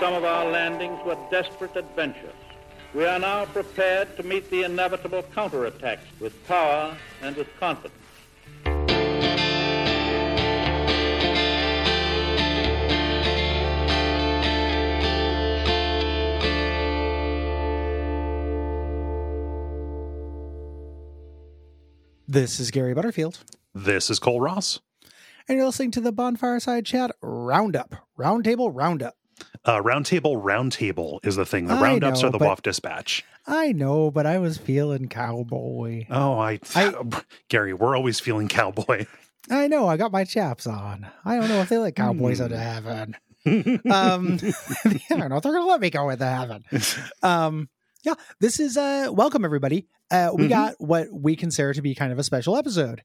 some of our landings were desperate adventures. We are now prepared to meet the inevitable counterattacks with power and with confidence. This is Gary Butterfield, This is Cole Ross. and you're listening to the Bonfire Side Chat Roundup, Roundtable Roundup. Uh, roundtable, roundtable is the thing. The I roundups know, are the but- WAF dispatch. I know, but I was feeling cowboy. Oh, I, I- Gary, we're always feeling cowboy. I know, I got my chaps on. I don't know if they let cowboys Hmm. into heaven. Um, I don't know if they're going to let me go into heaven. Um, yeah, this is uh, welcome everybody. Uh, we Mhm. got what we consider to be kind of a special episode,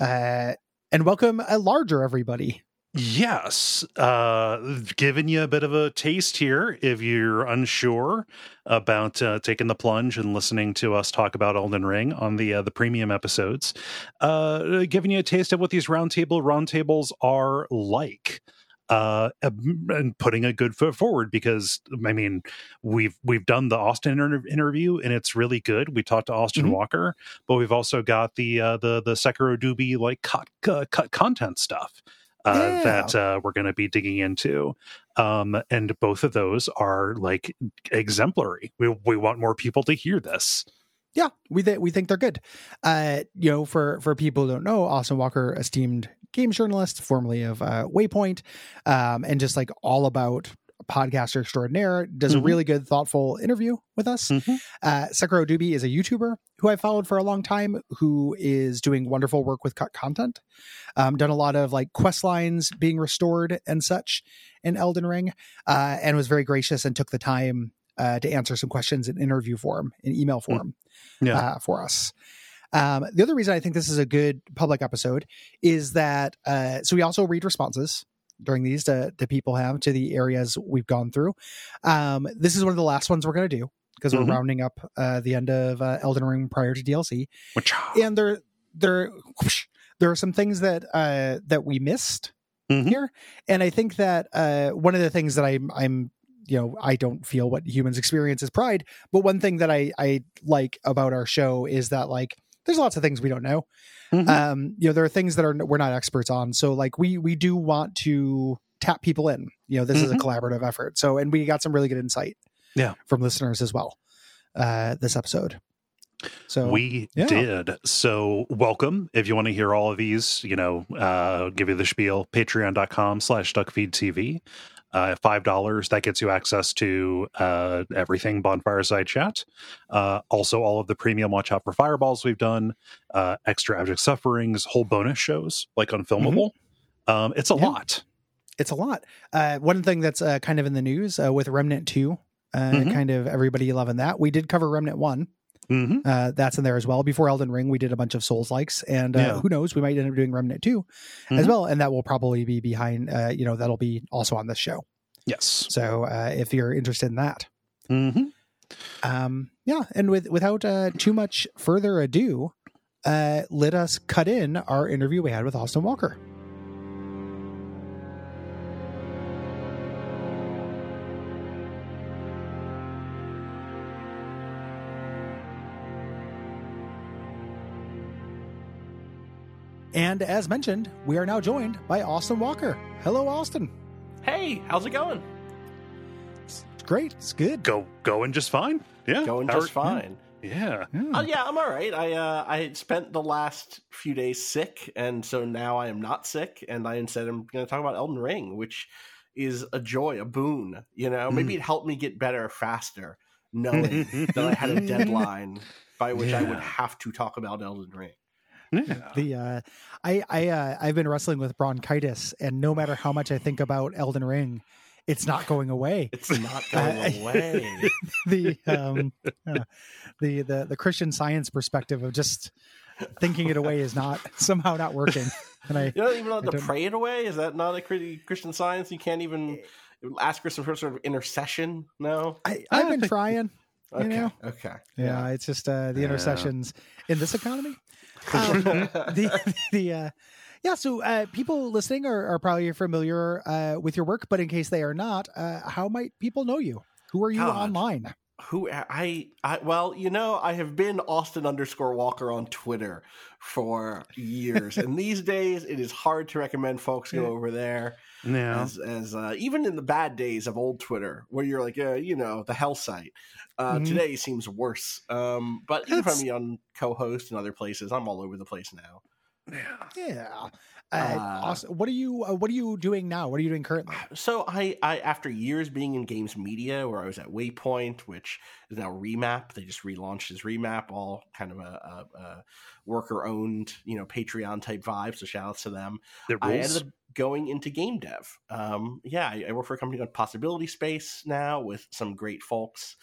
uh, and welcome a larger everybody. Yes, uh, giving you a bit of a taste here if you're unsure about uh, taking the plunge and listening to us talk about Elden Ring on the uh, the premium episodes. Uh, giving you a taste of what these roundtable roundtables are like. Uh, and putting a good foot forward because I mean we've we've done the Austin inter- interview and it's really good. We talked to Austin Mhm. Walker, but we've also got the uh, the the SekiroDubi like cut, cut cut content stuff uh, Yeah. that uh, we're going to be digging into. Um, and both of those are like exemplary. We we want more people to hear this. Yeah, we th- we think they're good. Uh, you know, for for people who don't know, Austin Walker, esteemed games journalist, formerly of uh, Waypoint, um, and just like all about podcaster extraordinaire, does a Mhm. really good, thoughtful interview with us. Mhm. Uh, SekiroDubi is a YouTuber who I followed for a long time, who is doing wonderful work with cut content. Um, done a lot of like quest lines being restored and such in Elden Ring, uh, and was very gracious and took the time uh, to answer some questions in interview form, in email form Yeah. uh, for us. Um, the other reason I think this is a good public episode is that uh, so we also read responses during these to, to people have to the areas we've gone through. Um, this is one of the last ones we're going to do because Mhm. we're rounding up uh, the end of uh, Elden Ring prior to DLC, Which and there there there are some things that uh, that we missed Mhm. here, and I think that uh, one of the things that I'm I'm you know I don't feel what humans experience is pride, but one thing that I I like about our show is that like there's lots of things we don't know. Mhm. Um, you know, there are things that are we're not experts on. So like we we do want to tap people in. You know, this is a Mhm. collaborative effort. So and we got some really good insight. Yeah. from listeners as well. Uh, this episode. So we yeah. did. So welcome. If you want to hear all of these, you know, uh, give you the spiel, patreon.com slash duckfeedtv. Uh, $5, that gets you access to uh, everything Bonfireside Chat. Uh, also, all of the premium Watch Out for Fireballs we've done, uh, extra Abject Sufferings, whole bonus shows like mm-hmm. Unfilmable. Mm-hmm. Um, it's a yeah. lot. It's a lot. Uh, one thing that's uh, kind of in the news uh, with Remnant 2, uh, mm-hmm. kind of everybody loving that. We did cover Remnant 1 Mm-hmm. Uh, that's in there as well. Before Elden Ring, we did a bunch of Souls likes, and uh, yeah. who knows, we might end up doing Remnant too, mm-hmm. as well, and that will probably be behind. Uh, you know, that'll be also on this show. Yes. So uh, if you're interested in that, mm-hmm. um, yeah, and with without uh, too much further ado, uh, let us cut in our interview we had with Austin Walker. And as mentioned, we are now joined by Austin Walker. Hello, Austin. Hey, how's it going? It's great. It's good. go going just fine yeah Going just are- fine. yeah Yeah. Uh, yeah, I'm all right. I uh, I had spent the last few days sick, and so now I am not sick, and I instead am going to talk about Elden Ring, which is a joy, a boon. You know, maybe it helped me get better faster, knowing that I had a deadline by which I would have to talk about Elden Ring. Yeah the uh i i uh, i've been wrestling with bronchitis and no matter how much i think about elden ring it's not going away It's not going away. the um uh, the the the christian science perspective of just thinking it away is not somehow not working and i You're not even allowed to don't- pray it away. Is that not a pretty Christian science? You can't even ask for some sort of intercession. No. I, I've been trying. You Okay. know? Okay. Yeah, it's just uh, the Yeah. intercessions in this economy. Um, the the uh, Yeah, so uh, people listening are, are probably familiar uh, with your work, but in case they are not, uh, how might people know you? Who are you God. online? Who I I well, you know, I have been Austin underscore Walker on Twitter for years, and these days it is hard to recommend folks go over there. Yeah. As, as uh, even in the bad days of old Twitter, where you're like, uh, you know, the hell site. Uh, Mhm. Today seems worse. Um, but you can find me on Cohost and other places. I'm all over the place now. Yeah. Yeah. Uh, Uh, awesome. What are you? Uh, what are you doing now? What are you doing currently? So I, I after years being in games media, where I was at Waypoint, which is now Remap, they just relaunched as Remap, all kind of a, a, a worker owned, you know, Patreon type vibe. So shout outs to them. The I ended up going into game dev. Um, yeah, I, I work for a company called Possibility Space now with some great folks.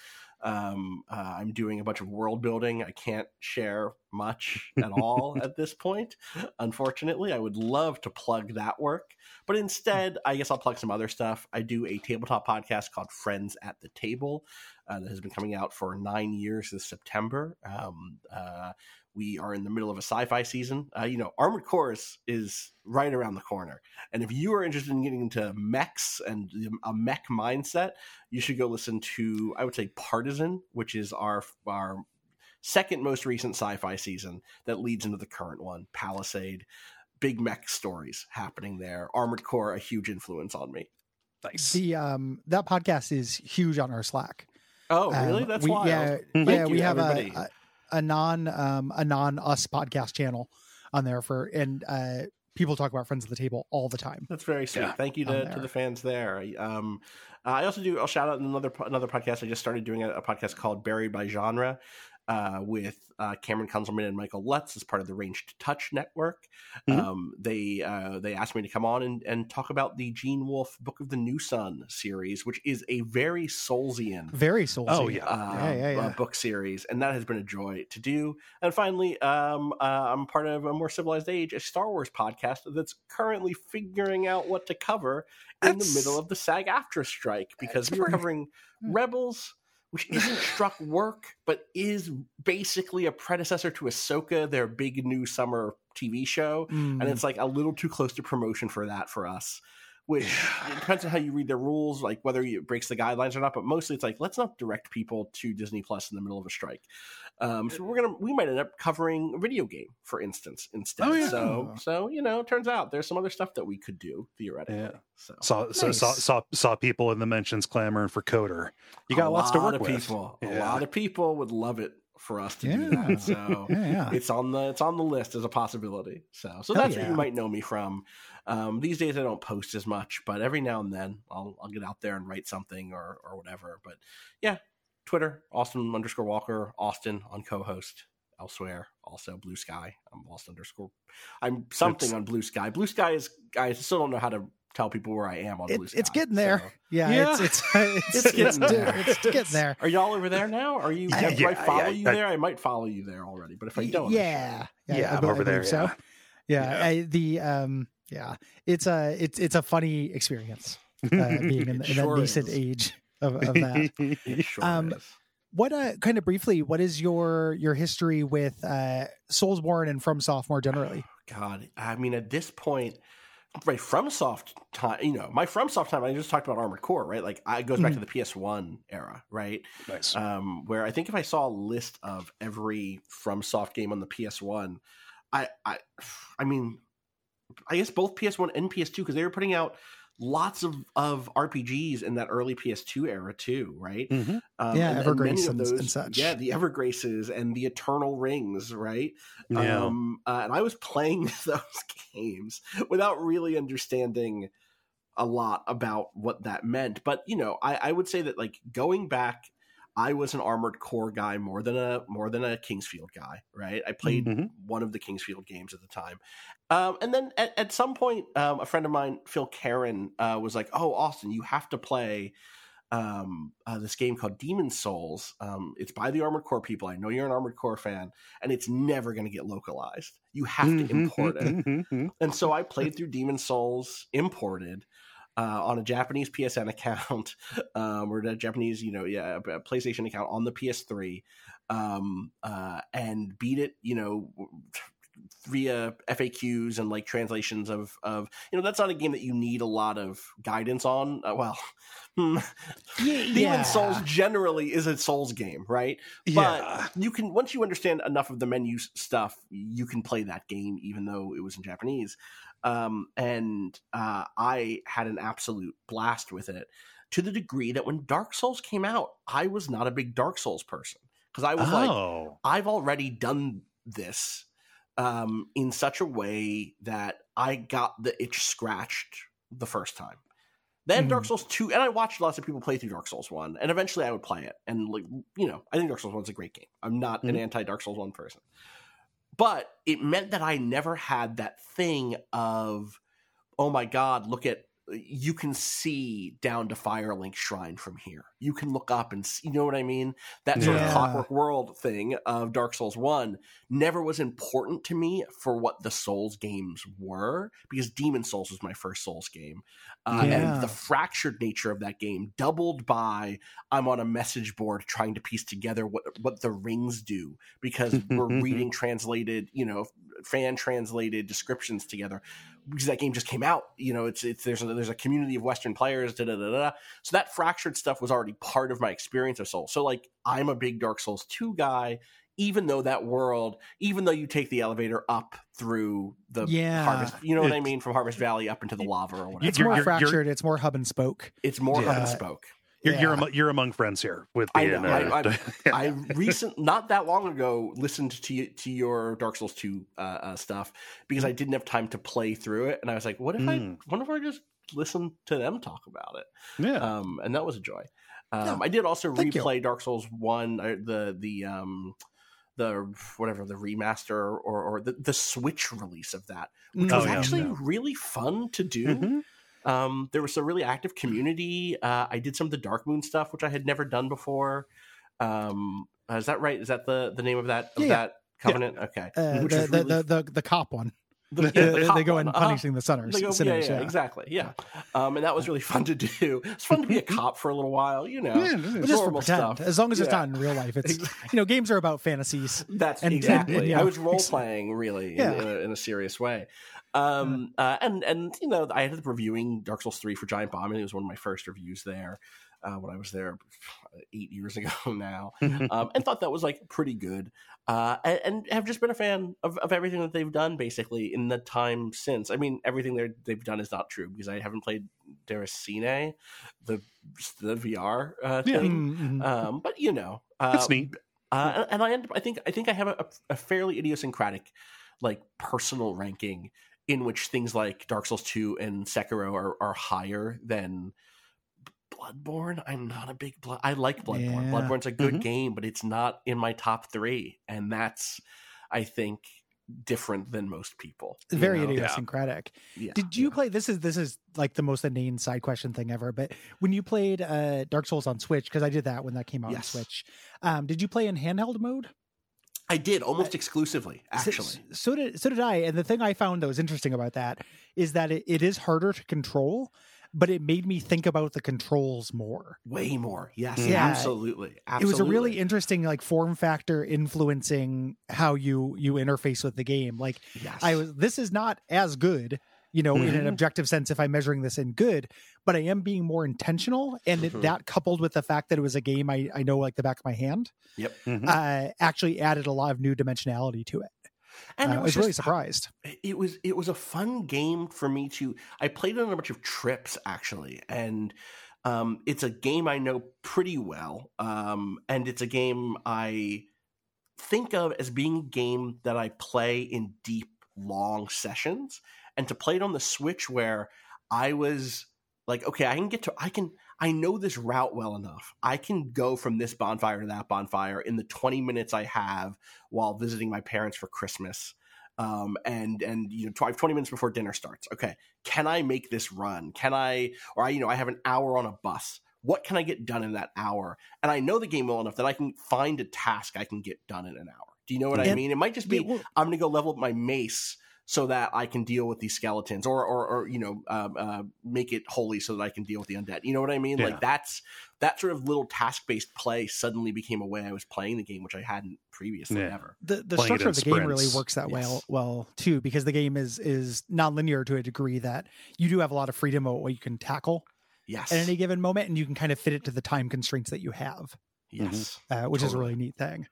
Um, uh, I'm doing a bunch of world building. I can't share much at all at this point. Unfortunately, I would love to plug that work, but instead, I guess I'll plug some other stuff. I do a tabletop podcast called Friends at the Table uh, that has been coming out for nine years this September. Um, uh, we are in the middle of a sci-fi season. Uh, you know, Armored Core is, is right around the corner, and if you are interested in getting into mechs and a mech mindset, you should go listen to I would say Partisan, which is our our second most recent sci-fi season that leads into the current one, Palisade. Big mech stories happening there. Armored Core, a huge influence on me. nice. The um that podcast is huge on our Slack. Oh, really? Um, That's we, wild. Yeah, Thank yeah. you, We have a, everybody. a a non um a non us podcast channel on there for and uh people talk about friends at the table all the time. That's very sweet. Yeah. Thank you to, to the fans there. Um, I also do. I'll shout out another another podcast. I just started doing a, a podcast called Buried by Genre uh, with uh, Cameron Kunzelman and Michael Lutz as part of the Ranged Touch Network. Mhm. Um, they uh, they asked me to come on and, and talk about the Gene Wolfe Book of the New Sun series, which is a very Soulsian Very soulsy. Oh, yeah. um, Yeah, yeah, yeah. Uh, book series, and that has been a joy to do. And finally, um, uh, I'm part of a more civilized age, a Star Wars podcast that's currently figuring out what to cover in That's- the middle of the SAG-AFTRA strike because That's we were pretty- covering Hmm. Rebels. Which isn't struck work, but is basically a predecessor to Ahsoka, their big new summer TV show Mm. and it's like a little too close to promotion for that for us which it depends on how you read their rules like whether it breaks the guidelines or not but mostly it's like let's not direct people to disney plus in the middle of a strike. Um, so we're gonna we might end up covering a video game for instance instead. Oh, yeah. so so you know it turns out there's some other stuff that we could do theoretically Yeah. so. Saw, so saw, saw saw people in the mentions clamoring for KOTOR. You got a lots to work of with. people. A lot of people would love it for us to do that so yeah, yeah. it's on the it's on the list as a possibility. So so Hell that's where you might know me from. Um, these days I don't post as much, but every now and then I'll I'll get out there and write something or or whatever. But yeah, Twitter Austin underscore Walker Austin on Cohost elsewhere. Also Blue Sky. I'm Austin underscore. I'm something It's- on Blue Sky. Blue Sky is I still don't know how to tell people where I am on It- Blue Sky. it's getting there. so- Yeah, Yeah. it's it's it's, It's it's, getting there. it's getting there. Are y'all over there now? Are you? Yeah, do I follow yeah, you I- there? I might follow you there already, but if I don't, I'm yeah, Yeah, I I'm over there. So. Yeah. Yeah, I, the um, yeah, it's a it's it's a funny experience uh, being in, It in sure that nascent is. age of, of that. Sure Um, is. What uh, kind of briefly, what is your your history with uh, Soulsborne and FromSoftware generally? God, I mean, at this point, right, FromSoft time, you know, my FromSoft time, I just talked about Armored Core, right? Like, I, it goes back to the PS1 era, right? nice. Um, where I think if I saw a list of every FromSoft game on the PS1, I, I, I mean, I guess both PS1 and PS2 because they were putting out lots of of RPGs in that early PS2 era too, right? Mhm. Um, Yeah, and- and Evergrace and- those, and such. Yeah, the Evergraces and the Eternal Rings, right? Yeah. Um, uh, and I was playing those games without really understanding a lot about what that meant. But you know, I, I would say that like going back, I was an Armored Core guy more than a more than a King's Field guy, right? I played Mhm. one of the King's Field games at the time, um, and then at, at some point, um, a friend of mine, Phil Karen, uh, was like, "Oh, Austin, you have to play." um, uh, this game called Demon Souls. Um, it's by the Armored Core people. I know you're an Armored Core fan, and it's never going to get localized. You have to import it. Mhm. And so I played through Demon Souls imported uh, on a Japanese PSN account um, or a Japanese, you know, yeah, PlayStation account on the PS3, um, uh, and beat it. You know, via FAQs and like translations of of you know that's not a game that you need a lot of guidance on. Uh, well, hmm. Yeah, Demon Souls generally is a Souls game, right? Yeah. But you can once you understand enough of the menu stuff, you can play that game even though it was in Japanese. Um, and uh, I had an absolute blast with it to the degree that when Dark Souls came out, I was not a big Dark Souls person because I was like, oh. I've already done this um, in such a way that I got the itch scratched the first time. Then Dark Mhm. Souls 2, and I watched lots of people play through Dark Souls 1, and eventually I would play it. And, like, you know, I think Dark Souls 1 is a great game. I'm not an Mhm. anti Dark Souls 1 person. But it meant that I never had that thing of, oh my God, look at, you can see down to Firelink Shrine from here. You can look up and see, you know what I mean? That sort Yeah. of clockwork world thing of Dark Souls 1 never was important to me for what the Souls games were because Demon Souls was my first Souls game. Uh, Yeah. And the fractured nature of that game, doubled by I'm on a message board trying to piece together what, what the rings do because we're reading translated, you know, fan translated descriptions together because that game just came out. You know, it's it's there's a, there's a community of Western players. Da, da, da, da. So that fractured stuff was already part of my experience of Souls. So like I'm a big Dark Souls two guy. Even though that world, even though you take the elevator up through the Yeah. harvest, you know what I mean, from Harvest Valley up into the lava or whatever. It's more you're- you're- fractured. It's more hub and spoke. it's more Yeah. hub and spoke. You're, you're, Yeah. you're among friends here with I being. know, I- uh, I recent not that long ago listened to y- to your Dark Souls two uh, uh, stuff because I didn't have time to play through it, and I was like, what if Mm. I what if I just listen to them talk about it? yeah. Um, and that was a joy. Um, Yeah. I did also Thank you. replay Dark Souls one, uh, the the um the whatever the remaster or or the, the Switch release of that, which Oh, was yeah. actually No. really fun to do. Mhm. Um, there was a really active community. Uh, I did some of the Dark Moon stuff, which I had never done before. Um, uh, is that right? Is that the the name of that of Yeah. that covenant? Okay, Uh, Which the, is the, really- the, the the cop one. The- yeah, the they go one. in Uh-huh. punishing the sinners. Go, yeah, sinners, yeah, exactly. Yeah. Um, and that was really fun to do. It's fun to be a cop for a little while, you know. Yeah, just for pretend, stuff. as long as it's Yeah. not in real life. It's you know, games are about fantasies. That's And- and- exactly. and, you I was role playing really Yeah. in, in, a, in a serious way. Um, uh, and and you know, I ended up reviewing Dark Souls three for Giant Bomb, and it was one of my first reviews there uh, when I was there eight years ago now, um, and thought that was like pretty good. Uh, and, and have just been a fan of, of everything that they've done basically in the time since. I mean, everything they're, they've done is not true because I haven't played Deracine, the the VR uh, thing. Mm, mm. Um, but you know, uh, That's neat. uh, and I end up, I think I think I have a, a fairly idiosyncratic, like personal ranking in which things like Dark Souls two and Sekiro are, are higher than Bloodborne. I'm not a big blood. I like Bloodborne. Yeah. Bloodborne's a good Mhm. game, but it's not in my top three, and that's I think different than most people. you Very know? idiosyncratic. Yeah, Did you yeah. play this is this is like the most inane side question thing ever, but when you played uh Dark Souls on Switch, because I did that when that came out Yes. on Switch, um, did you play in handheld mode? I did almost exclusively, So- actually. So, did so did I. And the thing I found that was interesting about that is that it, it is harder to control, but it made me think about the controls more. Way more, yes, Yeah. absolutely, absolutely. It was a really interesting like form factor influencing how you you interface with the game. Like yes. I was this is not as good, you know, in an Mhm. objective sense if I'm measuring this in good, but I am being more intentional and it, Mhm. that coupled with the fact that it was a game I I know like the back of my hand, Yep. Mhm. uh actually added a lot of new dimensionality to it. And Uh, it I was was really just- surprised. it was it was a fun game for me to i played it on a bunch of trips actually and um, it's a game i know pretty well um, and it's a game i think of as being a game that i play in deep long sessions and to play it on the switch where i was like okay i can get to i can i know this route well enough. I can go from this bonfire to that bonfire in the 20 minutes i have while visiting my parents for christmas um, and and you know tw- 20 minutes before dinner starts. Okay can i make this run? Can i or i you know i have an hour on a bus. What can i get done in that hour? And i know the game well enough that i can find a task i can get done in an hour. Do you know what i mean? It might just be Yeah, well, i'm gonna go level up my mace so that I can deal with these skeletons, or or, or you know, uh, uh, make it holy so that I can deal with the undead. You know what I mean? Yeah. Like that's that sort of little task based play suddenly became a way I was playing the game, which I hadn't previously Yeah. ever. the the structure of the game really works that Yes. well well too because the game is is non-linear to a degree that you do have a lot of freedom of what you can tackle Yes, at any given moment and you can kind of fit it to the time constraints that you have yes, uh, which is a really neat thing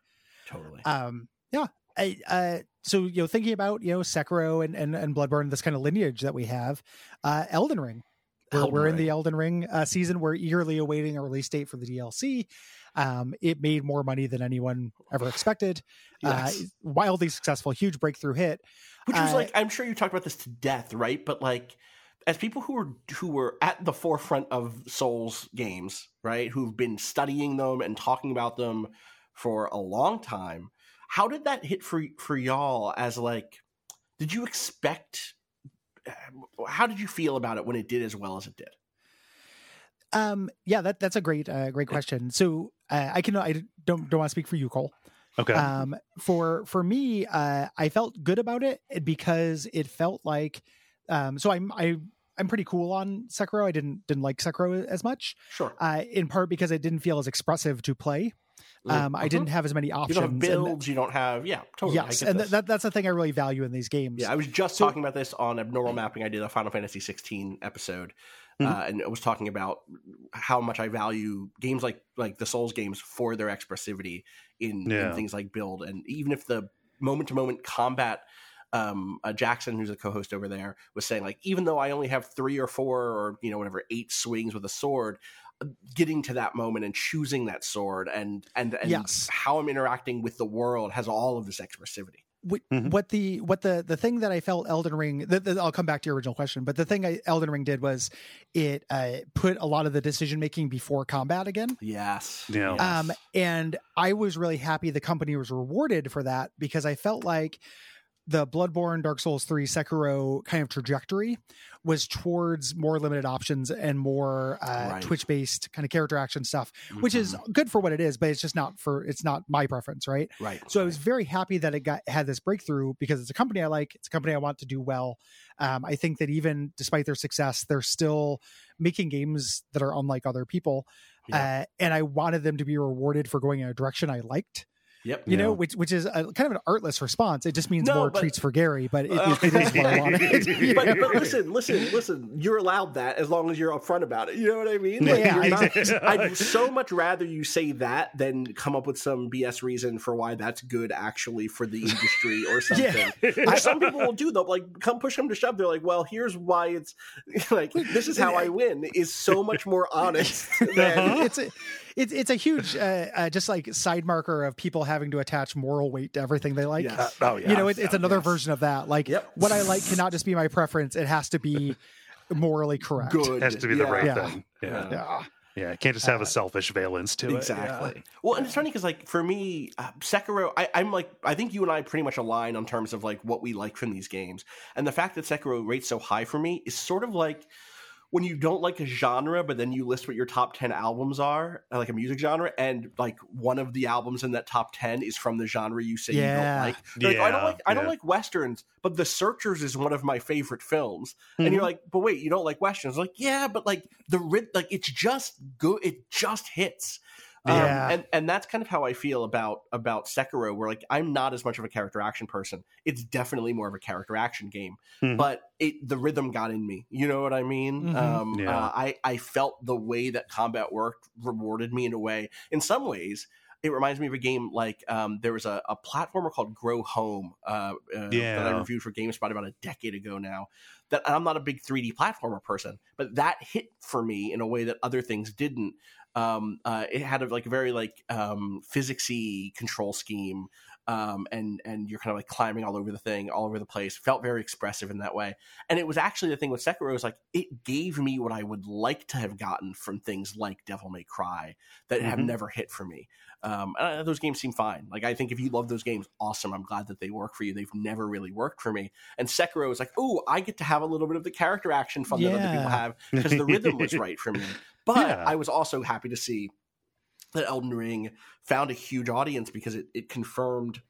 totally. um yeah I, uh so you know thinking about you know sekiro and and, and bloodborne this kind of lineage that we have uh elden ring. We're, Elden we're in the elden ring uh, season. We're eagerly awaiting a release date for the dlc um it made more money than anyone ever expected. Yes. uh wildly successful huge breakthrough hit. Which was uh, like I'm sure you talked about this to death, right? But like as people who were who were at the forefront of Souls games, right, who've been studying them and talking about them for a long time, how did that hit for for y'all? As like, did you expect? How did you feel about it when it did as well as it did? Um, yeah, that that's a great uh, great question. So uh, I can I don't don't want to speak for you, Cole. Okay. Um, for for me, uh, I felt good about it because it felt like, um, so I'm I I'm pretty cool on Sekiro. I didn't didn't like Sekiro as much, Sure. uh, in part because it didn't feel as expressive to play. Um, I Mhm. didn't have as many You options. don't have and- builds. you don't have yeah. Totally. I yes, and th- that that's the thing I really value in these games. Yeah, I was just So- talking about this on abnormal mapping. I did a Final Fantasy 16 episode, Mm-hmm. Mhm. uh, and I was talking about how much I value games like like the Souls games for their expressivity in, in things like build, and even if the moment to moment combat. Um, uh, Jackson, who's a co-host over there, was saying like, even though I only have three or four or you know whatever eight swings with a sword, uh, getting to that moment and choosing that sword and and and Yes. how I'm interacting with the world has all of this expressivity. what, Mhm. what the what the the thing that I felt Elden Ring. The, the, I'll come back to your original question, but the thing I, Elden Ring did was it uh, put a lot of the decision making before combat again. Yes. Yeah. Um, and I was really happy the company was rewarded for that because I felt like the Bloodborne, Dark Souls 3, Sekiro kind of trajectory was towards more limited options and more uh, Right. Twitch based kind of character action stuff, which is Mhm. good for what it is, but it's just not for it's not my preference, right? right. So I was very happy that it got had this breakthrough because it's a company I like. It's a company I want to do well. Um, I think that even despite their success, they're still making games that are unlike other people, Yeah. uh, and I wanted them to be rewarded for going in a direction I liked. Yep. You know, which which is a, kind of an artless response. It just means No, more but- treats for Gary, but it, Uh, it, it is what I wanted. but, but listen, listen, listen. You're allowed that as long as you're upfront about it. You know what I mean? Yeah, Like, yeah, you're I- not- I'd so much rather you say that than come up with some BS reason for why that's good actually for the industry or something. Which some people will do though. Like, come push them to shove. They're like, well, here's why it's like this is how I win. Is so much more honest than Uh-huh. it's a it's it's a huge uh, uh, just like side marker of people having to attach moral weight to everything they like. Yes. oh yeah. you know, it, it's another yes. version of that. Like Yep. what I like cannot just be my preference; it has to be morally correct. good. It has to be the right Yeah. thing. Yeah. Yeah, Yeah. It can't just have Uh, a selfish valence to exactly. it. Well, and it's funny because like for me, uh, Sekiro, I, I'm like I think you and I pretty much align on terms of like what we like from these games, and the fact that Sekiro rates so high for me is sort of like when you don't like a genre, but then you list what your top ten albums are, uh, like a music genre, and like one of the albums in that top ten is from the genre you say you Yeah. don't like. You're like, "Oh, I don't like I don't like westerns, but The Searchers is one of my favorite films. And Mhm. you're like, but wait, you don't like westerns? Like, yeah, but like the rit- like it's just good. It just hits. Um, Yeah. and and that's kind of how I feel about about Sekiro, where like I'm not as much of a character action person. It's definitely more of a character action game, Mhm. but it the rhythm got in me. You know what I mean? Mhm. Um, Yeah. uh, I I felt the way that combat worked rewarded me in a way. In some ways, it reminds me of a game like um, there was a, a platformer called Grow Home uh, uh, that I reviewed for GameSpot about a decade ago now. That I'm not a big 3D platformer person, but that hit for me in a way that other things didn't. Um, uh, it had a like a very like um, physicsy control scheme, um, and and you're kind of like climbing all over the thing, all over the place. Felt very expressive in that way, and it was actually the thing with Sekiro is like it gave me what I would like to have gotten from things like Devil May Cry that have Mhm. never hit for me. Um, and, uh, those games seem fine. Like I think if you love those games, awesome. I'm glad that they work for you. They've never really worked for me. And Sekiro is like, oh, I get to have a little bit of the character action fun that other people have because the rhythm was right for me. But Yeah. I was also happy to see that Elden Ring found a huge audience because it, it confirmed,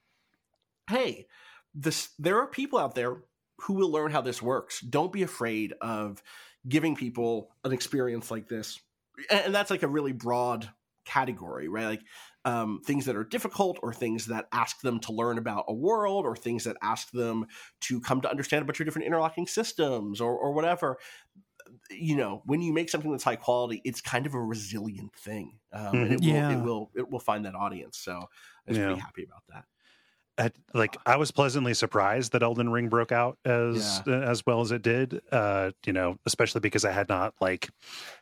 hey, this there are people out there who will learn how this works. Don't be afraid of giving people an experience like this. And that's like a really broad category, right? Like um, things that are difficult or things that ask them to learn about a world or things that ask them to come to understand a bunch of different interlocking systems or, or whatever you know when you make something that's high quality it's kind of a resilient thing um, and it will, Yeah. it will it will find that audience so i was Yeah. pretty happy about that I, like I was pleasantly surprised that Elden Ring broke out as as well as it did. Uh, you know, especially because I had not like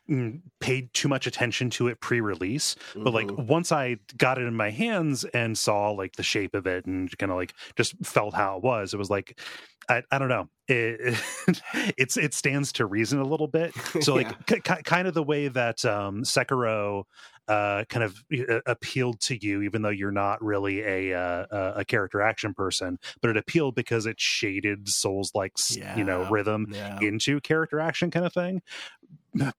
mm, paid too much attention to it pre-release. But like Mhm. once I got it in my hands and saw like the shape of it and kind of like just felt how it was, it was like I, I don't know. It, it's it stands to reason a little bit. So like Yeah. k- ki- kind of the way that um Sekiro uh, kind of uh, appealed to you, even though you're not really a uh, a- a character action person, but it appealed because it shaded Souls like you know rhythm yeah into character action kind of thing.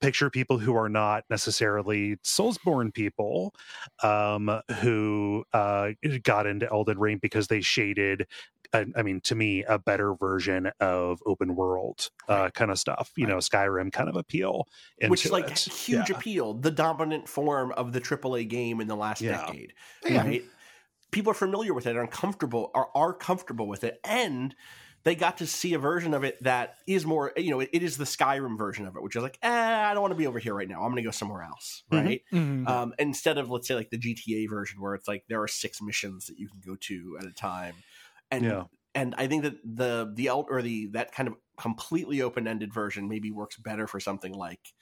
Picture people who are not necessarily Soulsborne people, um, who uh, got into Elden Ring because they shaded. I I mean, to me, a better version of open world uh, kind of stuff. You know, Skyrim kind of appeal, which is like it. huge Yeah. appeal the dominant form of the AAA game in the last Yeah. decade Yeah. right people are familiar with it are comfortable are, are comfortable with it and they got to see a version of it that is more you know it, it is the skyrim version of it which is like eh, i don't want to be over here right now i'm gonna go somewhere else Mhm. right Mhm. um, instead of let's say like the gta version where it's like there are six missions that you can go to at a time and Yeah. and i think that the the el- or the that kind of completely open-ended version maybe works better for something like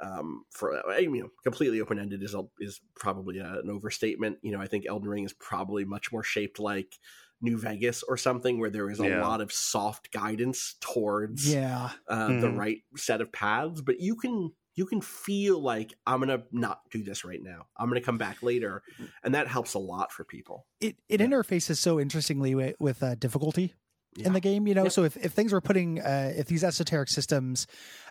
um for I mean, you know completely open-ended is a, is probably a, an overstatement you know i think elden ring is probably much more shaped like new vegas or something where there is a Yeah. lot of soft guidance towards yeah. uh, the Mhm. right set of paths but you can you can feel like i'm gonna not do this right now i'm gonna come back later and that helps a lot for people It it Yeah. interfaces so interestingly with, with uh, difficulty Yeah. in the game. You know, Yeah. so if if things were putting uh, if these esoteric systems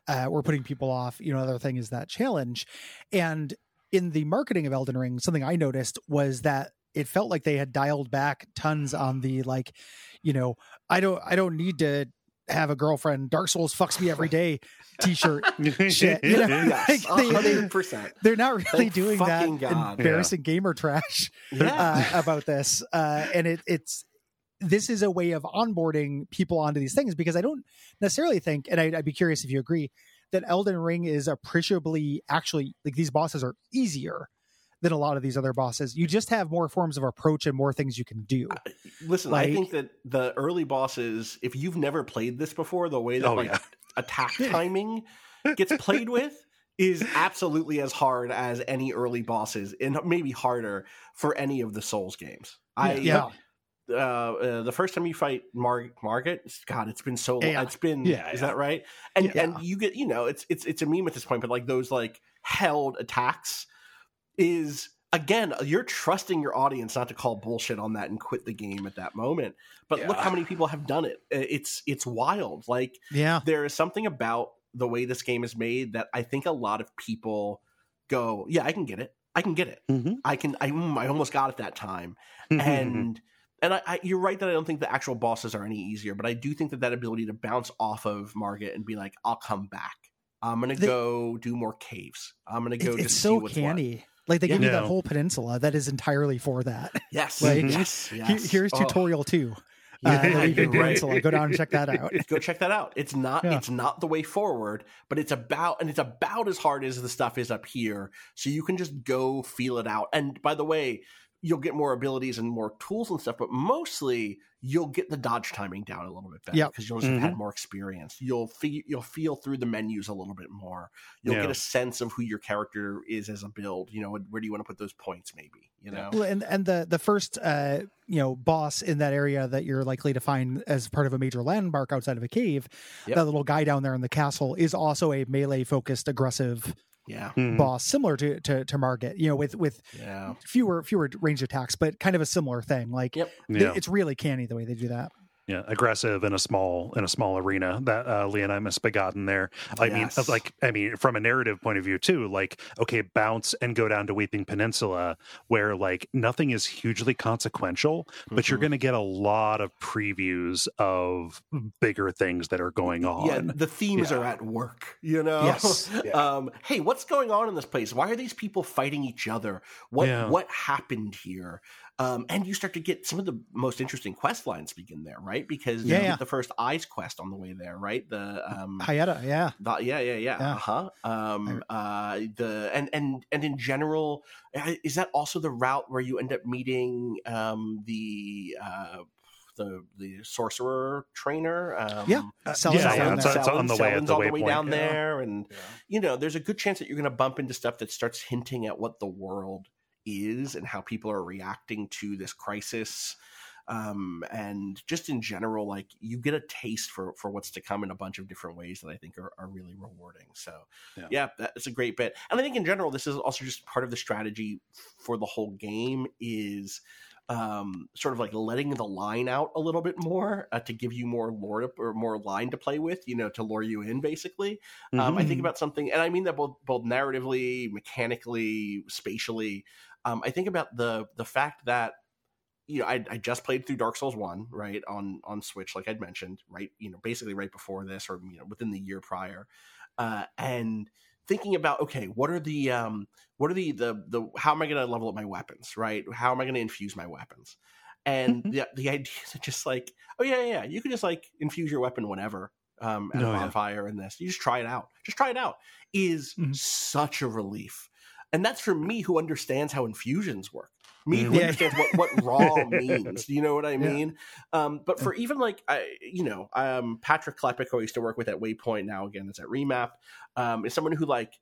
uh, were putting people off, you know, another thing is that challenge. And in the marketing of Elden Ring, something I noticed was that it felt like they had dialed back tons on the like, you know, I don't I don't need to have a girlfriend. Dark Souls fucks me every day. T-shirt. Shit, you know? yes Like, they- they- 100% They're not really Thank doing that God. embarrassing gamer trash yeah uh, about this, uh, and it, it's this is a way of onboarding people onto these things because I don't necessarily think, and I'd, I'd be curious if you agree that Elden Ring is appreciably actually like these bosses are easier than a lot of these other bosses. You just have more forms of approach and more things you can do. Listen, Like- I think that the early bosses, if you've never played this before, the way that Oh, like yeah. attack timing gets played with is absolutely as hard as any early bosses, and maybe harder for any of the Souls games. I yeah, uh, uh, the first time you fight Mar- Margit, God, it's been so long. Yeah. It's been, Yeah, is yeah. that right? And Yeah. and you get, you know, it's it's it's a meme at this point, but like those like held attacks is again, you're trusting your audience not to call bullshit on that and quit the game at that moment. But look how many people have done it. Uh, It's it's wild. Like yeah, there is something about the way this game is made that I think a lot of people go, yeah, I can get it. I can get it. Mhm. I can. I, mm, I almost got it that time and and I, I, you're right that I don't think the actual bosses are any easier, but I do think that that ability to bounce off of Margit and be like, "I'll come back. I'm gonna go do more caves. I'm gonna go It- it's see so what's what." Canny. Like they give you that whole peninsula that is entirely for that. Yes, Like, yes, Here- yes. Here's Oh, tutorial two. Uh, the you're Leaving right. Peninsula. Go down and check that out. Go check that out. It's not. Yeah. It's not the way forward, but it's about and it's about as hard as the stuff is up here. So you can just go feel it out. And by the way, you'll get more abilities and more tools and stuff, but mostly you'll get the dodge timing down a little bit better Yep. because you'll just have had more experience. You'll feel you'll feel through the menus a little bit more. You'll Yeah. get a sense of who your character is as a build. You know, where do you want to put those points? Maybe you know. Well, and and the the first uh you know boss in that area that you're likely to find as part of a major landmark outside of a cave, Yep. that little guy down there in the castle is also a melee focused aggressive Yeah, Mhm. boss, similar to, to to Margit. You know, with with yeah. fewer fewer range attacks, but kind of a similar thing. Like Yep. th- Yeah. it's really canny the way they do that. Yeah, aggressive in a small in a small arena. That uh, Leonine Misbegotten there. I Yes. mean, like I mean, from a narrative point of view too. Like, okay, bounce and go down to Weeping Peninsula, where like nothing is hugely consequential, but you're Mhm. going to get a lot of previews of bigger things that are going on. Yeah, the themes Yeah. are at work, you know. Yes. Um, hey, what's going on in this place? Why are these people fighting each other? What Yeah. what happened here? Um, and you start to get some of the most interesting quest lines begin there, right? Because Yeah, you yeah. the first eyes quest on the way there, right? The um, Hyetta, yeah. the- yeah, yeah, yeah, Yeah. uh huh. Um, uh, the and and and in general, uh, is that also the route where you end up meeting um the uh the the sorcerer trainer? Um, Yeah. Sellen yeah, down yeah, there. it's, it's on the way at the on the waypoint. way down yeah. there, and you know, there's a good chance that you're going to bump into stuff that starts hinting at what the world is and how people are reacting to this crisis. Um, and just in general, like you get a taste for for what's to come in a bunch of different ways that I think are, are really rewarding. So, Yeah. yeah. that's a great bit. And I think in general, this is also just part of the strategy for the whole game is um, sort of like letting the line out a little bit more uh, to give you more lore to, or more line to play with, you know, to lure you in basically. Um, I think Mhm. about something, and I mean that both both narratively, mechanically, spatially. Um, I think about the the fact that you know I, I just played through Dark Souls one right on on Switch, like I'd mentioned, right, you know, basically right before this, or you know, within the year prior, uh, and thinking about okay, what are the um, what are the the the how am I going to level up my weapons, right? How am I going to infuse my weapons? And Mhm. the the idea is just like, oh yeah, yeah, yeah, you can just like infuse your weapon whenever um, at Oh, a yeah. bonfire and this. You just try it out. Just try it out. Is Mhm. such a relief, and that's for me who understands how infusions work. Me who Yeah. understands what what raw means. Do you know what I Yeah. mean? Um, but for even like I, you know, um, Patrick Klepek, who I used to work with at Waypoint, now again is at Remap, um, is someone who like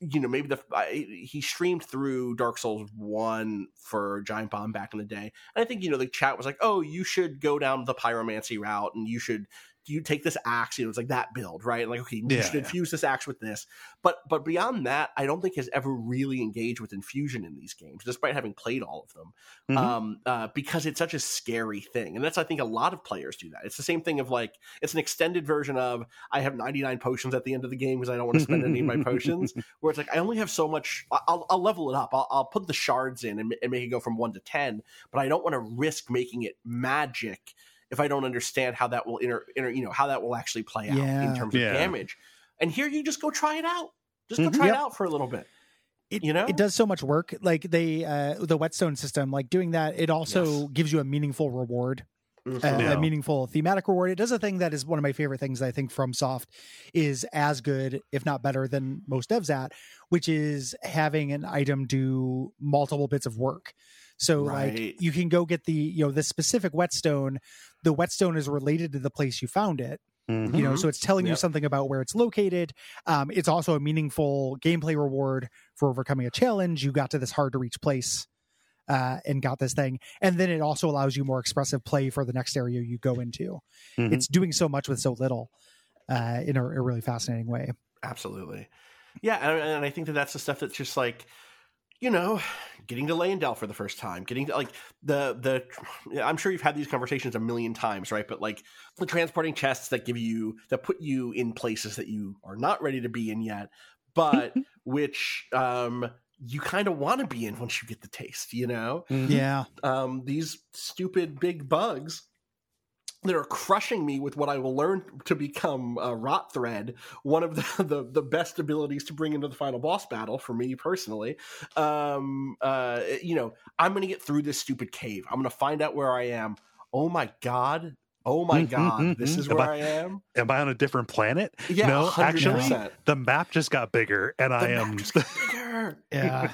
you know maybe the I, he streamed through Dark Souls one for Giant Bomb back in the day, and I think you know the chat was like, oh, you should go down the pyromancy route, and you should you take this axe, you know, it's like that build, right? Like, okay, you Yeah, should yeah. infuse this axe with this, but but beyond that, I don't think has ever really engaged with infusion in these games, despite having played all of them, Mhm. um, uh, because it's such a scary thing, and that's I think a lot of players do that. It's the same thing of like it's an extended version of I have 99 potions at the end of the game because I don't want to spend any of my potions. Where it's like I only have so much. I'll, I'll level it up. I'll, I'll put the shards in and, and make it go from one to ten, but I don't want to risk making it magic if I don't understand how that will inter, inter you know how that will actually play out Yeah. in terms of Yeah. damage. And here you just go try it out. Just go Mhm. try Yep. it out for a little bit. It, You know? it does so much work. Like they, uh, the whetstone system, like doing that, it also Yes. gives you a meaningful reward. Mhm. a, Yeah. a meaningful thematic reward. It does a thing that is one of my favorite things that I think FromSoft is as good, if not better, than most devs at, which is having an item do multiple bits of work. So Right. like you can go get the you know the specific whetstone. The whetstone is related to the place you found it. Mhm. You know, so it's telling you something about where it's located. Um, it's also a meaningful gameplay reward for overcoming a challenge. You got to this hard to reach place uh, and got this thing. And then it also allows you more expressive play for the next area you go into. Mhm. It's doing so much with so little uh, in a, a really fascinating way. Absolutely. Yeah, and, and I think that that's the stuff that's just like, you know, getting to Leyndell for the first time, getting to like the the I'm sure you've had these conversations a million times, right? But like the transporting chests that give you that put you in places that you are not ready to be in yet, but which um you kind of want to be in once you get the taste, you know Mhm. Yeah. um, these stupid big bugs that are crushing me with what I will learn to become uh, rot thread. One of the, the the best abilities to bring into the final boss battle for me personally. Um, uh, you know, I'm going to get through this stupid cave. I'm going to find out where I am. Oh my god. Oh my god, this is Am where I- I am. Am I on a different planet? Yeah, no, 100%. actually, the map just got bigger, and The I map am. just got bigger. Yeah.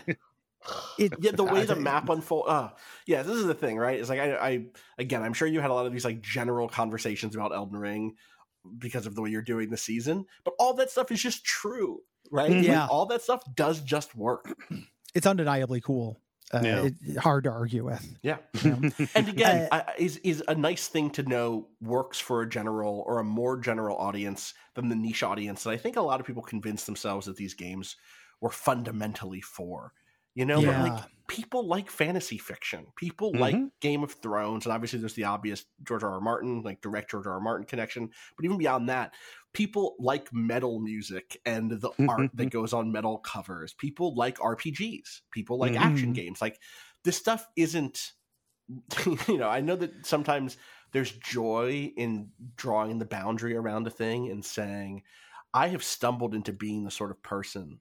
It, yeah the way the map unfold uh yeah this is the thing right it's like I, I again i'm sure you had a lot of these like general conversations about elden ring because of the way you're doing the season but all that stuff is just true right Like, Yeah. all that stuff does just work it's undeniably cool. Uh, Yeah. it, hard to argue with. yeah you know? and again Uh, I, is is a nice thing to know works for a general or a more general audience than the niche audience that i think a lot of people convince themselves that these games were fundamentally for You know, Yeah. but like people like fantasy fiction. People Mhm. like Game of Thrones, and obviously there's the obvious George R. R. Martin, like direct George R. R. Martin connection. But even beyond that, people like metal music and the art that goes on metal covers. People like RPGs. People like Mhm. action games. Like this stuff isn't. You know, I know that sometimes there's joy in drawing the boundary around a thing and saying, "I have stumbled into being the sort of person."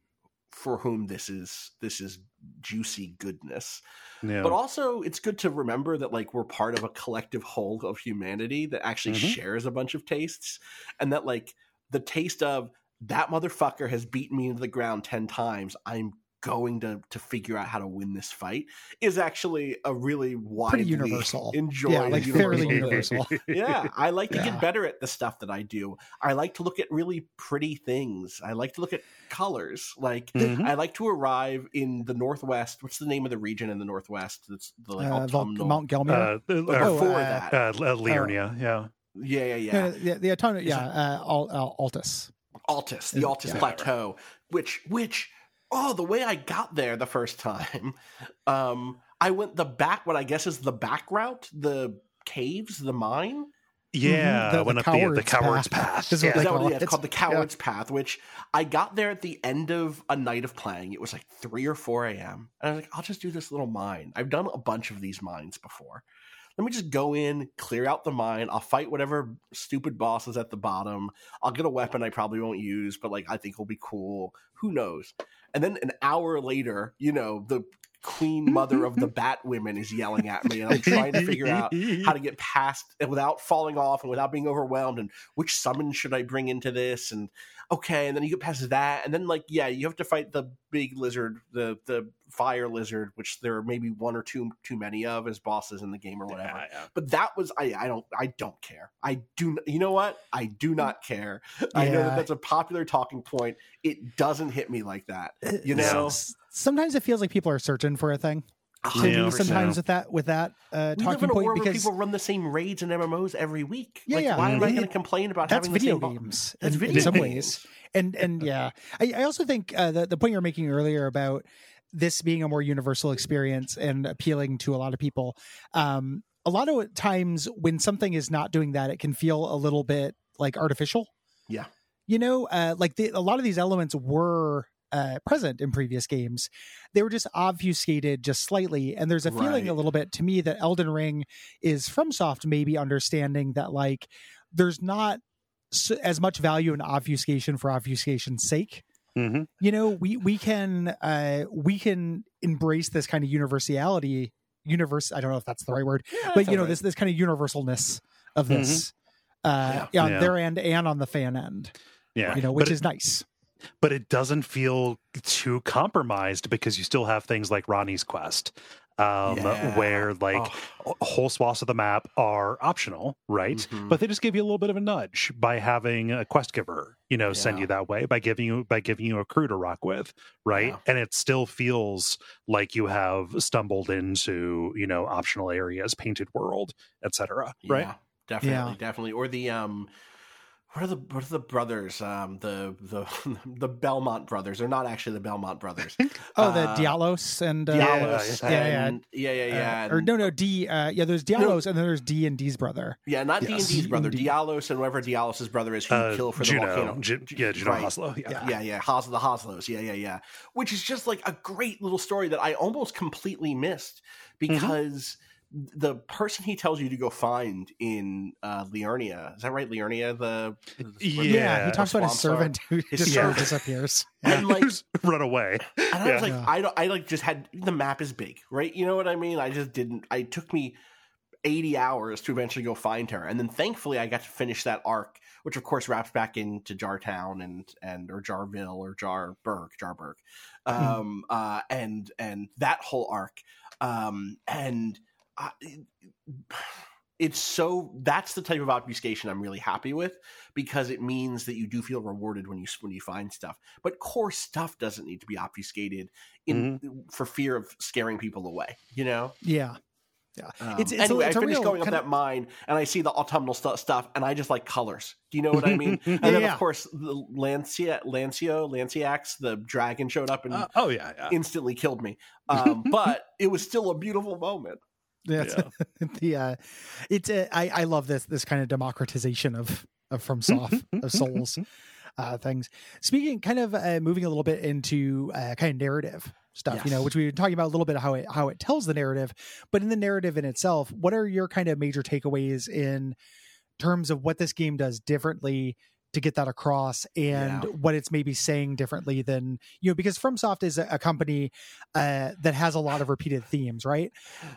For whom this is this is juicy goodness Yeah. but also it's good to remember that like we're part of a collective whole of humanity that actually Mhm. shares a bunch of tastes and that like the taste of that motherfucker has beaten me into the ground 10 times i'm going to to figure out how to win this fight is actually a really widely Pretty universal. enjoyed Yeah, like fairly universal thing. universal. yeah i like to Yeah. get better at the stuff that i do i like to look at really pretty things i like to look at colors like Mhm. i like to arrive in the northwest what's the name of the region in the northwest that's the like Uh, Vol- autumnal Mount Gelmir. uh, But uh, before uh, that uh, Liurnia, yeah. yeah yeah yeah No, no, the, the autonomous, Is yeah, uh, Al, Al, Altus. Altus, the Yeah. Altus Yeah. Plateau, which which oh the way I got there the first time, um, I went the back what I guess is the back route, the caves, the mine. Yeah, The- I went the up the, the coward's coward's path. path. Is Yeah. Is that what call it is? it. It's called the Coward's Path, which I got there at the end of a night of playing. It was like 3 or 4 a.m. And I was like, I'll just do this little mine. I've done a bunch of these mines before. Let me just go in, clear out the mine. I'll fight whatever stupid boss is at the bottom. I'll get a weapon I probably won't use, but like I think will be cool. Who knows? And then an hour later, you know, the queen mother of the bat women is yelling at me, and I'm trying to figure out how to get past it without falling off and without being overwhelmed and which summon should I bring into this and okay and then you get past that and then like yeah you have to fight the big lizard the the fire lizard which there are maybe one or two too many of as bosses in the game or whatever. Yeah, yeah. but that was I I don't I don't care. I do you know what? I do not care. I know that that's a popular talking point. It doesn't hit me like that you Uh, know sometimes it feels like people are searching for a thing. To 100%. sometimes with that with that uh, we live talking in a point world where because people run the same raids and MMOs every week. Yeah, like, yeah. why am I going to complain about that's having the video same bo- games That's in, video in some ways and and yeah I, I also think uh, the, the point you're making earlier about this being a more universal experience and appealing to a lot of people um a lot of times when something is not doing that it can feel a little bit like artificial Yeah. you know uh like the, a lot of these elements were uh, present in previous games. They were just obfuscated just slightly, and there's a feeling Right. a little bit to me that Elden Ring is FromSoft maybe understanding that like there's not s- as much value in obfuscation for obfuscation's sake. hmm You know, we we can uh, we can embrace this kind of universality. Universe, I don't know if that's the right word, Yeah, but you know sounds this this kind of universalness of this. Uh, yeah, on Yeah. their end and on the fan end, Yeah, you know, which but is nice. It, but it doesn't feel too compromised because you still have things like Ranni's quest, um, Yeah. where like Oh. whole swaths of the map are optional, right? Mhm. But they just give you a little bit of a nudge by having a quest giver, you know, send you that way by giving you by giving you a crew to rock with, right? Yeah. And it still feels like you have stumbled into, you know, optional areas, painted world, etc. Right? Yeah, definitely, Yeah. definitely. Or the um, what are the what are the brothers? Um, the the the Belmont brothers. They're not actually the Belmont brothers. Oh, the Uh, Dialos and uh, Dialos. yeah, yeah. and- yeah, yeah, yeah. uh, or no, no, D. Uh, yeah, there's Dialos, and then there's D and D's brother. Yeah, not D and D's brother, D&D. Dialos, and whoever Dialos' brother is, who you Uh, kill for the Juno, volcano. Ju- yeah, Juno Right. Hoslow, yeah. Yeah. Yeah, yeah, Hos- the Hoslows. Yeah, yeah, yeah. Which is just like a great little story that I almost completely missed because the person he tells you to go find in uh, Liurnia is that right? Liurnia, the Yeah. Yeah, he talks about his swamps are. servant who His just servant. disappears. And like, run away. and I was like, Yeah. I don't, I like just had the map is big, right? You know what I mean? I just didn't. I took me eighty hours to eventually go find her, and then thankfully I got to finish that arc, which of course wraps back into Jartown and and or Jarville or Jarburg, Jarburg, um, uh, and and that whole arc, um, and. I, it's so that's the type of obfuscation I'm really happy with because it means that you do feel rewarded when you when you find stuff. But core stuff doesn't need to be obfuscated in for fear of scaring people away. You know? Yeah, Yeah. Um, It's- it's a- it's I finished going up of- that mine, and I see the autumnal stu- stuff, and I just like colors. Do you know what I mean? and then, yeah. of course, the Lancia, Lancio, Lansseax, the dragon showed up and Uh, oh yeah, yeah. instantly killed me. Um, but it was still a beautiful moment. That's the uh it's uh, I I love this this kind of democratization of of FromSoft of souls uh things. Speaking kind of uh, moving a little bit into uh kind of narrative stuff, you know, which we were talking about a little bit how it how it tells the narrative, but in the narrative in itself, what are your kind of major takeaways in terms of what this game does differently to get that across and Yeah. what it's maybe saying differently than you know because FromSoft is a, a company uh, that has a lot of repeated themes, right?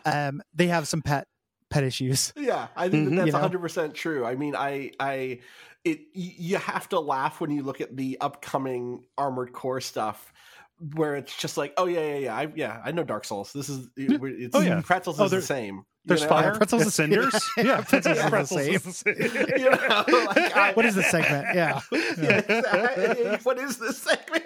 Um, they have some pet pet issues. Yeah, I think Mhm. that that's hundred percent true. I mean, I, I, it, you have to laugh when you look at the upcoming Armored Core stuff, where it's just like, oh yeah, yeah, yeah, I, yeah, I know Dark Souls. This is, it's, Oh, yeah. Pretzels Oh, is the same. You There's know? fire. Pretzels and cinders. Yeah, Pretzels is the Pretzels same. is the. You know, like, I- What is the segment? Yeah. Yeah, exactly. what is this segment?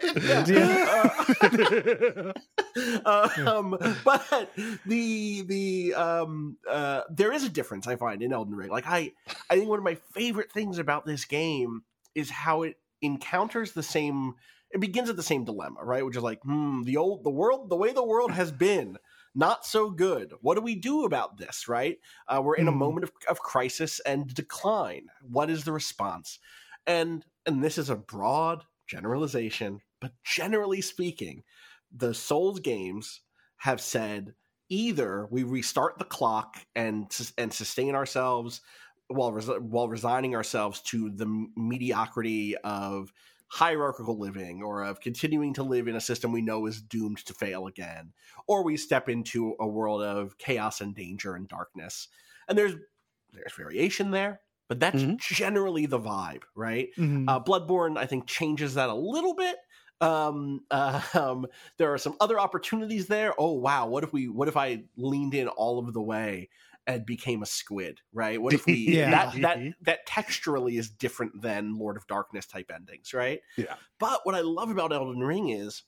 Uh, um, but the the um uh there is a difference I find in Elden Ring. Like I I think one of my favorite things about this game is how it encounters the same it begins at the same dilemma, right? Which is like, hmm, the old the world the way the world has been not so good. What do we do about this, right? Uh, we're in a Mhm. moment of, of crisis and decline. What is the response? And and this is a broad generalization, but generally speaking, the Souls games have said either we restart the clock and and sustain ourselves while res- while resigning ourselves to the mediocrity of hierarchical living or of continuing to live in a system we know is doomed to fail again or we step into a world of chaos and danger and darkness and there's there's variation there but that's Mhm. generally the vibe right Mhm. uh, Bloodborne, I think, changes that a little bit. Um, uh, um, there are some other opportunities there. Oh wow, what if we? What if I leaned in all of the way and became a squid? Right? What if we? Yeah. That that that texturally is different than Lord of Darkness type endings, right? Yeah. But what I love about Elden Ring is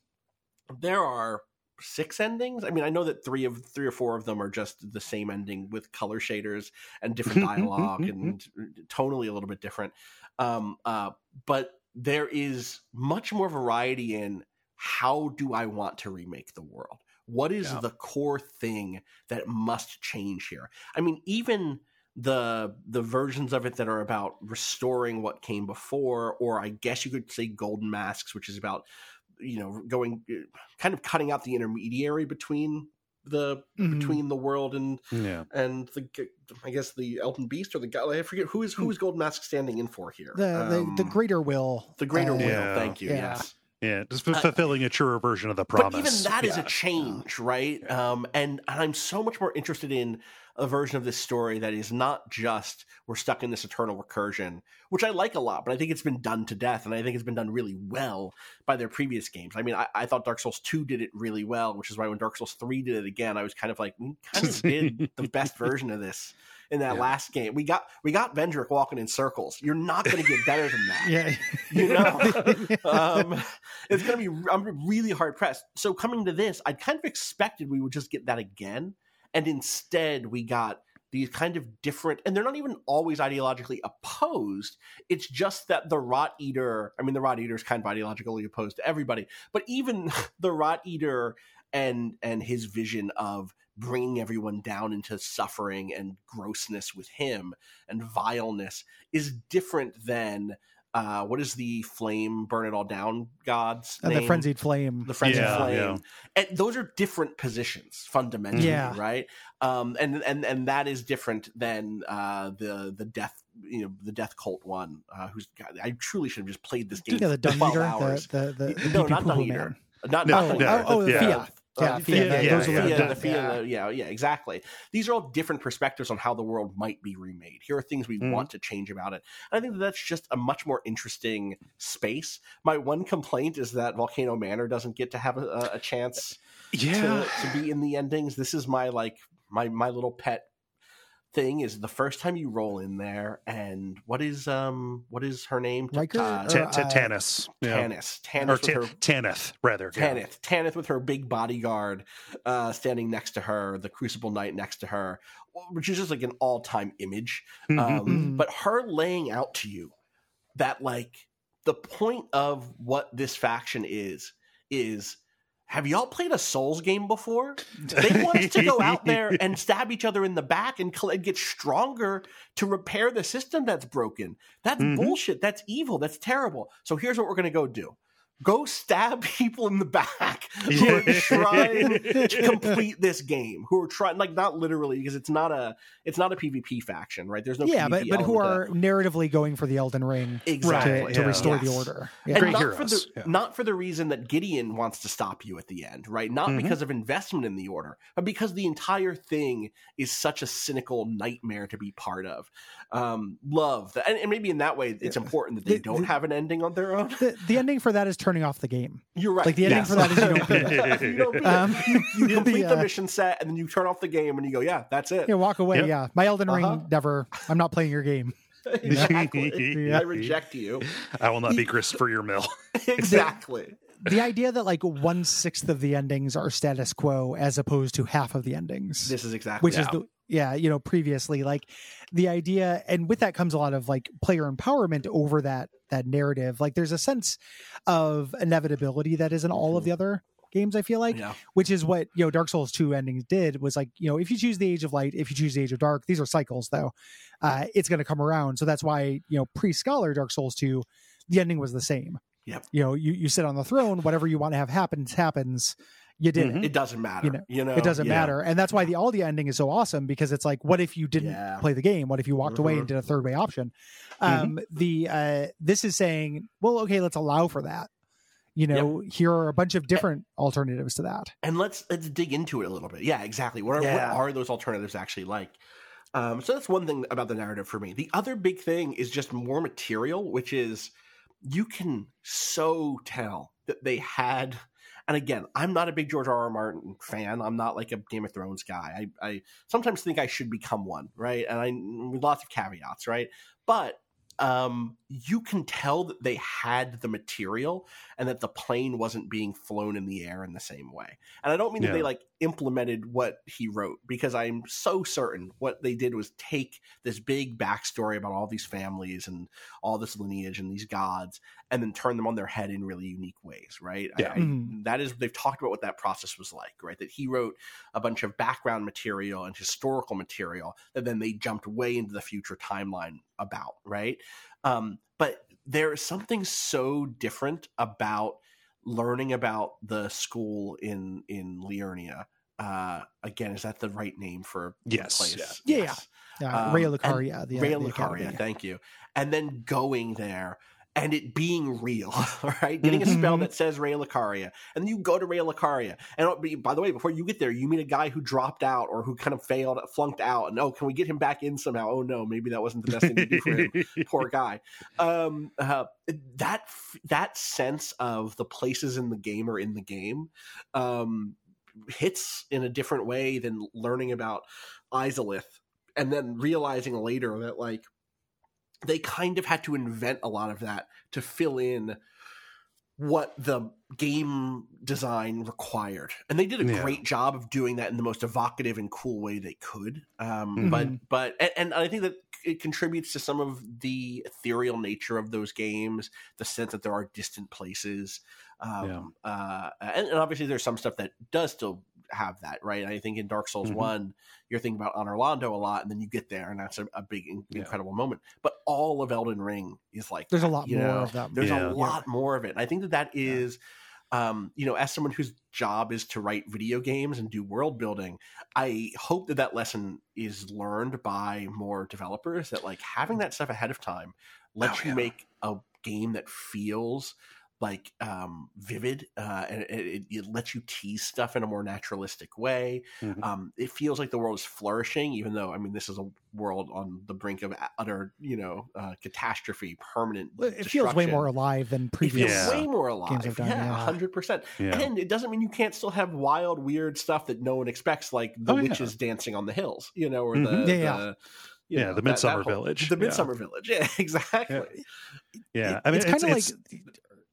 there are six endings. I mean, I know that three of three or four of them are just the same ending with color shaders and different dialogue and tonally a little bit different. Um, uh, but there is much more variety in how do I want to remake the world? What is Yeah. the core thing that must change here? I mean, even the the versions of it that are about restoring what came before, or I guess you could say golden masks, which is about you know going kind of cutting out the intermediary between the Mhm. between the world and Yeah. and the I guess the Elden Beast or the guy I forget who is who is Golden Mask standing in for here. the, the the Um, greater will. the greater uh, will. Yeah. Thank you. Yeah. Yes, Yeah. Just f- fulfilling a truer version of the promise. but even that is yeah. a change, right? Um, and I'm so much more interested in a version of this story that is not just we're stuck in this eternal recursion, which I like a lot, but I think it's been done to death, and I think it's been done really well by their previous games. I mean, I, I thought Dark Souls 2 did it really well, which is why when Dark Souls 3 did it again, I was kind of like, we kind of did the best version of this in that Yeah. last game. We got we got Vendrick walking in circles. You're not going to get better than that Yeah. you know um, it's going to be i'm really hard pressed so coming to this i kind of expected we would just get that again and instead we got these kind of different and they're not even always ideologically opposed it's just that the rot eater i mean the rot eater is kind of ideologically opposed to everybody but even the rot eater and and his vision of bringing everyone down into suffering and grossness with him and vileness is different than uh, what is the flame burn it all down god's Uh, the frenzied flame. the frenzied Yeah, flame yeah. and those are different positions fundamentally Yeah. right um and and and that is different than uh the the death you know the death cult one uh who's God, i truly should have just played this game yeah, the for dung 12 eater, hours. the the the, the No, not dung poo eater. Not No, no, Oh, oh, the yeah. Fia. Yeah, Uh, Fia, Fia, yeah, those are yeah, yeah. the Fia, yeah. yeah, exactly. These are all different perspectives on how the world might be remade. Here are things we Mhm. want to change about it. And I think that that's just a much more interesting space. My one complaint is that Volcano Manor doesn't get to have a, a chance Yeah. to, to be in the endings. This is my like my my little pet thing is the first time you roll in there, and what is um what is her name? Rykard? Uh, Or, Ta- uh, Tannis. Yeah. Tannis. Tannis Or with her Tanith, rather. yeah. Tanith. Tanith with her big bodyguard uh, standing next to her, the Crucible Knight next to her, which is just like an all time image. Mhm. Um, Mhm. But her laying out to you that, like, the point of what this faction is, is have y'all played a Souls game before? They want us to go out there and stab each other in the back and, cl- and get stronger to repair the system that's broken. That's Mhm. bullshit. That's evil. That's terrible. So here's what we're going to go do. Go stab people in the back who are trying to complete this game. Who are trying, like not literally, because it's not a it's not a PvP faction, right? There's no yeah, PvP but but who element to are narratively going for the Elden Ring exactly to, to yeah. restore the Yes. order. And Yeah. Great not heroes, for the yeah. not for the reason that Gideon wants to stop you at the end, right? Not Mhm. because of investment in the order, but because the entire thing is such a cynical nightmare to be part of. Um, love that, and, and maybe in that way, it's Yeah. important that they The- don't the- have an ending on their own. The, the ending for that is turning off the game. You're right. Like, the ending yes. for that is you don't beat it. You don't beat it. Um, you, you complete the, the uh, mission set, and then you turn off the game, and you go, "Yeah, that's it." Yeah, walk away. Yep. Yeah, my Elden Uh-huh. Ring never. I'm not playing your game. exactly. Yeah. I reject you. I will not be grist for your mill. exactly. The idea that like one sixth of the endings are status quo as opposed to half of the endings, This is exactly which is the yeah you know previously like the idea, and with that comes a lot of like player empowerment over that that narrative. Like there's a sense of inevitability that is in all of the other games. I feel like yeah. which is what you know dark souls 2 endings did was like you know if you choose the age of light if you choose the age of dark these are cycles though uh it's going to come around so that's why you know pre-scholar dark souls 2 the ending was the same Yep. you know you, you sit on the throne whatever you want to have happens happens you did Mhm. it It doesn't matter. You know, you know, it doesn't Yeah. matter and that's why the aldia ending is so awesome because it's like what if you didn't Yeah. play the game what if you walked away Mhm. and did a third way option um the uh this is saying well okay let's allow for that you know here are a bunch of different alternatives to that and let's let's dig into it a little bit. Yeah, exactly. What are, Yeah. what are those alternatives actually like? Um, so that's one thing about the narrative for me. The other big thing is just more material, which is you can so tell that they had. And again, I'm not a big George R. R. Martin fan. I'm not like a Game of Thrones guy. I, I sometimes think I should become one, right? And I with lots of caveats, right? But um, you can tell that they had the material and that the plane wasn't being flown in the air in the same way. And I don't mean that they like implemented what he wrote because I'm so certain what they did was take this big backstory about all these families and all this lineage and these gods and then turn them on their head in really unique ways, right? Yeah. I- Mhm. that is they've talked about what that process was like, right? That he wrote a bunch of background material and historical material that then they jumped way into the future timeline about, right? Um, but there is something so different about learning about the school in in Liurnia. Uh, again, is that the right name for the Yes, place? yeah. Yeah, Yes. uh, Um, Raya Lucaria, the, uh, the Lucaria, academy. thank you. And then going there and it being real, right? Getting a spell Mhm. that says Raya Lucaria, and then you go to Raya Lucaria. And be- by the way, before you get there, you meet a guy who dropped out or who kind of failed, flunked out, and oh, can we get him back in somehow? Oh no, maybe that wasn't the best thing to do for him. Poor guy. Um, uh, that that sense of the places in the game or in the game. Um, hits in a different way than learning about Izalith and then realizing later that like they kind of had to invent a lot of that to fill in what the game design required and they did a Yeah. great job of doing that in the most evocative and cool way they could um, Mhm. but but and, and i think that it contributes to some of the ethereal nature of those games the sense that there are distant places um, uh, and, and obviously there's some stuff that does still have that right i think in dark souls Mhm. 1 you're thinking about Anor Londo a lot and then you get there and that's a, a big in- Yeah. incredible moment but all of elden ring is like There's a lot more know? of that. there's Yeah. a lot more of it and i think that that is um, you know as someone whose job is to write video games and do world building i hope that that lesson is learned by more developers that like having that stuff ahead of time lets Oh, you yeah. make a game that feels like um vivid uh and it, it, it lets you tease stuff in a more naturalistic way Mhm. um it feels like the world is flourishing even though i mean this is a world on the brink of utter you know uh catastrophe permanent It feels way more alive than it feels previous. Yeah. way more alive Games done, yeah yeah. hundred percent Yeah. and it doesn't mean you can't still have wild weird stuff that no one expects like the Oh, yeah. witches dancing on the hills you know or Mhm. the, Yeah, yeah. the you Yeah, know, the Midsummer that whole- Village. the Yeah. midsummer village yeah exactly Yeah, It- I mean, it's kind of like.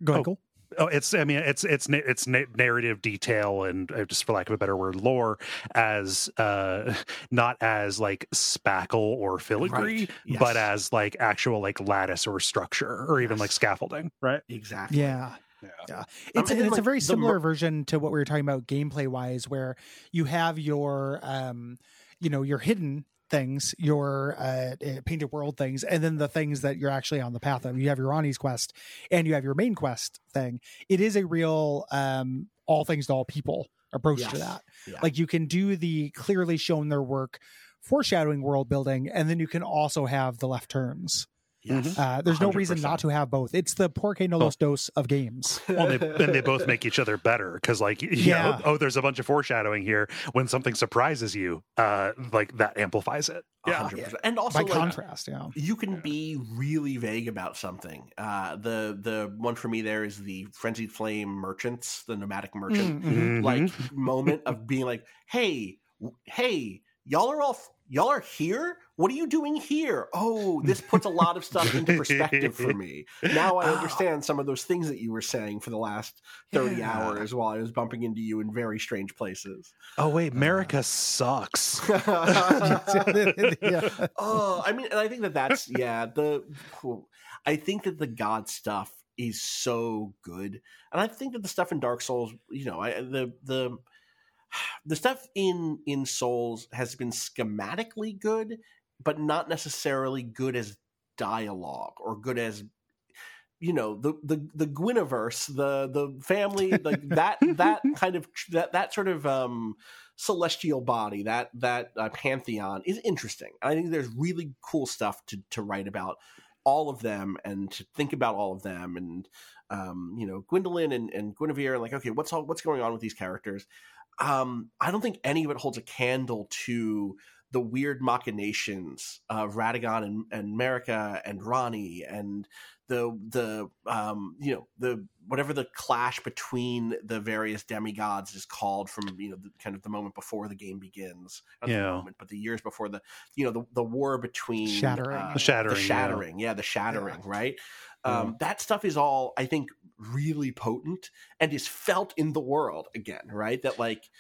Go ahead, Oh, Cole. Oh, it's I mean it's it's it's narrative detail and uh, just for lack of a better word, lore as uh not as like spackle or filigree, Right, yes. but as like actual like lattice or structure or even like scaffolding, right? exactly Yeah. Yeah. Yeah, it's and and then, it's a very similar mer- version to what we were talking about gameplay wise, where you have your um, you know, your hidden things, your uh, uh, painted world things, and then the things that you're actually on the path of. You have your Ranni's quest, and you have your main quest thing. It is a real um, all things to all people approach to that. Yeah. Like you can do the clearly shown their work, foreshadowing world building, and then you can also have the left turns. Yes. Uh, there's no reason not to have both. It's the porque no los dos of games. Well, they, and they both make each other better because, like, you Yeah. know, oh, there's a bunch of foreshadowing here. When something surprises you, uh, like that amplifies it. Yeah, 100%. and also By like, contrast, yeah. you can be really vague about something. Uh, the the one for me there is the frenzied flame merchants, the nomadic merchant Mm, mhm. Mhm. like moment of being like, hey, w- hey, y'all are all f- y'all are here. What are you doing here? Oh, this puts a lot of stuff into perspective for me. Now I Oh. understand some of those things that you were saying for the last thirty Yeah. hours while I was bumping into you in very strange places. Oh wait, uh, America sucks. yeah. oh, I mean, and I think that that's yeah. The I think that the God stuff is so good, and I think that the stuff in Dark Souls, you know, I, the the the stuff in in Souls has been schematically good, but not necessarily good as dialogue or good as you know the the the Gwynniverse, the the family, like that that kind of that that sort of um celestial body, that that uh, pantheon is interesting. I think there's really cool stuff to to write about all of them and to think about all of them and um you know Gwyndolin and and Gwynevere and like okay what's all what's going on with these characters. Um I don't think any of it holds a candle to the weird machinations of Radagon and, and Marika and Ranni and the the um you know the whatever the clash between the various demigods is called from you know the, kind of the moment before the game begins not the Yeah. moment but the years before the you know the, the war between Shattering. uh, The shattering, the yeah. shattering yeah, the shattering right Yeah. um that stuff is all i think really potent and is felt in the world again right that like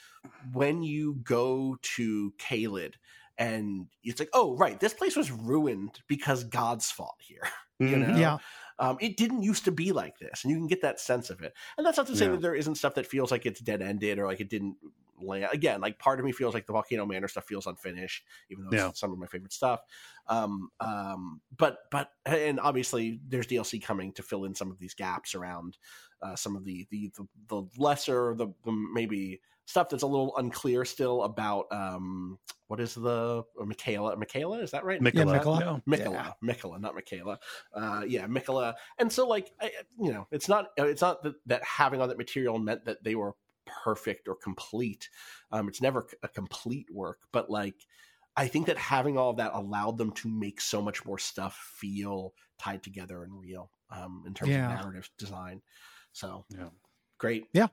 when you go to Caelid and it's like oh right this place was ruined because gods fault here you Mhm. know Yeah. um, it didn't used to be like this and you can get that sense of it and that's not to say Yeah. that there isn't stuff that feels like it's dead ended or like it didn't lay again like part of me feels like the volcano manor stuff feels unfinished even though Yeah. it's some of my favorite stuff um, um, but but and obviously there's dlc coming to fill in some of these gaps around uh, some of the the the, the lesser the, the maybe stuff that's a little unclear still about um what is the uh, Michaela Michaela is that right Mikola. Mikola. Yeah. Michaela, Yeah. Mikola, not Michaela. Uh, yeah, Michaela And so, like, I, you know, it's not it's not that, that having all that material meant that they were perfect or complete. Um, it's never a complete work, but like, I think that having all of that allowed them to make so much more stuff feel tied together and real um, in terms Yeah. of narrative design. So, Yeah. great. Yeah.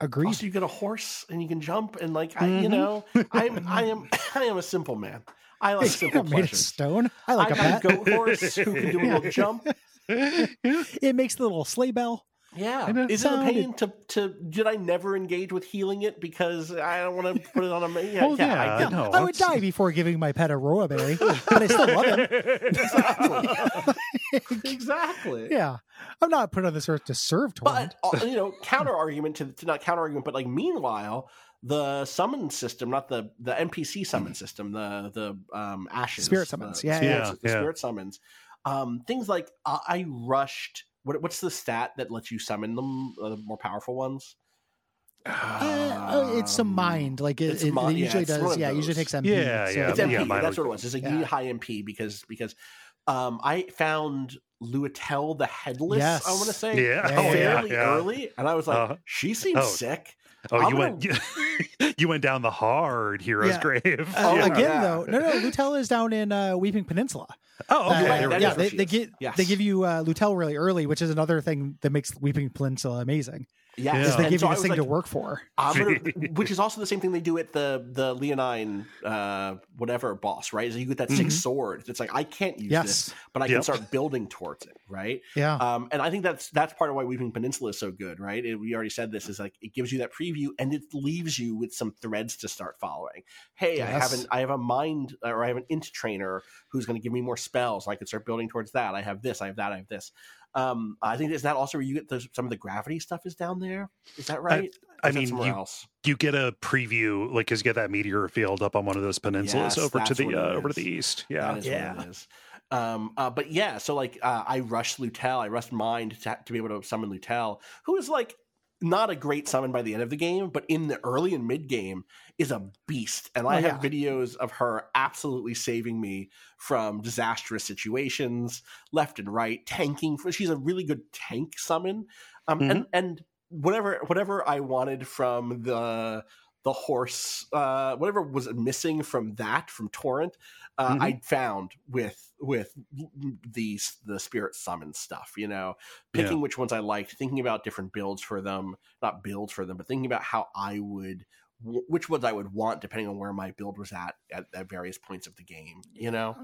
Agreed. Also, you get a horse and you can jump and like I, you Mhm. know, I'm I am I am a simple man. I like simple made of pleasures. stone. I like I a got pet. a goat horse who can do a little jump. it makes the little sleigh bell. Yeah. I know. Is it a pain to to did I never engage with healing it because I don't want to put it on a ma- yeah, Well, yeah, I I get- know. I would die before giving my pet a roa berry, but I still love him. exactly. Exactly. Yeah, I'm not put on this earth to serve Torrent. But uh, you know, counter argument to, to not counter argument, but like meanwhile, the summon system, not the the NPC summon system, the the um ashes, Spirit the summons, yeah, spirit, yeah. the Yeah. spirit summons, um, things like uh, I rushed. What, what's the stat that lets you summon them? Uh, the more powerful ones. Uh, oh, it's a mind. Like it, it's it, mi- it yeah, usually it's does. Yeah, it usually takes MP. Yeah, so yeah, It's it's MP. yeah, that's what it was. It's like you Yeah. need high MP because because um, I found Lhutel the Headless. Yes. I want to say Yeah. Yeah, yeah, fairly yeah. early, and I was like, Uh-huh. she seems Oh. sick. Oh, I'm you went you, you went down the hard hero's Yeah. grave. Uh, Oh, Yeah. Again, yeah. though, no, no, Lhutel is down in uh, Weeping Peninsula. Oh, Uh, okay. You're right, there we that go. yeah, they, they get Yes. they give you uh, Lhutel really early, which is another thing that makes Weeping Peninsula amazing. Yeah, Yeah. Is they And give so you I this was thing to work for. I'm gonna, which is also the same thing they do at the the Leonine uh, whatever boss, right? So you get that 6 Mhm. sword. It's like I can't use Yes. this, but I Yep. can start building towards it, right? Yeah. Um, and I think that's that's part of why Weeping Peninsula is so good, right? It, we already said this is like it gives you that preview and it leaves you with some threads to start following. Hey, I have Yes. an I have a mind or I have an int trainer who's going to give me more spells. I can start building towards that. I have this. I have that. I have this. Um, I think is that also where you get the, some of the gravity stuff is down there. Is that right? Or I mean, you- else. You get a preview, like, because you get that meteor field up on one of those peninsulas Yes, over to the uh, over to the east. Yeah, That is Yeah. what it is. Um, uh, but yeah, so like uh, I rushed Lhutel, I rushed Mind to, to be able to summon Lhutel, who is like not a great summon by the end of the game, but in the early and mid game is a beast. And I Oh, have videos of her absolutely saving me from disastrous situations, left and right, tanking. She's a really good tank summon. Um, and and whatever whatever I wanted from the the horse, uh, whatever was missing from that from Torrent, uh, Mhm. I found with with these the spirit summon stuff. You know, picking which ones I liked, thinking about different builds for them, not builds for them, but thinking about how I would. Which ones I would want, depending on where my build was at at, at various points of the game, you know.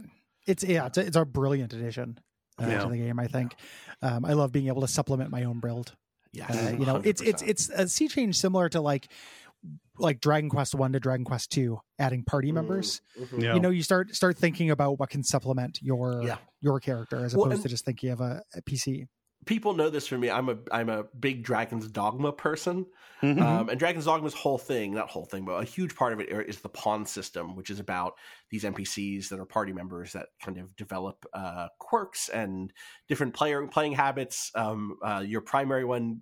It's yeah, it's a, it's a brilliant addition uh, Yeah. to the game. I think um, I love being able to supplement my own build. Yeah, Uh, you know, it's it's it's a sea change similar to like like Dragon Quest one to Dragon Quest two, adding party members. Mhm. Yeah. You know, you start start thinking about what can supplement your Yeah. your character as Well, opposed and- to just thinking of a, a PC. people know this from me. I'm a I'm a big Dragon's Dogma person, Mhm. um, and Dragon's Dogma's whole thing, not whole thing, but a huge part of it is the pawn system, which is about these NPCs that are party members that kind of develop uh, quirks and different player playing habits. Um, uh, your primary one mo-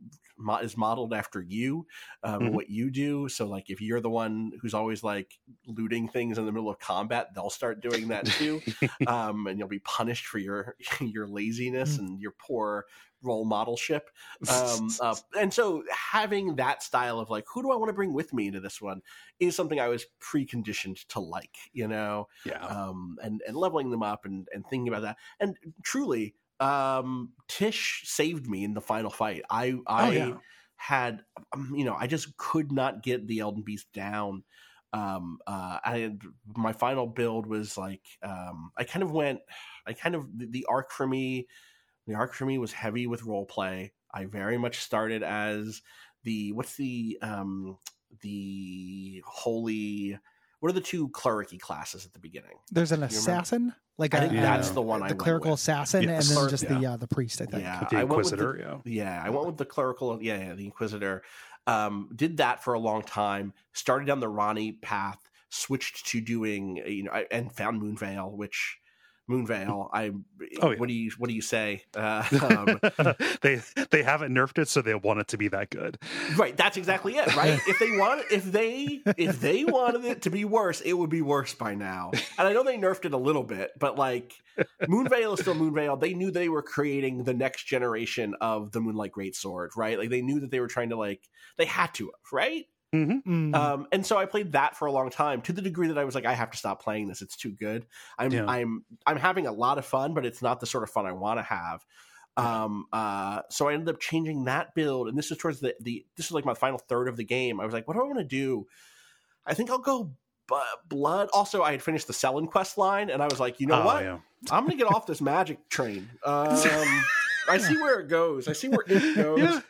is modeled after you, um, Mhm. what you do. So, like, if you're the one who's always like looting things in the middle of combat, they'll start doing that too um, and you'll be punished for your your laziness and your poor role modelship. Um, uh, and so having that style of like, who do I want to bring with me into this one is something I was preconditioned to like, you know, yeah. um, and and leveling them up and and thinking about that. And truly, um, Tiche saved me in the final fight. I I Oh, yeah. had um, you know I just could not get the Elden Beast down. Um, uh, I had, my final build was like um, I kind of went. I kind of the, the arc for me. The arc for me was heavy with role play. I very much started as the what's the um the holy what are the two clericy classes at the beginning? There's an remember? assassin, like I think that's the one I the went clerical with. assassin, Yes. and then Cleric- just the uh, the priest. I think. Yeah, the I went with the- Inquisitor. yeah. Yeah, I went with the clerical. Yeah, yeah, the Inquisitor. Um, did that for a long time. Started down the Ranni path. Switched to doing you know, I, and found Moonveil, which Moonveil. I. Oh, yeah. What do you What do you say? Uh, um, they they haven't nerfed it, so they want it to be that good. right, that's exactly it. Right. if they want, if they if they wanted it to be worse, it would be worse by now. And I know they nerfed it a little bit, but like Moonveil is still Moonveil. They knew they were creating the next generation of the Moonlight Greatsword, right? Like they knew that they were trying to like they had to, right? Mm. Um, and so I played that for a long time to the degree that I was like, I have to stop playing this. It's too good. I'm Yeah. I'm I'm having a lot of fun, but it's not the sort of fun I want to have. Um, uh, so I ended up changing that build, and this is towards the the this is like my final third of the game. I was like, what do I want to do? I think I'll go bu- blood. Also, I had finished the Sellen quest line, and I was like, you know oh, what? Yeah. I'm gonna get off this magic train. Um, I see where it goes. I see where it goes. Yeah.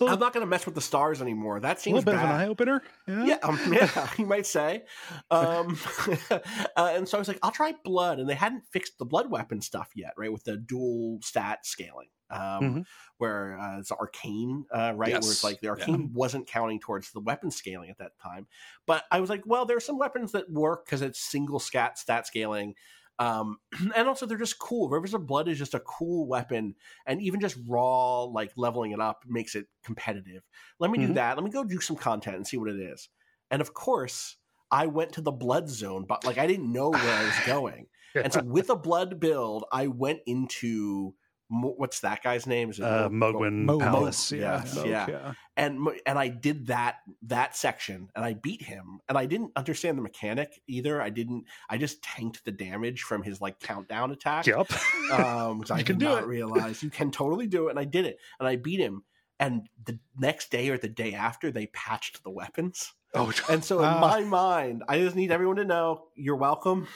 I'm not gonna mess with the stars anymore. That seems A little bit of an eye opener. Yeah. Yeah, um, yeah, you might say. Um, uh, and so I was like, I'll try blood, and they hadn't fixed the blood weapon stuff yet, right? With the dual stat scaling, um, Mhm. where uh, it's arcane, uh, right? Where it's like the Yeah. arcane wasn't counting towards the weapon scaling at that time. But I was like, well, there are some weapons that work because it's single scat stat scaling. Um, and also they're just cool. Rivers of Blood is just a cool weapon, and even just raw like leveling it up makes it competitive. Let me do Mhm. that. Let me go do some content and see what it is. And of course, I went to the blood zone, but like I didn't know where I was going. And so with a blood build, I went into mo- what's that guy's name? Is it Uh, Mo- Mohgwyn Mo- Palace. Mo- yeah. yes, Mohg, yeah. and and I did that that section and I beat him and I didn't understand the mechanic either. I didn't. I just tanked the damage from his like countdown attack. Yep. Um, 'cause I You did do not it. realize you can totally do it, and I did it, and I beat him. And the next day or the day after, they patched the weapons. Oh, And so, in Ah. my mind, I just need everyone to know you're welcome.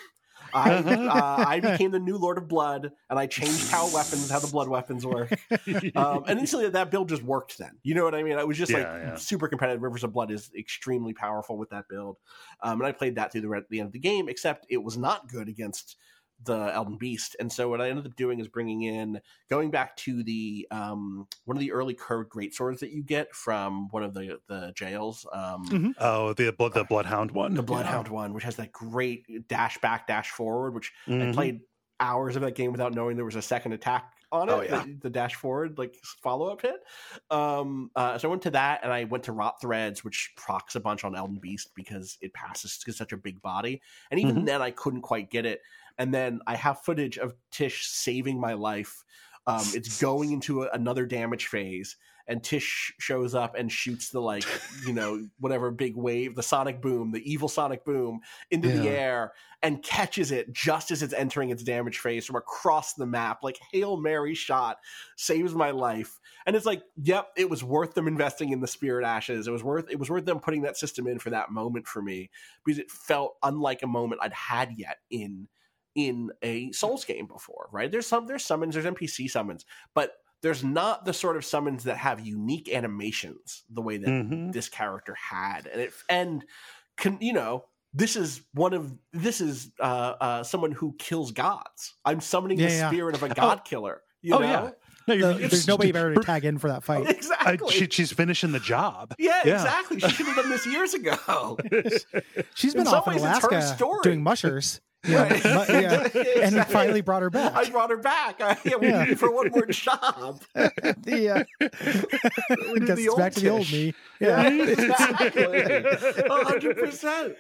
I uh, I became the new Lord of Blood, and I changed how weapons, how the blood weapons work. Um, and instantly, that build just worked. Then you know what I mean? I was just like Yeah, yeah. super competitive. Rivers of Blood is extremely powerful with that build, um, and I played that through the, re- the end of the game. Except it was not good against the Elden Beast. And so what I ended up doing is bringing in, going back to the um, one of the early curved great swords that you get from one of the the jails. Um, Mhm. oh, the blood, the bloodhound one. the Bloodhound one, which has that great dash back, dash forward, which I Mhm. played hours of that game without knowing there was a second attack on it. Oh, yeah. the, the dash forward, like follow up hit. Um, uh, so I went to that, and I went to Rot Threads, which procs a bunch on Elden Beast because it passes to such a big body. And even Mhm. then, I couldn't quite get it. And then I have footage of Tiche saving my life. Um, it's going into a, another damage phase, and Tiche shows up and shoots the like, you know, whatever big wave, the sonic boom, the evil sonic boom into the air, and catches it just as it's entering its damage phase from across the map, like hail mary shot, saves my life. And it's like, yep, it was worth them investing in the spirit ashes. It was worth it was worth them putting that system in for that moment for me because it felt unlike a moment I'd had yet in in a Souls game before, right? There's some there's summons, there's NPC summons, but there's not the sort of summons that have unique animations the way that Mhm. this character had, and it and can you know this is one of this is uh, uh, someone who kills gods. I'm summoning the Yeah, yeah. spirit of a god killer. You Oh, know yeah. No, The- you're- there's nobody better to tag in for that fight. uh, exactly. she, she's finishing the job. yeah, yeah. exactly. She should have done this years ago. she's been some off in ways, it's her Alaska doing mushers. Yeah, mu- yeah. and Exactly. finally brought her back. I brought her back. I, yeah, we Yeah. you for one more job. yeah, We did the old back to the old me. Yeah, Yeah, exactly. hundred percent.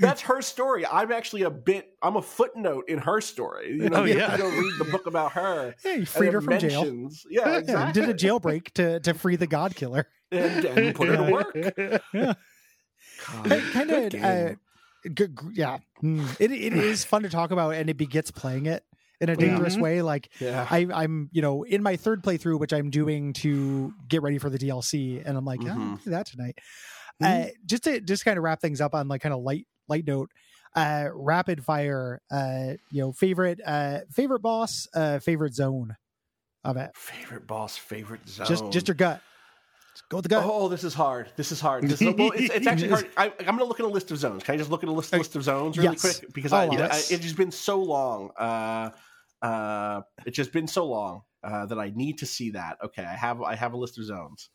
That's her story. I'm actually a bit. I'm a footnote in her story. You know, Oh, you yeah. have to go read the book about her. yeah, you freed her from jail. mentions- Yeah, Yeah, exactly. did a jailbreak to to free the God Killer. and, and put her to work. Yeah. God, kind of uh, yeah Mm. it, it is fun to talk about and it begets playing it in a dangerous Mhm. way like yeah. I, i'm you know in my third playthrough which i'm doing to get ready for the dlc and i'm like yeah, Mhm. i'll do that tonight Mhm. uh, just to just kind of wrap things up on like kind of light light note uh rapid fire uh you know favorite uh favorite boss uh favorite zone of it favorite boss, favorite zone. just just your gut Just go with the gut Oh, this is hard. This is hard. This is, well, it's, it's actually hard. I, I'm going to look at a list of zones. Can I just look at a list, list of zones really Yes. quick? Because I, Oh, I, yes. it's just been so long. Uh, uh, it's just been so long uh, that I need to see that. Okay, I have I have a list of zones.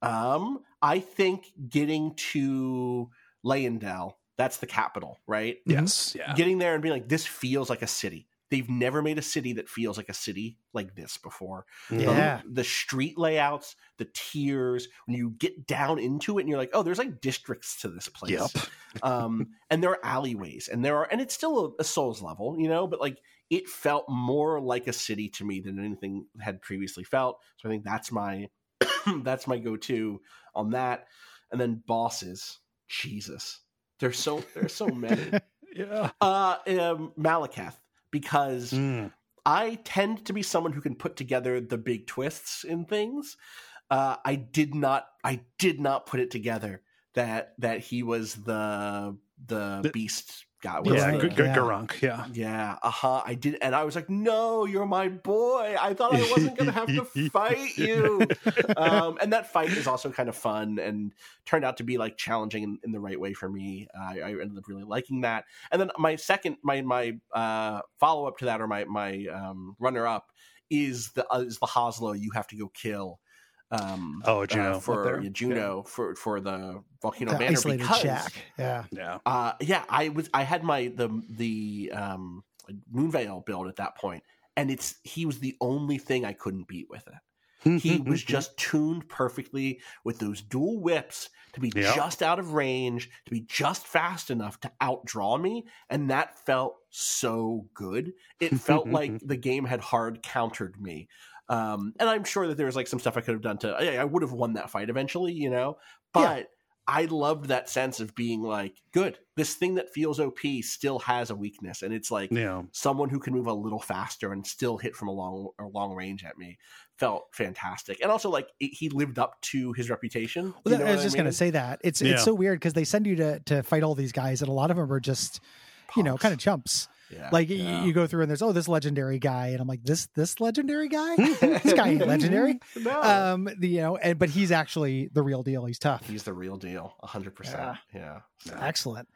Um, I think getting to Leyndell, that's the capital, right? Yes. Yeah. Getting there and being like, this feels like a city. They've never made a city that feels like a city like this before the- Yeah. the, street layouts, the tiers, when you get down into it and you're like, oh, there's like districts to this place. Yep. um, and there are alleyways and there are, and it's still a, a Souls level, you know, but like it felt more like a city to me than anything had previously felt. So I think that's my, that's my go-to on that. And then bosses, Jesus, there's so, there's so many. Yeah. uh, um, Maliketh, because Mm. I tend to be someone who can put together the big twists in things. Uh, I did not. I did not put it together that that he was the the The- beast Yeah. Right, the- G- G- yeah. Gurranq. Yeah. yeah, uh huh. I did, and I was like, "No, you're my boy." I thought I wasn't gonna have to fight you. Um, and that fight is also kind of fun and turned out to be like challenging in, in the right way for me. I, I ended up really liking that. And then my second, my my uh, follow up to that, or my my um, runner up, is the uh, is the Hoslow. You have to go kill. Um, Oh, Juno uh, for yeah, Juno for for the volcano the banner isolated because shack yeah Yeah. uh yeah i was i had my the the um moonveil build at that point and it's he was the only thing i couldn't beat with it he was just tuned perfectly with those dual whips to be Yeah. just out of range, to be just fast enough to outdraw me, and that felt so good. It felt like the game had hard countered me. Um, and I'm sure that there was like some stuff I could have done to. I, I would have won that fight eventually, you know. But I loved that sense of being like, good. This thing that feels OP still has a weakness, and it's like Yeah. someone who can move a little faster and still hit from a long or long range at me felt fantastic. And also, like it, he lived up to his reputation. Well, You know I was what just mean? going to say that it's Yeah. it's so weird because they send you to to fight all these guys, and a lot of them are just you know kind of chumps. Yeah, Like yeah. you go through and there's oh this legendary guy, and I'm like this this legendary guy, this guy ain't legendary. no, Um, the, you know, and but he's actually the real deal. He's tough. he's the real deal, hundred percent. Yeah, Excellent.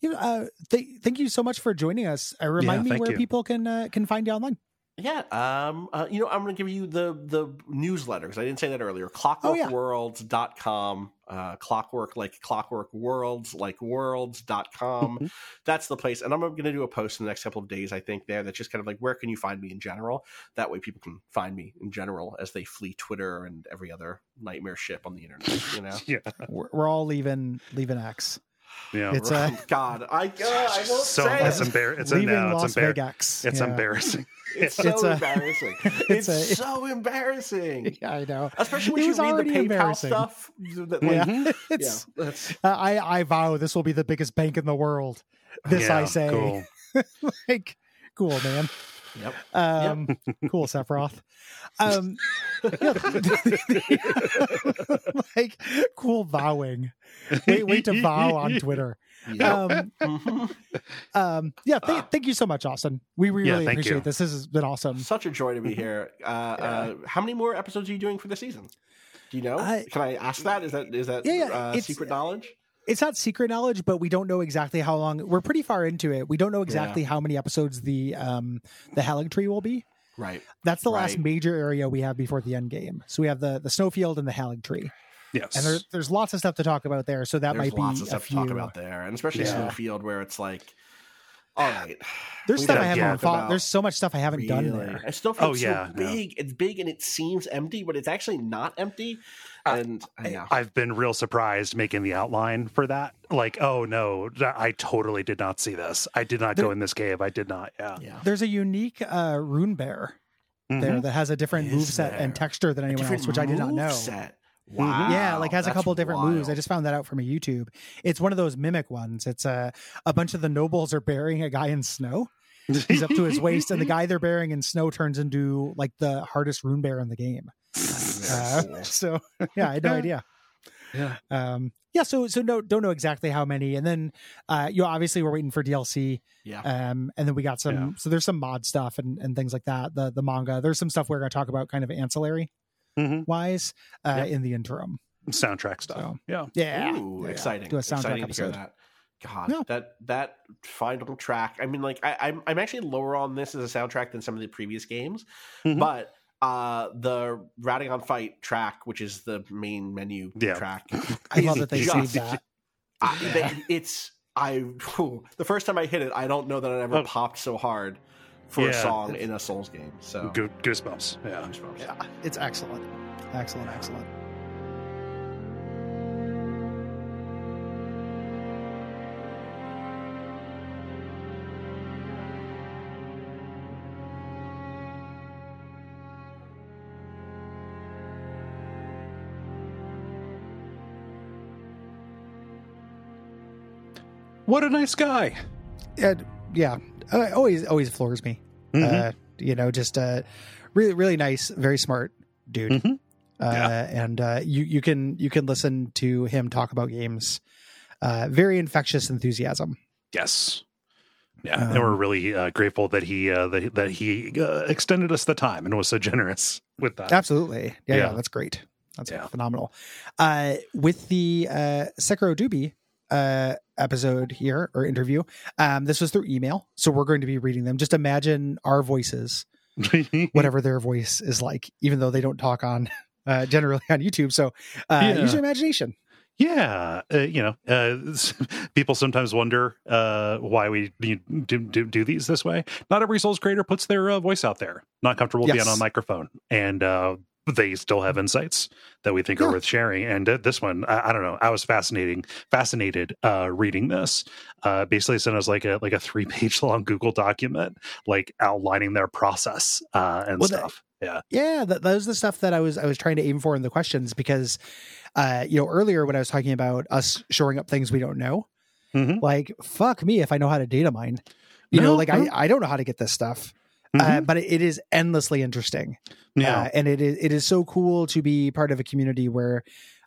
You know, uh, th- thank you so much for joining us. Uh, remind me where you. people can uh, can find you online. Yeah, um, uh, you know, I'm going to give you the the newsletters. I didn't say that earlier. Oh. Clockworkworlds.com, uh, clockwork like clockwork worlds like worlds.com. That's the place. And I'm going to do a post in the next couple of days, I think, there that's just kind of like, where can you find me in general? That way people can find me in general as they flee Twitter and every other nightmare ship on the internet, you know? Yeah. We're, we're all leaving leaving X. Yeah. It's uh, God, I, uh, I won't so say it's it. embar- it's, leaving no, Las it's, embar- Vegas. it's Yeah. embarrassing. It's so It's a- embarrassing. it's It's, a- so embarrassing. Yeah, I know. Especially when It you was read the already PayPal embarrassing. stuff. That, like, Yeah, it's. yeah, that's Uh, I I vow this will be the biggest bank in the world. This I say. Cool. like, cool, man. Yep. Um, cool, Sephiroth. Um, yeah. like, cool vowing. Wait, wait to vow on Twitter. Yep. Um, um, yeah, th- thank you so much, Austin. We really Yeah, thank appreciate you. this. This has been awesome. Such a joy to be here. Uh, uh, how many more episodes are you doing for the season? Do you know? I- Can I ask that? Is that is that Yeah, yeah, uh, secret knowledge? It's not secret knowledge, but we don't know exactly how long. We're pretty far into it. We don't know exactly how many episodes the um the Haligtree will be. Right. That's the last major area we have before the end game. So we have the the snowfield and the Haligtree, Yes. and there, there's lots of stuff to talk about there. So that There's might be lots of a stuff few. to talk about there, and especially Yeah. Snowfield, where it's like, all right, There's we stuff I haven't yeah, fought. There's so much stuff I haven't done there. It still feels Oh, yeah, so yeah. big. It's big and it seems empty, but it's actually not empty. And uh, yeah, I've been real surprised making the outline for that. Like, oh no, I totally did not see this. I did not go in this cave. I did not. Yeah. yeah. There's a unique uh, rune bear there Mhm. that has a different move set and texture than anyone else, which I did not know. Moveset. Wow. Yeah, like has a that's couple different moves. I just found that out from a YouTube. It's one of those mimic ones. It's a a bunch of the nobles are burying a guy in snow. He's up to his waist, and the guy they're burying in snow turns into like the hardest rune bear in the game. Uh, so yeah, I had no idea. Yeah. Um, yeah. So so no don't know exactly how many, and then uh, you know, obviously we're waiting for DLC. Yeah. Um, and then we got some. Yeah. So there's some mod stuff and and things like that. The the manga. There's some stuff we're going to talk about, kind of ancillary Mhm. wise, uh, Yep. in the interim. Soundtrack stuff. So- Yeah. Yeah. Ooh, Yeah. exciting! Do a soundtrack exciting episode. to hear that. God, Yeah. that that final track. I mean, like I, I'm I'm actually lower on this as a soundtrack than some of the previous games, Mhm. but uh the Radagon Fight track, which is the main menu Yeah. track, I love that they just- saved that. I, they- it's I whew, the first time I hit it, I don't know that I ever Oh. popped so hard for a Yeah. song in a Souls game. So Goo- Goosebumps. Yeah. Goosebumps. Yeah, it's excellent, excellent, excellent. What a nice guy. And yeah, uh, always always floors me. Mhm. Uh, you know, just uh, really really nice, very smart dude. Mhm. Uh, Yeah. and uh, you you can you can listen to him talk about games. Uh, very infectious enthusiasm. Yes. Yeah, Um, and we're really uh, grateful that he uh, that, that he uh, extended us the time and was so generous with that. Absolutely. Yeah, yeah, Yeah. that's great. That's phenomenal. Uh, with the uh, SekiroDubi uh, episode here or interview, um, this was through email. So we're going to be reading them. Just imagine our voices, whatever their voice is like, even though they don't talk on uh, generally on YouTube. So uh, Yeah. use your imagination. Yeah, uh, you know, uh, people sometimes wonder uh, why we do, do do these this way. Not every Souls creator puts their uh, voice out there. Not comfortable being on a microphone, and uh, they still have insights that we think Yeah. are worth sharing. And uh, this one, I, I don't know, I was fascinating, fascinated uh, reading this. Uh, basically, sent us like a like a three page long Google document, like outlining their process uh, and Well, that- stuff. yeah, Yeah, that, that was the stuff that I was I was trying to aim for in the questions because, uh, you know, earlier when I was talking about us shoring up things we don't know, Mhm. like fuck me if I know how to data mine, you know, like no. I I don't know how to get this stuff, uh, Mhm. but it, is endlessly interesting. yeah, Uh, and it is it is so cool to be part of a community where,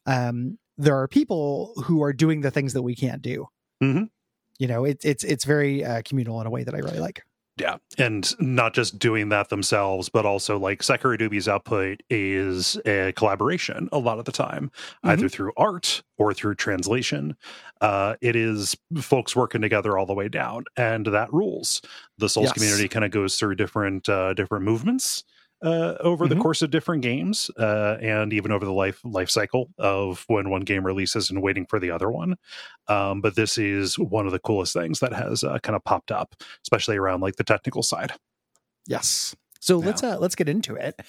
um, there are people who are doing the things that we can't do. Mhm. You know, it's it's it's very uh, communal in a way that I really like. Yeah, and not just doing that themselves, but also like SekiroDubi's output is a collaboration a lot of the time, either through art or through translation. Uh, it is folks working together all the way down, and that rules. The Souls Yes. community kind of goes through different uh, different movements uh, over the Mhm. course of different games, uh, and even over the life life cycle of when one game releases and waiting for the other one. Um, but this is one of the coolest things that has uh, kind of popped up, especially around like the technical side. Yes. So Yeah. let's uh, let's get into it.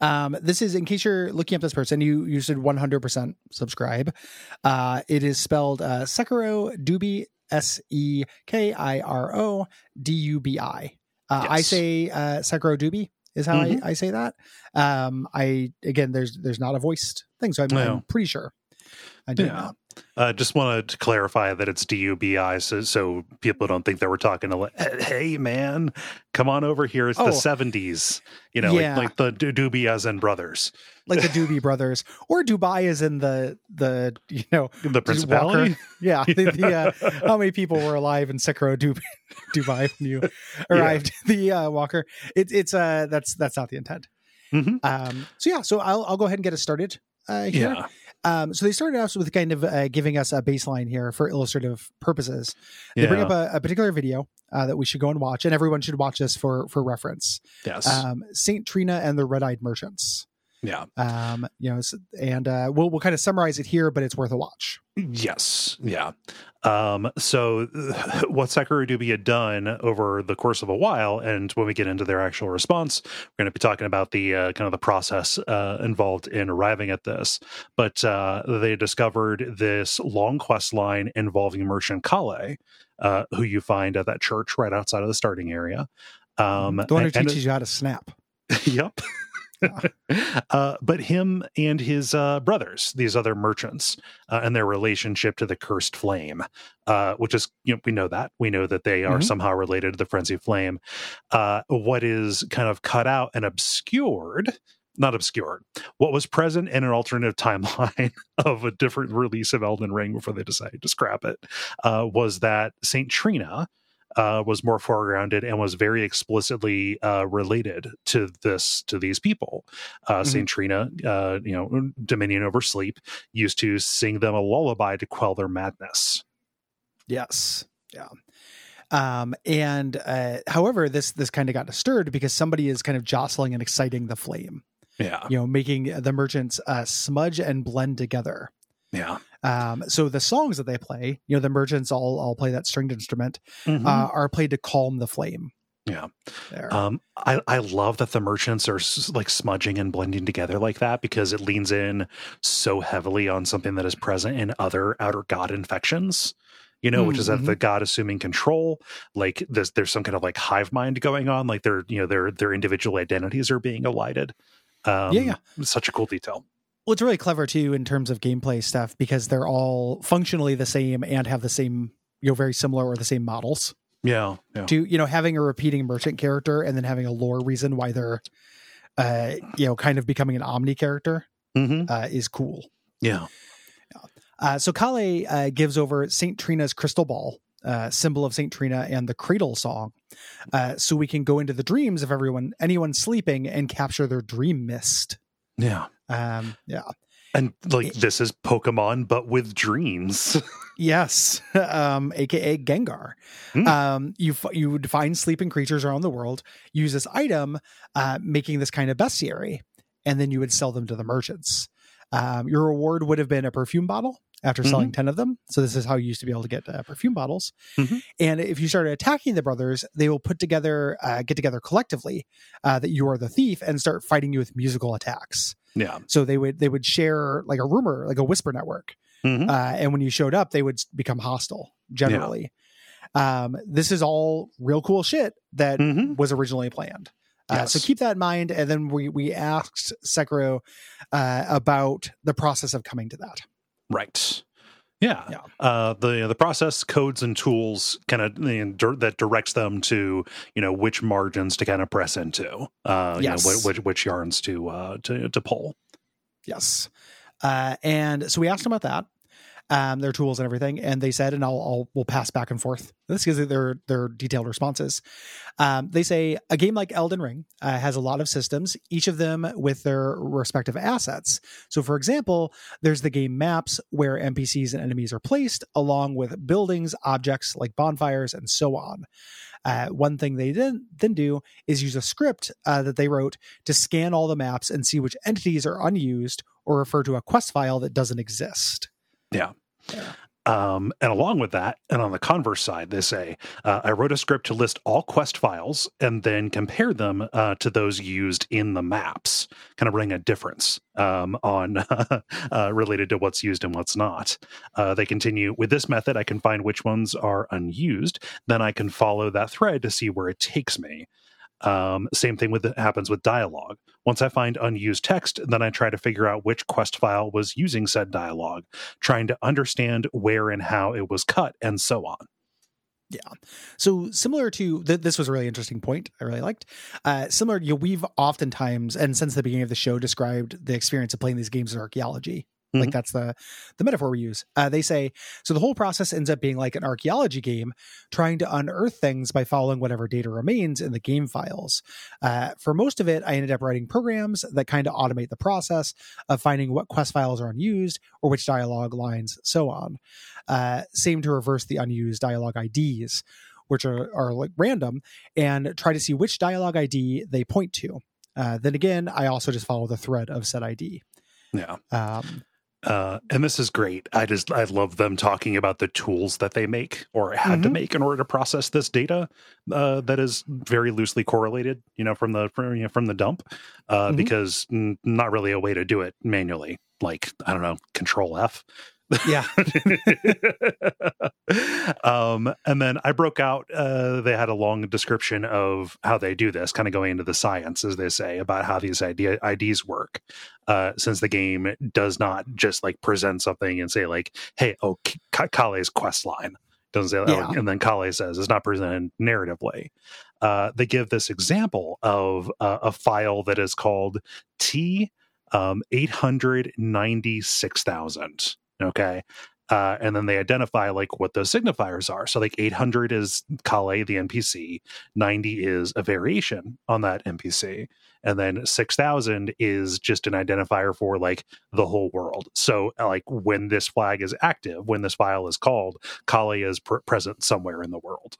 Um, this is in case you're looking up this person, you you should 100% subscribe. Uh, it is spelled uh, Sekiro Dubi S E K I R O D U B I. Uh, I say uh, Sekiro Dubi is how Mhm. I, I say that. Um, I again, there's there's not a voiced thing, so I'm, No. I'm pretty sure. I do Yeah. that. Uh, just wanted to clarify that it's D U B I, so, so people don't think that we're talking to like, hey man, come on over here. It's Oh. the seventies, you know, Yeah. like, like the Du- Doobias and brothers, Like the Doobie brothers, or Dubai is in the the you know the Walker. principality. Yeah, the, the, uh, how many people were alive in Sekiro Dubai, Dubai when you arrived? The uh, Walker. It's it's uh that's that's not the intent. Mhm. Um. So yeah. So I'll I'll go ahead and get us started. Uh, here. Yeah, Um. So they started off with kind of uh, giving us a baseline here for illustrative purposes. They bring up a, a particular video uh, that we should go and watch, and everyone should watch this for for reference. yes, Um. Saint Trina and the Red Eyed Merchants. Yeah, Um. You know, and uh, we'll we'll kind of summarize it here, but it's worth a watch. yes, yeah. Um, so what SekiroDubi had done over the course of a while, and when we get into their actual response, we're going to be talking about the uh, kind of the process uh, involved in arriving at this. But uh, they discovered this long quest line involving Merchant Kale, uh, who you find at that church right outside of the starting area. Um, the one who teaches you how to snap. yep. Uh, but him and his uh, brothers, these other merchants, uh, and their relationship to the cursed flame, uh, which is, you know, we know that. We know that they are Mhm. somehow related to the frenzy flame. Uh, what is kind of cut out and obscured, not obscured, what was present in an alternative timeline of a different release of Elden Ring before they decided to scrap it, uh, was that St. Trina uh, was more foregrounded and was very explicitly uh, related to this to these people. Uh, Mhm. Saint Trina, uh, you know, Dominion over Sleep, used to sing them a lullaby to quell their madness. Yes. Yeah. Um, and uh, however, this this kind of got disturbed because somebody is kind of jostling and exciting the flame, Yeah, you know, making the merchants uh, smudge and blend together. yeah, Um, so the songs that they play, you know, the merchants all all play that stringed instrument, Mhm. uh, are played to calm the flame. Yeah. Um, I, I love that the merchants are s- like smudging and blending together like that because it leans in so heavily on something that is present in other outer god infections. You know, which is that Mhm. the god assuming control, like there's there's some kind of like hive mind going on, like their you know their their individual identities are being elided. Um, Yeah, yeah. such a cool detail. Well, it's really clever too in terms of gameplay stuff because they're all functionally the same and have the same, you know, very similar or the same models. Yeah, yeah, to you know having a repeating merchant character and then having a lore reason why they're uh you know kind of becoming an omni character hmm uh is cool. Yeah, uh so kale uh gives over saint trina's crystal ball uh symbol of saint trina and the cradle song uh so we can go into the dreams of everyone anyone sleeping and capture their dream mist yeah. um yeah And like this is Pokemon, but with dreams. Yes, um, aka Gengar. Hmm. Um, you f- you would find sleeping creatures around the world, use this item, uh, making this kind of bestiary, and then you would sell them to the merchants. Um, your reward would have been a perfume bottle after Mm-hmm. selling ten of them. So this is how you used to be able to get uh, perfume bottles. Mhm. And if you started attacking the brothers, they will put together, uh, get together collectively, uh, that you are the thief, and start fighting you with musical attacks. Yeah. So they would they would share like a rumor, like a whisper network, Mhm. uh, and when you showed up, they would become hostile. Generally, um, this is all real cool shit that Mhm. was originally planned. Uh, So keep that in mind. And then we we asked Sekiro uh, about the process of coming to that. Right. Yeah. Yeah. Uh, the the process codes and tools kind of that directs them to you know which margins to kind of press into. Uh, Yes. You know, which, which yarns to uh to to pull. Yes. Uh, and so we asked them about that, um, their tools and everything, and they said, and I'll, I'll we'll pass back and forth. This is their their detailed responses. Um, they say a game like Elden Ring uh, has a lot of systems, each of them with their respective assets. So, for example, there's the game maps where NPCs and enemies are placed, along with buildings, objects like bonfires, and so on. Uh, one thing they didn't then do is use a script uh, that they wrote to scan all the maps and see which entities are unused or refer to a quest file that doesn't exist. Yeah. Yeah. Um, and along with that, and on the converse side, they say, uh, I wrote a script to list all quest files and then compare them uh, to those used in the maps, kind of bring a difference um, on uh, related to what's used and what's not. Uh, they continue with this method, I can find which ones are unused. Then I can follow that thread to see where it takes me. Um, same thing with happens with dialogue. Once I find unused text, then I try to figure out which quest file was using said dialogue, trying to understand where and how it was cut, and so on. Yeah. So similar to th- this was a really interesting point I really liked. Uh, similar, you know, we've oftentimes and since the beginning of the show described the experience of playing these games as archaeology. Like Mhm. that's the the metaphor we use. Uh, they say so. The whole process ends up being like an archaeology game, trying to unearth things by following whatever data remains in the game files. Uh, for most of it, I ended up writing programs that kind of automate the process of finding what quest files are unused or which dialogue lines, so on. Uh, same to reverse the unused dialogue IDs, which are, are like random, and try to see which dialogue ID they point to. Uh, then again, I also just follow the thread of said ID. Yeah. Um, Uh, and this is great. I just I love them talking about the tools that they make or had to Mhm. make in order to process this data uh, that is very loosely correlated, you know, from the from, you know, from the dump, uh, Mhm. because n- not really a way to do it manually. Like I don't know, Control F. yeah. um, and then I broke out. Uh, they had a long description of how they do this, kind of going into the science, as they say, about how these idea IDs work. Uh, since the game does not just like present something and say like, "Hey, oh, K- Kale's quest line," doesn't say, Yeah. oh, and then Kale says it's not presented narratively. Uh, they give this example of uh, a file that is called T um, eight hundred ninety six thousand. Okay. Uh, and then they identify like what those signifiers are. So like 800 is Kale, the NPC. 90 is a variation on that NPC. And then 6000 is just an identifier for like the whole world. So like when this flag is active, when this file is called, Kale is pr- present somewhere in the world.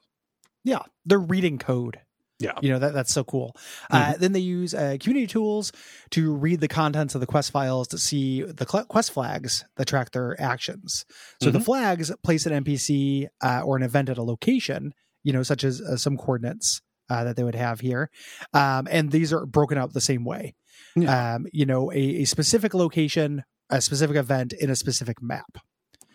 Yeah. They're reading code. Yeah. You know, that that's so cool. Uh, then they use uh, community tools to read the contents of the quest files to see the quest flags that track their actions. So the flags place an NPC uh, or an event at a location, you know, such as uh, some coordinates uh, that they would have here. Um, and these are broken out the same way. Yeah. Um, you know, a, a specific location, a specific event in a specific map.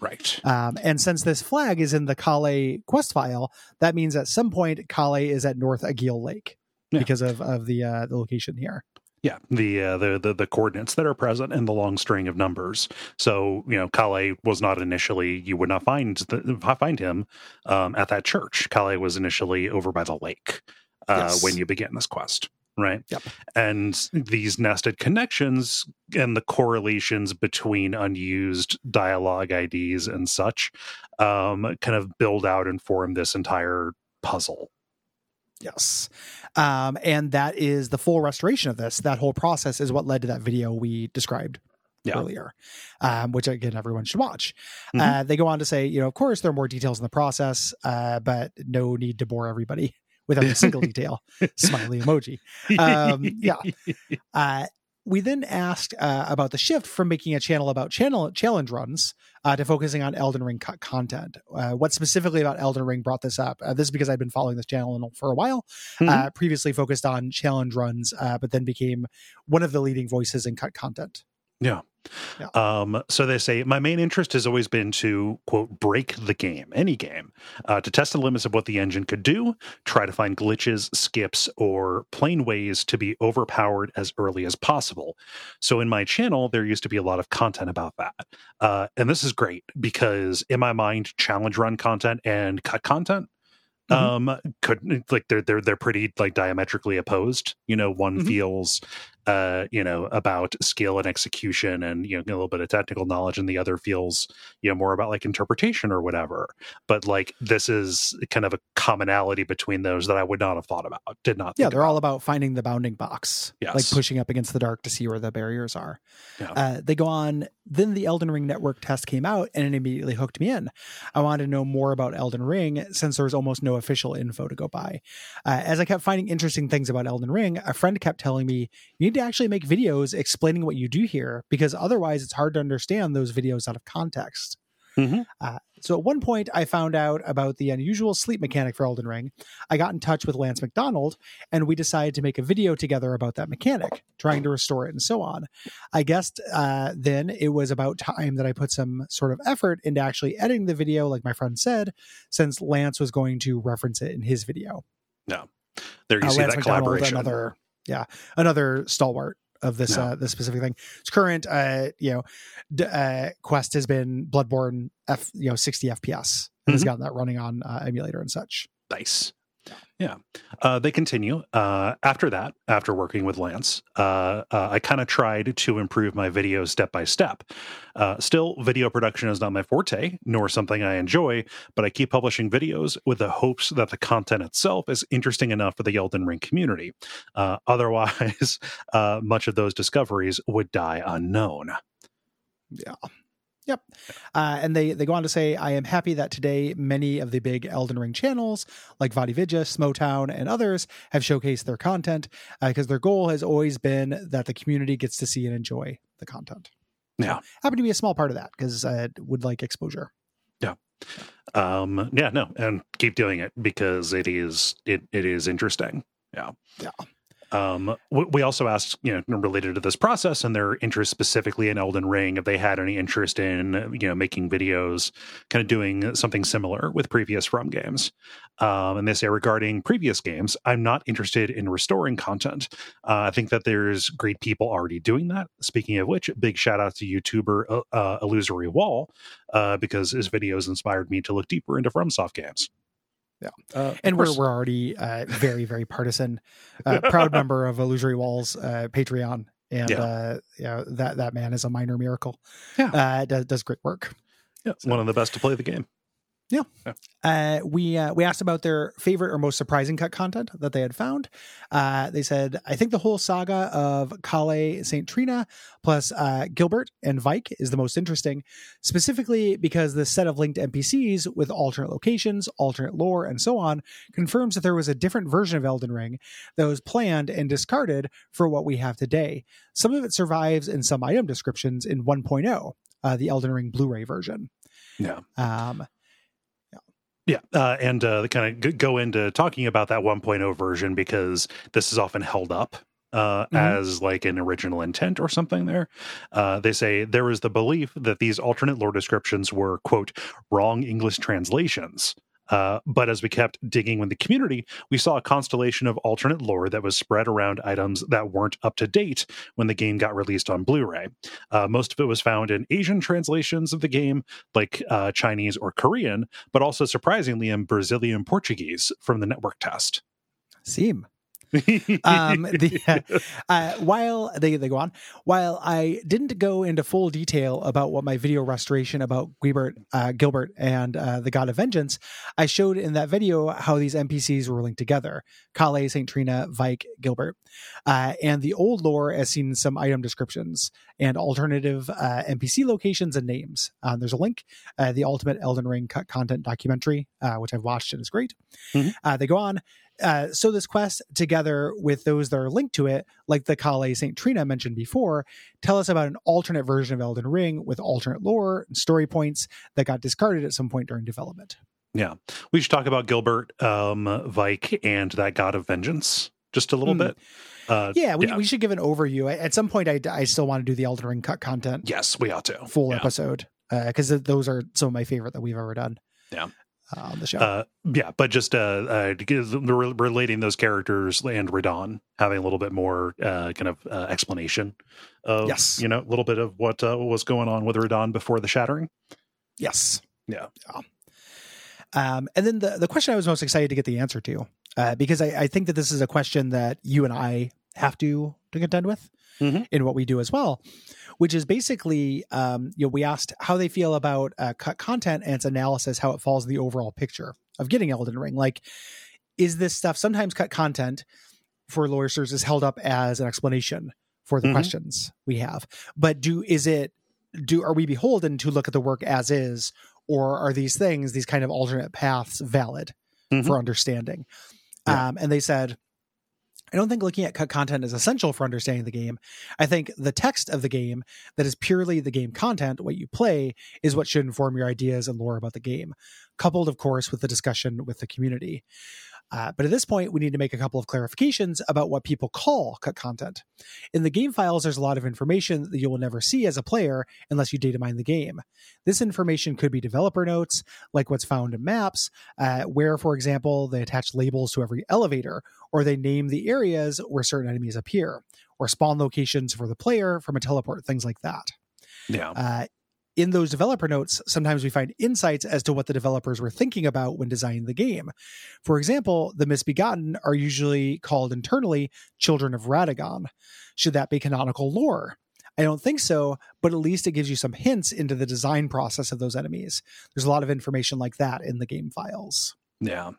Right. Um, and since this flag is in the Kale quest file, that means at some point Kale is at North Agheel Lake Yeah. because of of the uh, the location here. Yeah, the, uh, the the the coordinates that are present in the long string of numbers. So you know, Kale was not initially. You would not find the, find him um, at that church. Kale was initially over by the lake uh, Yes. when you begin this quest, right? Yep. And these nested connections and the correlations between unused dialogue IDs and such um, kind of build out and form this entire puzzle. Yes. Um, and that is the full restoration of this. That whole process is what led to that video we described Yeah. earlier, um, which again, everyone should watch. Mhm. Uh, they go on to say, you know, of course, there are more details in the process, uh, but no need to bore everybody with a single detail. Smiley emoji. Um, yeah. Uh, we then asked uh, about the shift from making a channel about channel challenge runs uh, to focusing on Elden Ring co- content. Uh, what specifically about Elden Ring brought this up? Uh, this is because I've been following this channel for a while. Mhm. previously focused on challenge runs, uh, but then became one of the leading voices in cut content. Yeah. Yeah. Um, so they say my main interest has always been to quote break the game, any game, uh, to test the limits of what the engine could do, try to find glitches, skips, or plain ways to be overpowered as early as possible. So in my channel, there used to be a lot of content about that, uh, and this is great because in my mind, challenge run content and cut content Mhm. um could like they're they're they're pretty like diametrically opposed you know one Mhm. feels uh you know about skill and execution and you know a little bit of technical knowledge and the other feels you know more about like interpretation or whatever but like this is kind of a commonality between those that i would not have thought about did not Yeah, they're about. all about finding the bounding box, like pushing up against the dark to see where the barriers are. Yeah. Uh, they go on. Then the Elden Ring network test came out, and it immediately hooked me in. I wanted to know more about Elden Ring since there was almost no official info to go by. Uh, as I kept finding interesting things about Elden Ring, a friend kept telling me you need to actually make videos explaining what you do here because otherwise it's hard to understand those videos out of context. Mhm. Uh, so at one point, I found out about the unusual sleep mechanic for Elden Ring. I got in touch with Lance McDonald, and we decided to make a video together about that mechanic, trying to restore it and so on. I guessed uh, then it was about time that I put some sort of effort into actually editing the video, like my friend said, since Lance was going to reference it in his video. No, there you Uh, see Lance that McDonald, collaboration another yeah, another stalwart of this Yeah. uh, this specific thing. Its current uh, you know d- uh, quest has been Bloodborne F you know 60 FPS and has Mhm. gotten that running on uh, emulator and such. Nice. Yeah. Uh, they continue. Uh, after that, after working with Lance, uh, uh, I kind of tried to improve my videos step by step. Uh, still, video production is not my forte, nor something I enjoy, but I keep publishing videos with the hopes that the content itself is interesting enough for the Elden Ring community. Uh, otherwise, much of those discoveries would die unknown. Yeah. Yep. Uh, and they, they go on to say, I am happy that today many of the big Elden Ring channels like VaatiVidya, Smotown, and others have showcased their content because their goal has always been that the community gets to see and enjoy the content. Yeah. Happy to be a small part of that because I would like exposure. Yeah. Um, yeah, no, and keep doing it because it is it it is interesting. Yeah, Yeah. Um, we, also asked, you know, related to this process and their interest specifically in Elden Ring, if they had any interest in, you know, making videos, kind of doing something similar with previous From games. Um, and they say regarding previous games, I'm not interested in restoring content. Uh, I think that there's great people already doing that. Speaking of which, big shout out to YouTuber uh, uh, Illusory Wall uh, because his videos inspired me to look deeper into FromSoft games. Yeah. uh, and we're, we're already uh, very very partisan uh, proud member of illusory walls uh, patreon and Yeah. uh, yeah that that man is a minor miracle Yeah. uh, does, does great work yeah, one of the best to play the game. Uh, we uh, we asked about their favorite or most surprising cut content that they had found. Uh, they said, "I think the whole saga of Kale Saint Trina plus uh, Gilbert and Vyke is the most interesting, specifically because the set of linked NPCs with alternate locations, alternate lore, and so on confirms that there was a different version of Elden Ring that was planned and discarded for what we have today. Some of it survives in some item descriptions in 1.0, uh, the Elden Ring Blu-ray version." Yeah. Um, Yeah, uh, and uh, kind of go into talking about that 1.0 version because this is often held up uh, Mhm. as like an original intent or something. There, uh, they say there is the belief that these alternate lore descriptions were quote wrong English translations. Uh, but as we kept digging with the community, we saw a constellation of alternate lore that was spread around items that weren't up to date when the game got released on Blu-ray. Uh, most of it was found in Asian translations of the game, like uh, Chinese or Korean, but also surprisingly in Brazilian Portuguese from the network test. seem um the uh, while they, they go on. While i didn't go into full detail about what my video restoration about gilbert uh, gilbert and uh, the god of vengeance i showed in that video how these npcs were linked together kale st trina vyke gilbert uh, and the old lore as seen in some item descriptions and alternative uh, npc locations and names. Um, there's a link uh, the ultimate elden ring cut content documentary uh, which i've watched and is great. Mhm. uh, they go on Uh, so this quest, together with those that are linked to it, like the Kale Saint Trina mentioned before, tell us about an alternate version of Elden Ring with alternate lore and story points that got discarded at some point during development. Yeah, we should talk about Gilbert, um, Vyke, and that God of Vengeance just a little Hmm. bit. Uh, Yeah, we, yeah. we should give an overview. At some point, I, I still want to do the Elden Ring cut content yes, we ought to. full Yeah. episode because those are some of my favorite that we've ever done. Yeah. Uh, on the show. Uh, yeah, but just uh, uh, relating those characters and Radahn having a little bit more uh, kind of uh, explanation of Yes. you know a little bit of what uh, was going on with Radahn before the shattering. yes. Yeah. Um, and then the, the question I was most excited to get the answer to, uh, because I, I think that this is a question that you and I have to, to contend with Mhm. in what we do as well, which is basically, um, you know, we asked how they feel about uh, cut content and its analysis, how it falls in the overall picture of getting Elden Ring. Like, is this stuff sometimes cut content for lawyers is held up as an explanation for the Mhm. questions we have, but do is it do are we beholden to look at the work as is or are these things these kind of alternate paths valid Mhm. for understanding Yeah. um, and they said i don't think looking at cut content is essential for understanding the game. I think the text of the game that is purely the game content what you play is what should inform your ideas and lore about the game coupled of course with the discussion with the community uh, but at this point, we need to make a couple of clarifications about what people call cut content. In the game files, there's a lot of information that you will never see as a player unless you data mine the game. This information could be developer notes, like what's found in maps, uh, where, for example, they attach labels to every elevator, or they name the areas where certain enemies appear, or spawn locations for the player from a teleport, things like that. Yeah. Uh, in those developer notes, sometimes we find insights as to what the developers were thinking about when designing the game. For example, the misbegotten are usually called internally children of Radagon. Should that be canonical lore? I don't think so, but at least it gives you some hints into the design process of those enemies. There's a lot of information like that in the game files. Yeah.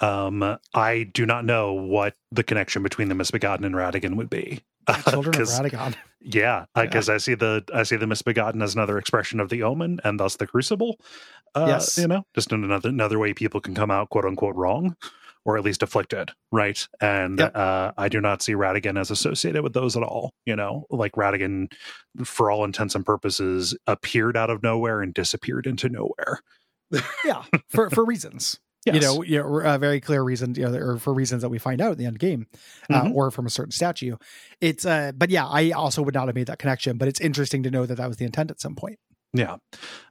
Um, I do not know what the connection between the Misbegotten and Radagon would be. Children of Radagon. Yeah, Yeah. because I see the I see the misbegotten as another expression of the omen, and thus the crucible. Uh, Yes. you know, just another another way people can come out quote unquote wrong, or at least afflicted, right? And Yep. uh, I do not see Radagon as associated with those at all. You know, like Radagon, for all intents and purposes, appeared out of nowhere and disappeared into nowhere. Yeah, for, for reasons. Yes. you know, you know, a very clear reason, you know, or for reasons that we find out at the end game, uh, Mhm. or from a certain statue. It's, uh, but yeah, I also would not have made that connection. But it's interesting to know that that was the intent at some point. Yeah.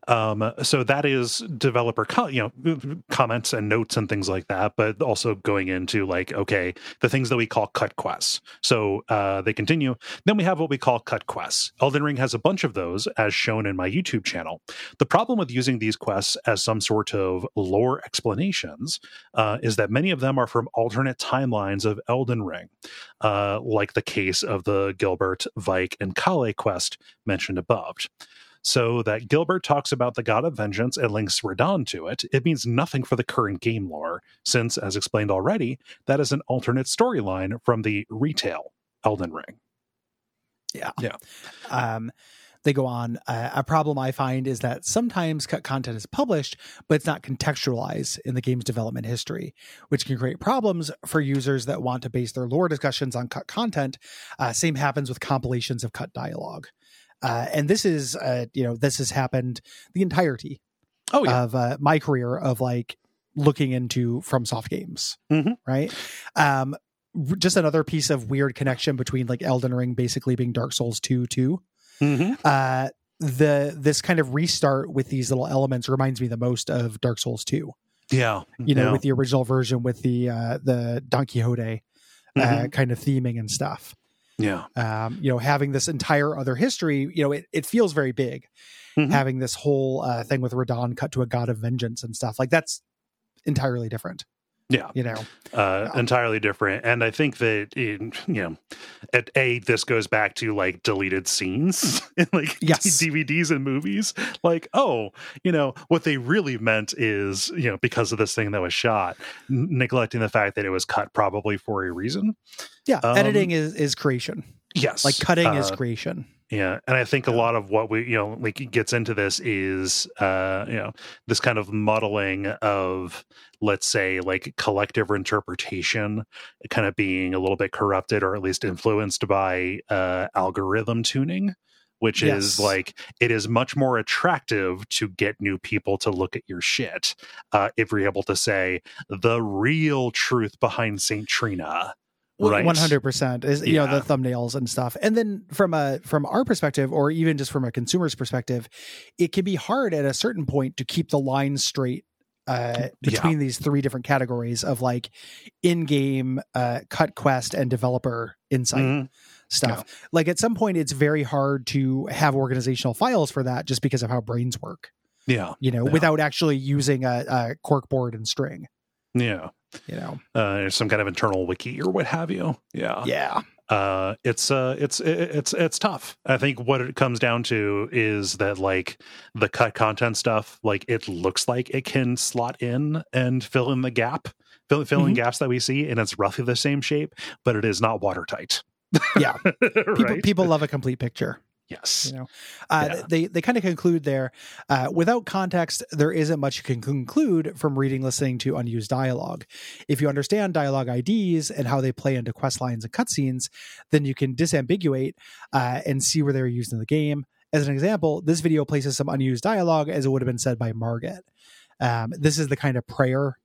Um, so that is developer, co- you know, comments and notes and things like that, but also going into like, okay, the things that we call cut quests. So uh, they continue. Then we have what we call cut quests. Elden Ring has a bunch of those, as shown in my YouTube channel. The problem with using these quests as some sort of lore explanations uh, is that many of them are from alternate timelines of Elden Ring, uh, like the case of the Gilbert, Vyke, and Kale quest mentioned above so that Gilbert talks about the god of vengeance and links Radahn to it, it means nothing for the current game lore, since, as explained already, that is an alternate storyline from the retail Elden Ring. Yeah, Um, they go on. Uh, a problem I find is that sometimes cut content is published, but it's not contextualized in the game's development history, which can create problems for users that want to base their lore discussions on cut content. Uh, same happens with compilations of cut dialogue. Uh, and this is, uh, you know, this has happened the entirety Oh, yeah. of uh, my career of like looking into from soft games Mhm. right um just another piece of weird connection between like elden ring basically being dark souls 2 too Mhm. uh the this kind of restart with these little elements reminds me the most of dark souls 2 Yeah. you know yeah. with the original version with the uh the don quixote uh, Mhm. kind of theming and stuff yeah. um you know having this entire other history you know it, it feels very big Mhm. having this whole uh, thing with Radahn cut to a god of vengeance and stuff like that's entirely different Yeah. you know uh, Yeah. entirely different. And I think that in you know, at a this goes back to like deleted scenes in like Yes. DVDs and movies. Like, oh, you know, what they really meant is you know because of this thing that was shot, n- neglecting the fact that it was cut probably for a reason. yeah Um, editing is is creation Yes, like cutting is uh, creation Yeah, and I think a lot of what we, you know, like gets into this is, uh, you know, this kind of muddling of, let's say, like collective interpretation, kind of being a little bit corrupted or at least influenced by uh, algorithm tuning, which Yes. is like it is much more attractive to get new people to look at your shit uh, if you're able to say the real truth behind Saint Trina. Right. One hundred percent is you know the thumbnails and stuff, and then from a from our perspective, or even just from a consumer's perspective, it can be hard at a certain point to keep the line straight uh, between these three different categories of like in-game uh, cut quest and developer insight Mhm. stuff. Like at some point, it's very hard to have organizational files for that just because of how brains work. Yeah, You know, Yeah. without actually using a, a corkboard and string. Yeah. You know, uh, some kind of internal wiki or what have you. Yeah, yeah, uh, it's uh, it's it's it's tough. I think what it comes down to is that like the cut content stuff, like it looks like it can slot in and fill in the gap, fill fill in Mhm. gaps that we see, and it's roughly the same shape, but it is not watertight. yeah. People right? people love a complete picture. Yes, you know? Uh, Yeah. they they kind of conclude there uh, without context there isn't much you can conclude from reading listening to unused dialogue. If you understand dialogue ids and how they play into quest lines and cutscenes then you can disambiguate uh, and see where they're used in the game. As an example this video places some unused dialogue as it would have been said by Margit. um, this is the kind of prayer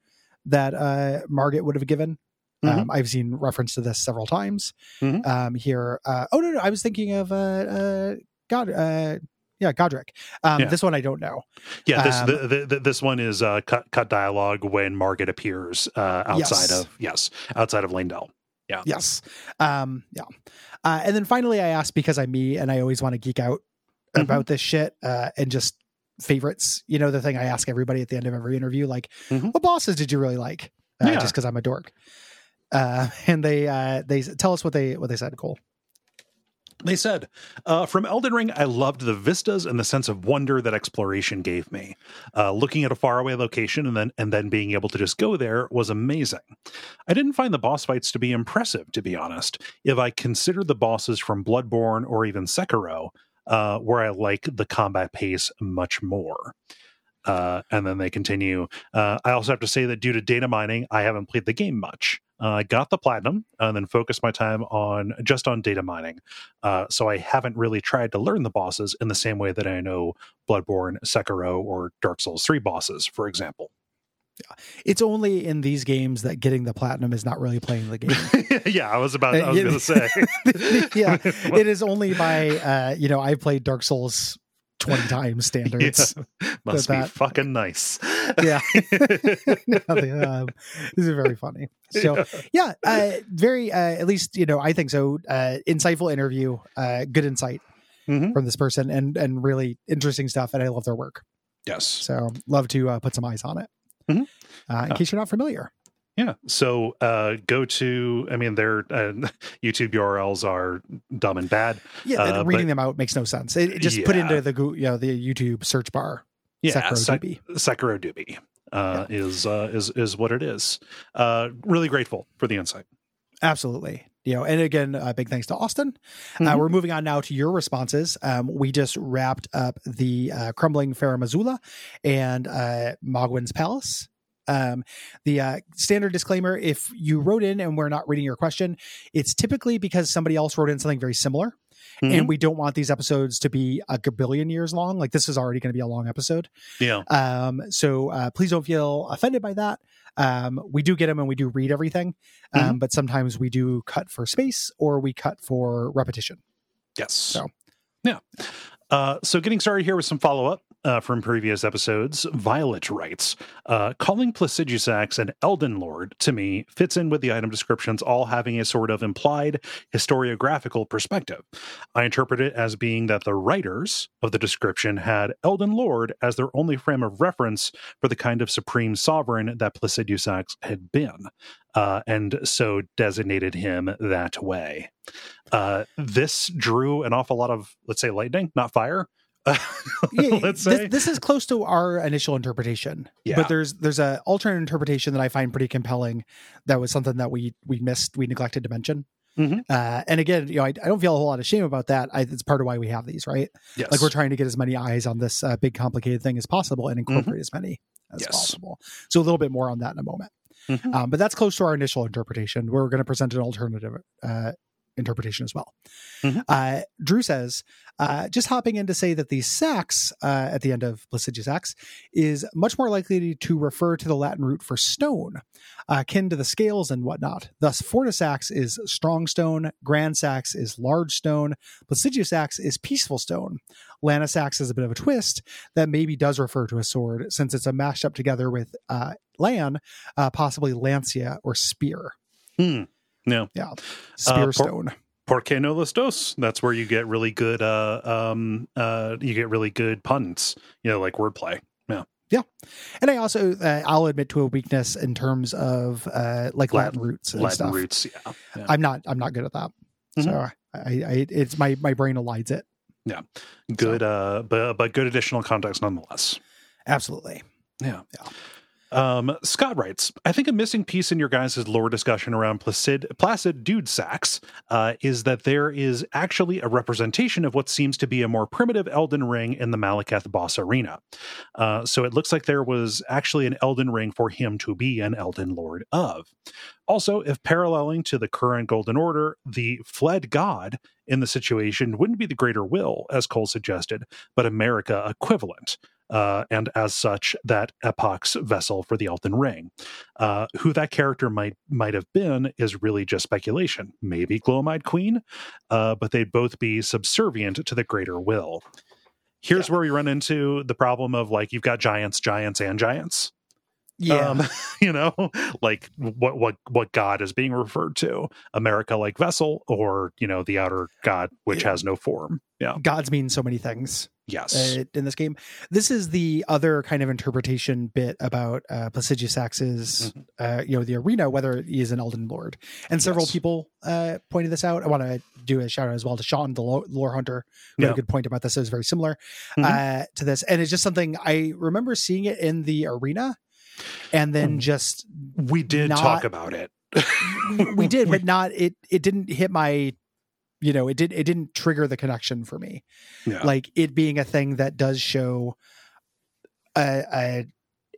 that uh, margit would have given um, I've seen reference to this several times Mhm. um, here. Uh, oh no, no, I was thinking of uh, uh, God, uh, yeah, Godric. Um, Yeah. This one I don't know. yeah. This Um, the, the, the, this one is uh, cut cut dialogue when Margit appears uh, outside Yes. of yes outside of Leyndell. Yeah. Yes, um, yeah. Uh, and then finally, I asked because I'm me and I always want to geek out Mhm. about this shit uh, and just favorites. You know, the thing I ask everybody at the end of every interview, like, Mhm. what bosses did you really like? Uh, Yeah. Just because I'm a dork. Uh, and they uh, they tell us what they what they said. Cool. They said, uh, from Elden Ring, I loved the vistas and the sense of wonder that exploration gave me. Uh, looking at a faraway location and then and then being able to just go there was amazing. I didn't find the boss fights to be impressive, to be honest. If I consider the bosses from Bloodborne or even Sekiro, uh, where I like the combat pace much more. Uh, and then they continue. Uh, I also have to say that due to data mining, I haven't played the game much. Uh, I got the platinum and then focused my time on just on data mining. Uh, so I haven't really tried to learn the bosses in the same way that I know Bloodborne, Sekiro, or Dark Souls 3 bosses, for example. It's only in these games that getting the platinum is not really playing the game. yeah, I was about. I was Uh, going to say. yeah, it is only by uh, you know I played Dark Souls twenty times standards. Yeah, must that- be fucking nice. Yeah, um, this is very funny. So yeah, uh, very uh, at least you know I think so. Uh, insightful interview, uh, good insight Mhm. from this person, and and really interesting stuff. And I love their work. Yes. So love to uh, put some eyes on it. Mhm. Uh, in case you're not familiar. Yeah. So uh, go to. I mean, their uh, YouTube URLs are dumb and bad. Yeah, Uh, reading but- them out makes no sense. It, it just put into the you know the YouTube search bar. Yeah. Sekiro Sek- DB. SekiroDubi uh, is uh, is is what it is. Uh, really grateful for the insight. Absolutely. You know, and again, uh, big thanks to Austin. Uh, Mhm. we're moving on now to your responses. Um, we just wrapped up the uh, crumbling Farum Azula and uh, Mohgwyn's Palace. Um, the uh, standard disclaimer: if you wrote in and we're not reading your question, it's typically because somebody else wrote in something very similar, Mhm. and we don't want these episodes to be a billion years long. Like this is already going to be a long episode. Yeah. Um, so uh, please don't feel offended by that. Um, we do get them and we do read everything, um, but sometimes we do cut for space or we cut for repetition. Yes. So. Yeah. Uh, so getting started here with some follow up uh, from previous episodes. Violet writes, uh, calling Placidusax an Elden Lord to me fits in with the item descriptions all having a sort of implied historiographical perspective. I interpret it as being that the writers of the description had Elden Lord as their only frame of reference for the kind of supreme sovereign that Placidusax had been, uh, and so designated him that way. Uh, this drew an awful lot of, let's say, lightning, not fire. Yeah, let's this, say, this is close to our initial interpretation, Yeah. but there's there's a alternate interpretation that I find pretty compelling. That was something that we we missed, we neglected to mention. Mhm. Uh, and again, you know, I, I don't feel a whole lot of shame about that. I, it's part of why we have these, right? Yes. Like we're trying to get as many eyes on this uh, big, complicated thing as possible and incorporate as many as Yes. possible. So a little bit more on that in a moment. Mhm. Um, but that's close to our initial interpretation. We're going to present an alternative uh, interpretation as well. Mhm. Uh, Drew says, uh, just hopping in to say that the sax uh, at the end of Placidusax is much more likely to refer to the Latin root for stone, uh, akin to the scales and whatnot. Thus, fortissax is strong stone, gransax is large stone, Placidusax is peaceful stone. Lansseax is a bit of a twist that maybe does refer to a sword since it's a mashed up together with uh, lan, uh, possibly lancia or spear. Hmm. No. Yeah, spear por- stone. Porque no los dos. That's where you get really good. Uh, um, uh, you get really good puns. You know, like wordplay. Yeah. Yeah, and I also, uh, I'll admit to a weakness in terms of uh, like Latin, Latin- roots and Latin stuff. roots. Yeah. yeah. I'm not, I'm not good at that. Mhm. So I, I, it's my my brain elides it. Yeah, good. Uh, but but good additional context nonetheless. Absolutely. Yeah. Yeah. Um, Scott writes, I think a missing piece in your guys' lore discussion around Placid, Placid Dude Sacks uh, is that there is actually a representation of what seems to be a more primitive Elden Ring in the Maliketh boss arena. Uh, so it looks like there was actually an Elden Ring for him to be an Elden Lord of. Also, if paralleling to the current Golden Order, the fled god in the situation wouldn't be the greater will, as Cole suggested, but Marika equivalent uh, and as such, that epoch's vessel for the Elden Ring. Uh, who that character might might have been is really just speculation. Maybe Gloam-Eyed Queen, uh, but they'd both be subservient to the greater will. Here's where we run into the problem of like you've got giants, giants, and giants. Yeah. Um, you know, like what what what God is being referred to? Marika like vessel, or you know, the outer God which Yeah. has no form. Yeah. Gods mean so many things. Yes. uh, in this game. This is the other kind of interpretation bit about uh, Placidusax's, Mhm. uh, you know, the arena, whether he is an Elden Lord. And several Yes. people uh, pointed this out. I want to do a shout out as well to Sean, the lore hunter, who had Yeah. a good point about this. It was very similar uh, to this. And it's just something I remember seeing it in the arena and then Mm. just we did not- talk about it. we did, but not it. It didn't hit my, you know, it did. It didn't trigger the connection for me. Yeah. Like it being a thing that does show a, a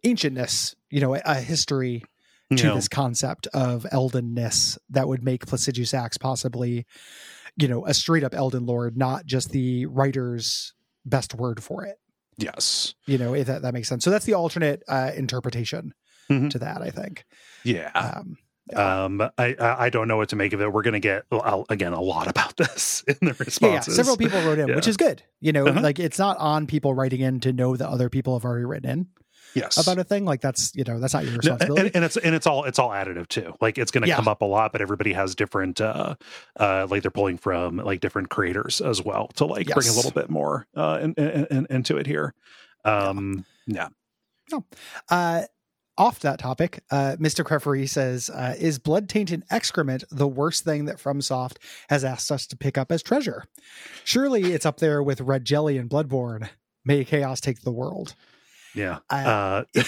ancientness, you know, a, a history to this concept of Eldenness that would make Placidusax possibly, you know, a straight up Elden Lord, not just the writer's best word for it. Yes. You know, if that, that makes sense. So that's the alternate uh, interpretation Mhm. to that, I think. Yeah. Um, Um, I I don't know what to make of it. We're going to get uh, again a lot about this in the yeah, yeah, several people wrote in, which is good. You know, Uh-huh. like it's not on people writing in to know that other people have already written in yes about a thing. Like that's you know that's not your No, responsibility. and, and it's and it's all it's all additive too. Like it's going to Yeah. come up a lot, but everybody has different uh uh like they're pulling from like different creators as well to like bring a little bit more uh in, in, in- into it here. Um yeah. No. Uh, off that topic, uh, Mr. Crefery says, uh, "Is blood tainted excrement the worst thing that FromSoft has asked us to pick up as treasure? Surely it's up there with red jelly and Bloodborne. May chaos take the world." Yeah. Uh, Uh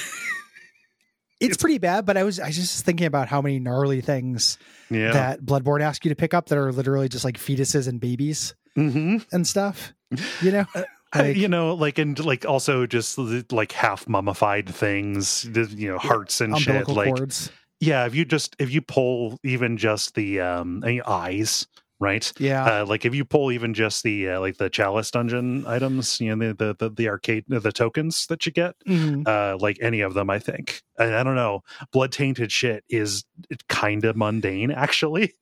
It's pretty bad, but I was I was just thinking about how many gnarly things yeah. that Bloodborne asks you to pick up that are literally just like fetuses and babies Mhm. and stuff. You know, I- Like- you know, like and like also just like half mummified things, the- you know, hearts and shit. Like, cords. yeah, if you just if you pull even just the um eyes, right? Yeah, Uh, like if you pull even just the uh, like the chalice dungeon items, you know, the the the, the arcade the tokens that you get, Mhm. uh, like any of them, I think. And I don't know. Blood tainted shit is kind of mundane, actually.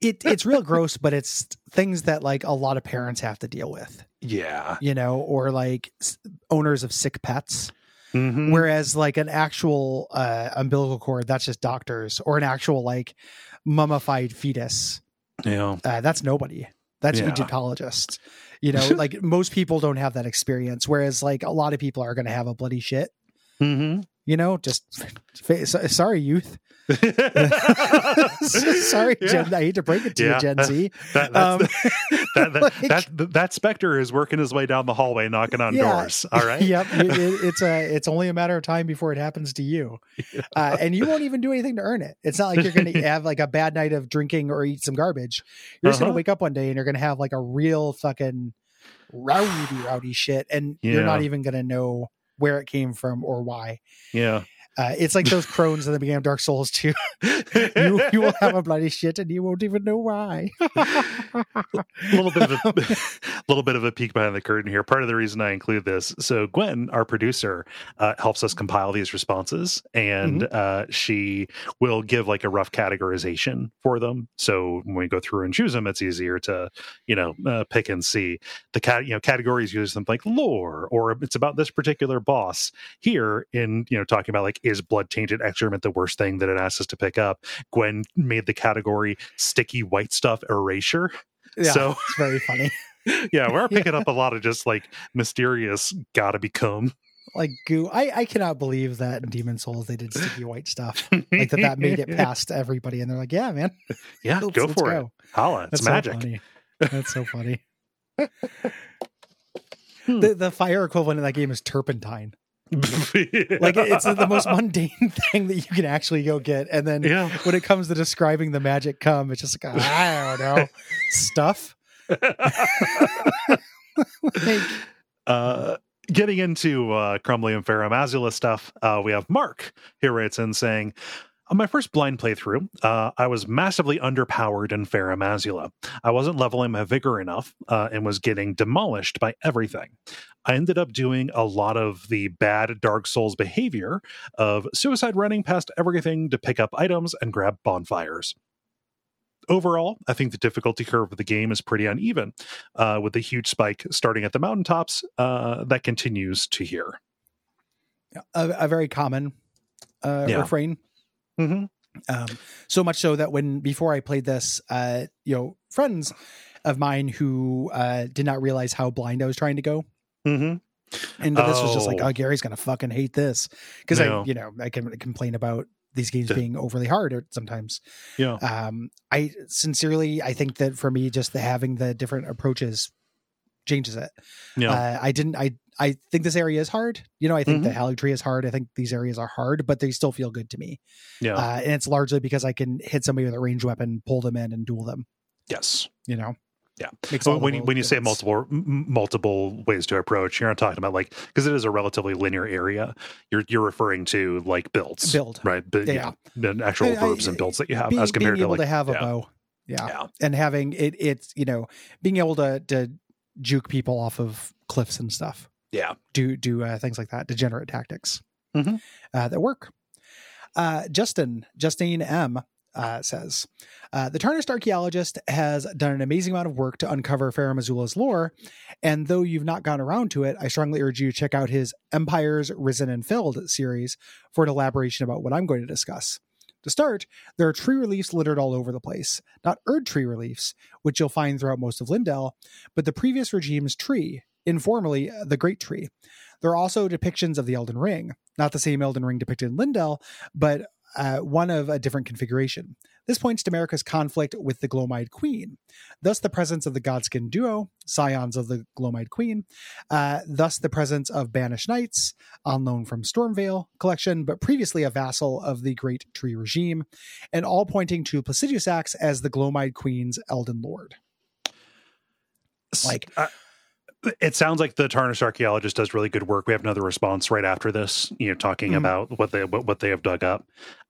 It it's real gross, but it's things that like a lot of parents have to deal with. Yeah. you know, or like owners of sick pets. Mhm. Whereas like an actual uh, umbilical cord, that's just doctors, or an actual like mummified fetus, Yeah. uh, that's nobody. That's Yeah. Egyptologists. You know, like most people don't have that experience. Whereas like a lot of people are going to have a bloody shit. hmm You You know, just sorry, youth. Sorry, yeah. Gen, I hate to break it to yeah. you, Gen Z. That, um, that, that, like, that, that, specter is working his way down the hallway, knocking on yeah, doors. All right. Yep. It, it, it's a. It's only a matter of time before it happens to you, uh, and you won't even do anything to earn it. It's not like you're going to have like a bad night of drinking or eat some garbage. You're just uh-huh. going to wake up one day and you're going to have like a real fucking rowdy, rowdy shit, and you're not even going to know where it came from or why. Yeah. Uh, it's like those crones in the beginning of Dark Souls too. you, you will have a bloody shit and you won't even know why. a little bit of a little bit of a peek behind the curtain here. Part of the reason I include this, so Gwen, our producer, uh, helps us compile these responses, and mm-hmm. uh, she will give like a rough categorization for them. So when we go through and choose them, it's easier to you know uh, pick and see the cat. You know, categories use something like lore, or it's about this particular boss. Here, in you know, talking about like is blood tainted excrement the worst thing that it asks us to pick up? Gwen made the category sticky white stuff erasure. Yeah, so it's very funny. yeah, we're picking yeah. up a lot of just like mysterious gotta become like goo. I, I cannot believe that in Demon Souls they did sticky white stuff. Like that that made it past everybody, and they're like, "Yeah, man, yeah, let's, go let's for go. it, holla, it's That's magic." So That's so funny. Hmm. the the fire equivalent in that game is turpentine like it's the most mundane thing that you can actually go get. And then yeah. when it comes to describing the magic come it's just like i don't know. Stuff? Like, uh getting into uh crumbly and Farum Azula stuff uh we have mark here writes in saying on my first blind playthrough, uh, I was massively underpowered in Azula. I wasn't leveling my vigor enough uh, and was getting demolished by everything. I ended up doing a lot of the bad Dark Souls behavior of suicide running past everything to pick up items and grab bonfires overall, I think the difficulty curve of the game is pretty uneven, uh, with a huge spike starting at the mountaintops uh, that continues to here. A, a very common uh, yeah. refrain Mm-hmm. Um, so much so that when before I played this, uh, you know, friends of mine who uh, did not realize how blind I was trying to go. Mm-hmm. And oh. this was just like, oh, Gary's gonna fucking hate this because no. I, you know, I can complain about these games being overly hard sometimes. Yeah. Um, I sincerely, I think that for me, just the having the different approaches changes it. Yeah. Uh, I didn't. I I think this area is hard. You know, I think mm-hmm. the Haligtree is hard. I think these areas are hard, but they still feel good to me. Yeah. Uh, and it's largely because I can hit somebody with a ranged weapon, pull them in, and duel them. Yes. You know. Yeah. So when you, when you say multiple m- multiple ways to approach, you're not talking about like because it is a relatively linear area. You're you're referring to like builds, build, right? But, yeah, yeah. actual verbs and builds that you have as compared to like to have a bow. Yeah. yeah. and having it, it's you know being able to to juke people off of cliffs and stuff. Yeah, do do uh, things like that, degenerate tactics mm-hmm. uh, that work. Uh, Justin Justine M uh, says uh, the tarnished archaeologist has done an amazing amount of work to uncover Farum Azula's lore, and though you've not gone around to it, I strongly urge you to check out his Empires Risen and Filled series for an elaboration about what I'm going to discuss. To start, there are tree reliefs littered all over the place. Not Erd tree reliefs, which you'll find throughout most of Leyndell, but the previous regime's tree, informally uh, the Great Tree. There are also depictions of the Elden Ring, not the same Elden Ring depicted in Leyndell, but uh, one of a different configuration. This points to Marika's conflict with the Gloam-Eyed Queen, thus the presence of the Godskin duo, scions of the Gloam-Eyed Queen, uh, thus the presence of banished knights, on loan from Stormveil collection, but previously a vassal of the Great Tree regime, and all pointing to Placidusax as the Gloam-Eyed Queen's Elden Lord. Like, uh, it sounds like the tarnished archaeologist does really good work. We have another response right after this, you know, talking mm-hmm. about what they what, what they have dug up,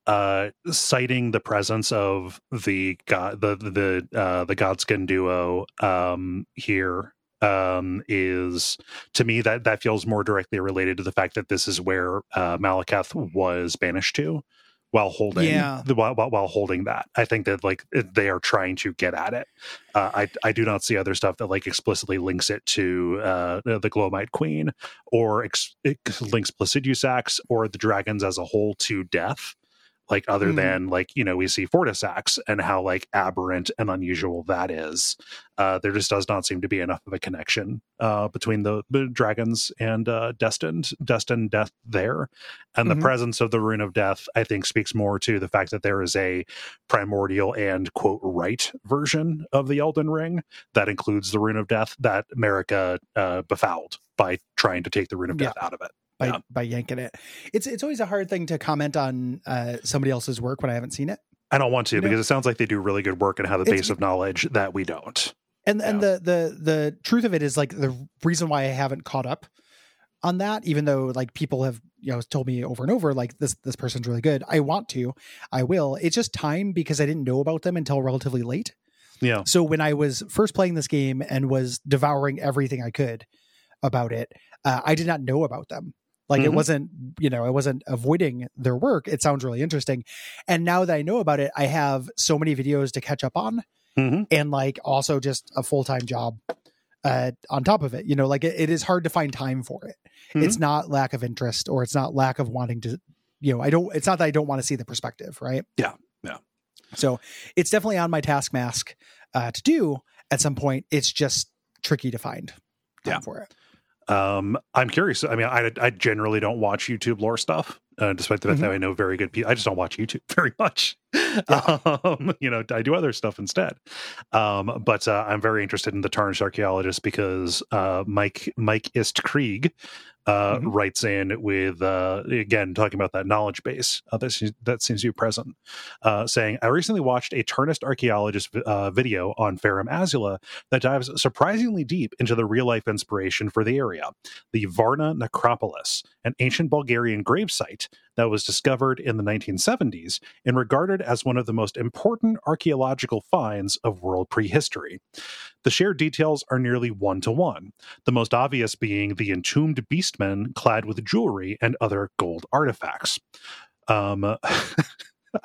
uh, citing the presence of the god the the uh, the Godskin duo um, here um, is to me that that feels more directly related to the fact that this is where uh, Maliketh was banished to while holding yeah. the, while, while holding that. I think that like they are trying to get at it. Uh, I I do not see other stuff that like explicitly links it to uh, the Gloam-Eyed Queen or ex- links Placidusax or the dragons as a whole to death. Like other Mhm. than like you know we see Fortissax and how like aberrant and unusual that is. Uh, there just does not seem to be enough of a connection uh, between the, the dragons and uh, destined destined death there, and Mhm. the presence of the rune of death. I think speaks more to the fact that there is a primordial and quote right version of the Elden Ring that includes the rune of death that Marika uh, befouled by trying to take the rune of Yeah. death out of it. By Yeah. by yanking it. It's it's always a hard thing to comment on uh, somebody else's work when I haven't seen it. I don't want to You know? because it sounds like they do really good work and have a It's- base of knowledge that we don't. And and the the the truth of it is like the reason why I haven't caught up on that, even though like people have you know told me over and over like this this person's really good. I want to, I will. It's just time because I didn't know about them until relatively late. Yeah. So when I was first playing this game and was devouring everything I could about it, uh, I did not know about them. Like it Mhm. wasn't, you know, I wasn't avoiding their work. It sounds really interesting. And now that I know about it, I have so many videos to catch up on Mhm. and like also just a full-time job uh, on top of it. You know, like it, it is hard to find time for it. It's not lack of interest or it's not lack of wanting to, you know, I don't, it's not that I don't want to see the perspective, right? Yeah, yeah. So it's definitely on my task mask uh, to do at some point. It's just tricky to find time Yeah. for it. Um, I'm curious. I mean, I, I generally don't watch YouTube lore stuff, uh, despite the fact Mm-hmm. that I know very good people. I just don't watch YouTube very much. Yeah. Um, you know, I do other stuff instead. Um, but uh, I'm very interested in the Tarnished Archaeologist because uh, Mike Mike Ist Krieg uh, Mhm. writes in with uh, again talking about that knowledge base uh, that seems, that seems to be present, uh, saying, "I recently watched a Tarnished Archaeologist uh, video on Farum Azula that dives surprisingly deep into the real life inspiration for the area, the Varna Necropolis, an ancient Bulgarian gravesite that was discovered in the 1970s and regarded as one of the most important archaeological finds of world prehistory. The shared details are nearly one to one, the most obvious being the entombed beastmen clad with jewelry and other gold artifacts. Um,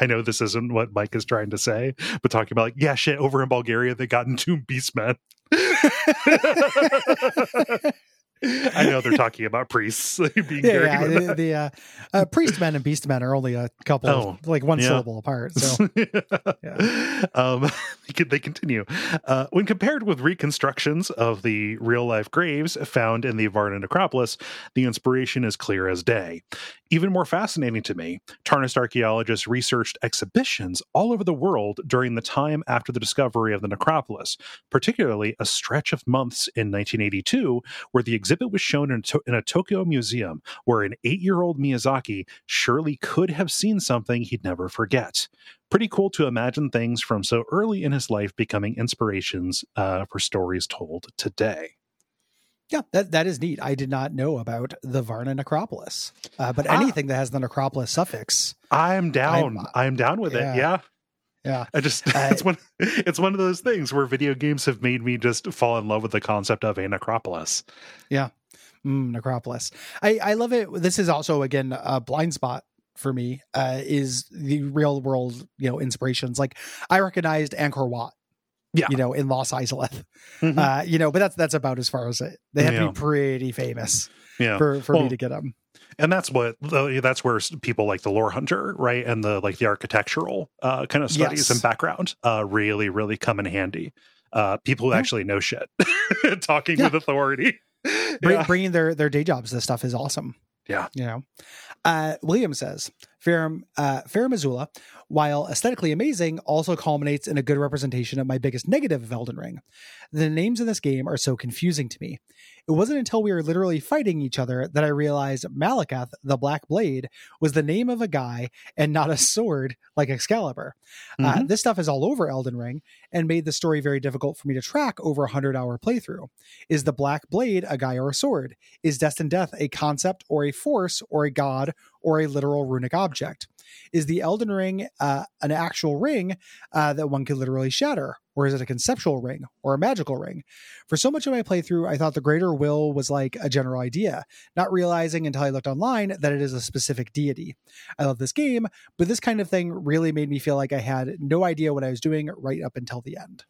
I know this isn't what Mike is trying to say, but talking about like, yeah, shit, over in Bulgaria they got entombed beastmen. I know they're talking about priests being Yeah, yeah. The, the uh, uh, priest men and beast men are only a couple, Oh, like one yeah. syllable apart. So um, they they continue. Uh, when compared with reconstructions of the real life graves found in the Varna necropolis, the inspiration is clear as day. Even more fascinating to me, Tarnished archaeologists researched exhibitions all over the world during the time after the discovery of the necropolis, particularly a stretch of months in 1982, where the exhibit was shown in, to- in a Tokyo museum, where an eight year old Miyazaki surely could have seen something he'd never forget. Pretty cool to imagine things from so early in his life becoming inspirations uh, for stories told today. yeah, that that is neat. I did not know about the Varna necropolis, uh, but Ah. anything that has the necropolis suffix, I'm down. I'm- I'm, down with yeah. it. Yeah. Yeah, I just it's one it's one of those things where video games have made me just fall in love with the concept of a necropolis. mm, necropolis. I I love it. This is also again a blind spot for me. Uh, is the real world you know inspirations like I recognized Angkor Wat. Yeah. you know, in Lost Izalith, Mhm. uh, you know, but that's that's about as far as it. They have to be pretty famous yeah. for for Well, me to get them. And that's what that's where people like the lore hunter right and the like the architectural uh kind of studies Yes. and background uh really really come in handy uh people who Yeah. actually know shit talking Yeah. with authority Bring, Yeah. Bringing their their day jobs, this stuff is awesome. Yeah. you know. Uh, William says, Farum, uh, Farum Azula, while aesthetically amazing, also culminates in a good representation of my biggest negative of Elden Ring. The names in this game are so confusing to me. It wasn't until we were literally fighting each other that I realized Maliketh, the Black Blade, was the name of a guy and not a sword like Excalibur. Uh, Mhm. this stuff is all over Elden Ring and made the story very difficult for me to track over a 100 hour playthrough. Is the Black Blade a guy or a sword? Is Destined Death a concept or a force or a god or a literal runic object? Is the Elden Ring uh, an actual ring uh, that one could literally shatter? Or is it a conceptual ring or a magical ring? For so much of my playthrough, I thought the greater will was like a general idea, not realizing until I looked online that it is a specific deity. I love this game, but this kind of thing really made me feel like I had no idea what I was doing right up until the end.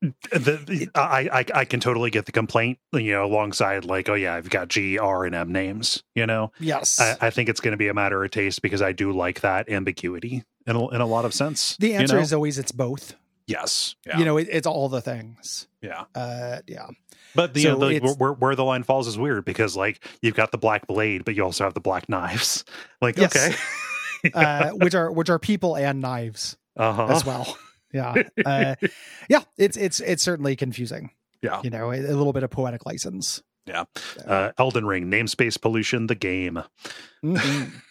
The, the, I, I I can totally get the complaint, you know, alongside like, oh yeah, I've got G, R, and M names. You know, Yes. I, I think it's going to be a matter of taste because I do like that ambiguity in a, in a lot of sense. the you answer know? is always it's both. yes. Yeah. You know, it, it's all the things. yeah. Uh, yeah. But the, So the where, where the line falls is weird because like you've got the black blade, but you also have the black knives. Like Yes. okay, Uh, which are which are people and knives uh huh. as well. Yeah. Uh, yeah. It's it's it's certainly confusing. Yeah. You know, a, a little bit of poetic license. Yeah. Uh, Elden Ring, namespace pollution, the game. Mhm.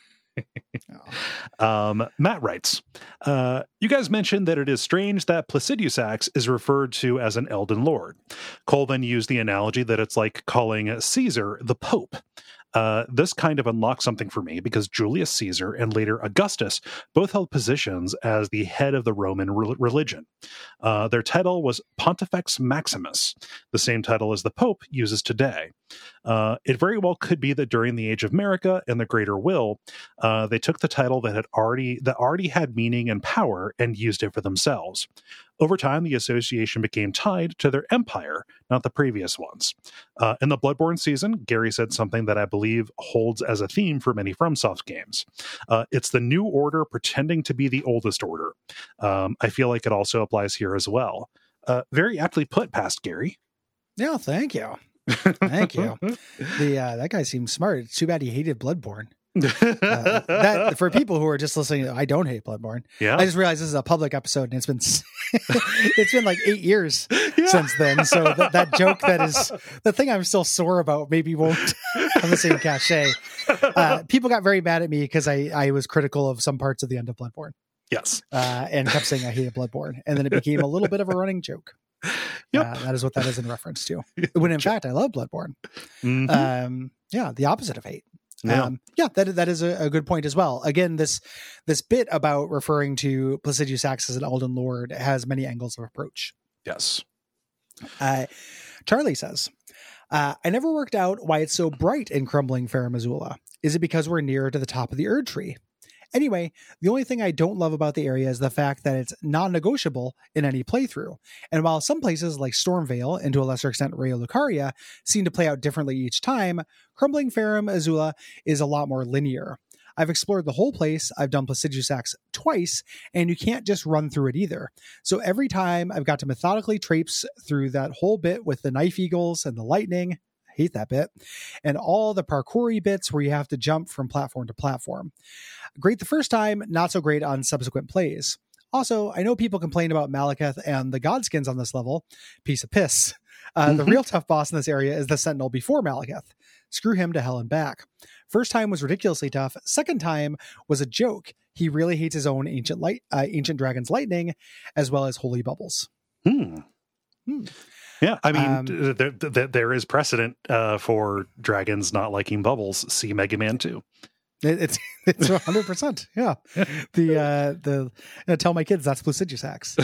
Um, Matt writes, uh, You guys mentioned that it is strange that Placidusax is referred to as an Elden Lord. Cole then used the analogy that it's like calling Caesar the Pope. Uh, this kind of unlocks something for me because Julius Caesar and later Augustus both held positions as the head of the Roman re- religion. Uh, their title was Pontifex Maximus, the same title as the Pope uses today. Uh, it very well could be that during the Age of Marika and the Greater Will, uh, they took the title that had already that already had meaning and power and used it for themselves. Over time, the association became tied to their empire, not the previous ones. Uh, in the Bloodborne season, Gary said something that I believe holds as a theme for many FromSoft games. Uh, it's the new order pretending to be the oldest order. Um, I feel like it also applies here as well. Uh, very aptly put, past Gary. Yeah. Thank you. Thank you. The uh, that guy seems smart. It's too bad he hated Bloodborne. Uh, that for people who are just listening, I don't hate Bloodborne. yeah, I just realized this is a public episode, and it's been it's been like eight years Yeah. since then. So that, that joke that is the thing I'm still sore about maybe won't have the same cachet. Uh, people got very mad at me because I I was critical of some parts of the end of Bloodborne yes. uh, and kept saying I hated Bloodborne, and then it became a little bit of a running joke. Yep. Uh, that is what that is in reference to. When in fact I love Bloodborne. Mhm. Um, yeah, the opposite of hate. Yeah. Um, yeah, that that is a, a good point as well. Again, this this bit about referring to Placidusax as an Elden Lord has many angles of approach. yes. Uh, Charlie says, uh, "I never worked out why it's so bright in crumbling Farum Azula. Is it because we're nearer to the top of the Erd tree? Anyway, the only thing I don't love about the area is the fact that it's non-negotiable in any playthrough. And while some places like Stormveil and to a lesser extent Raya Lucaria seem to play out differently each time, Crumbling Farum Azula is a lot more linear. I've explored the whole place. I've done Placidusax twice, and you can't just run through it either. So every time I've got to methodically traipse through that whole bit with the knife eagles and the lightning. Hate that bit. And all the parkoury bits where you have to jump from platform to platform. Great the first time, not so great on subsequent plays. Also, I know people complain about Maliketh and the Godskins on this level. Piece of piss. Uh, The Mhm. real tough boss in this area is the Sentinel before Maliketh. Screw him to hell and back. First time was ridiculously tough. Second time was a joke. He really hates his own ancient light, uh, ancient dragon's lightning, as well as holy bubbles. Hmm. Hmm. Yeah, I mean, Um, there, there, there is precedent uh, for dragons not liking bubbles. See Mega Man 2. It, it's it's hundred percent. Yeah. The uh the uh, tell my kids that's Placidusax.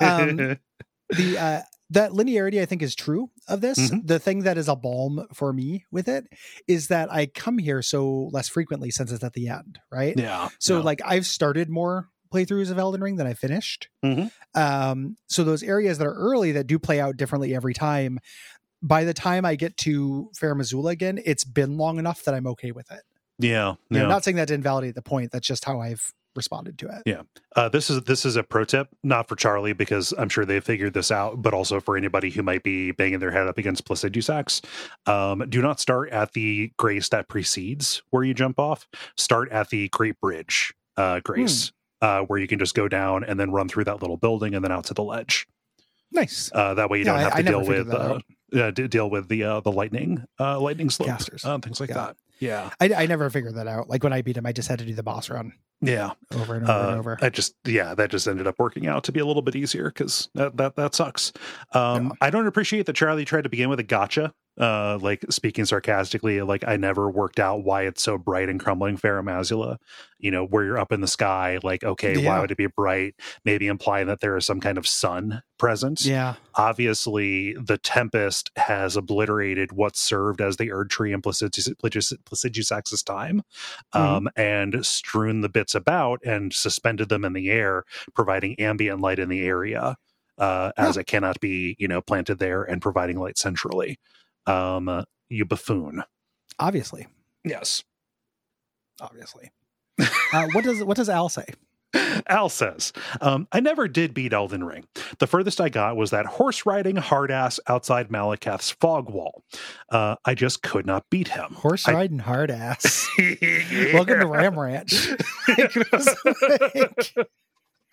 Um, the uh that linearity I think is true of this. Mhm. The thing that is a balm for me with it is that I come here so less frequently since it's at the end, right? yeah. So yeah. like I've started more playthroughs of Elden Ring that I finished. Mhm. Um, so those areas that are early that do play out differently every time, by the time I get to Farum Azula again, it's been long enough that I'm okay with it. yeah, yeah. not saying that to invalidate the point. That's just how I've responded to it. Yeah. Uh, this is this is a pro tip, not for Charlie because I'm sure they figured this out, but also for anybody who might be banging their head up against Placidusax. Um, do not start at the grace that precedes where you jump off. Start at the Great Bridge uh, grace, uh, where you can just go down and then run through that little building and then out to the ledge. Nice. Uh, that way you Yeah, don't have I to never deal with uh, uh, deal with the uh, the lightning uh, lightning slopes, Casters. uh, things like Yeah. that. Yeah, I, I never figured that out. Like when I beat him, I just had to do the boss run yeah. over and over and over. I just yeah, that just ended up working out to be a little bit easier because that that that sucks. Um, I don't appreciate that Charlie tried to begin with a gotcha. Uh, like speaking sarcastically, like I never worked out why it's so bright and crumbling Farum Azula. You know, where you're up in the sky, like okay, why would it be bright? Maybe implying that there is some kind of sun present. yeah. Obviously, the Tempest has obliterated what served as the Erd Tree in Placidus- Placidus- Placidusax's time, um, and strewn the bits about and suspended them in the air, providing ambient light in the area. uh, as it cannot be, you know, planted there and providing light centrally. Um, uh, you buffoon. Obviously, Yes. obviously. uh, what does what does Al say? Al says, um, I never did beat Elden Ring. The furthest I got was that horse riding hard ass outside Maliketh's fog wall. Uh, I just could not beat him. Horse I- riding hard ass. Welcome to Ram Ranch. It like-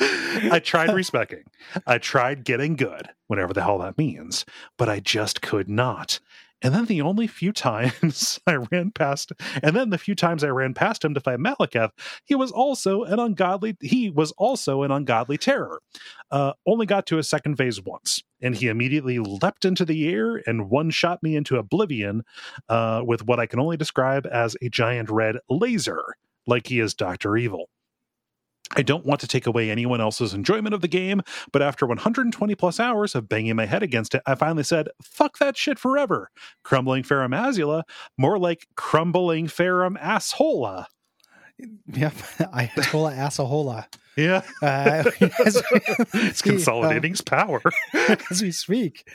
I tried respecking. I tried getting good, whatever the hell that means, but I just could not. And then the only few times I ran past, and then the few times I ran past him to fight Maliketh, he was also an ungodly. He was also an ungodly terror. Uh, only got to a second phase once, and he immediately leapt into the air and one shot me into oblivion uh, with what I can only describe as a giant red laser, like he is Doctor Evil. I don't want to take away anyone else's enjoyment of the game, but after 120 plus hours of banging my head against it, I finally said, fuck that shit forever. Crumbling Farum Azula, more like crumbling Ferrum Asshola. Yep, Ayatollah Assahola. Yeah. Uh, as, it's consolidating its power. as we speak.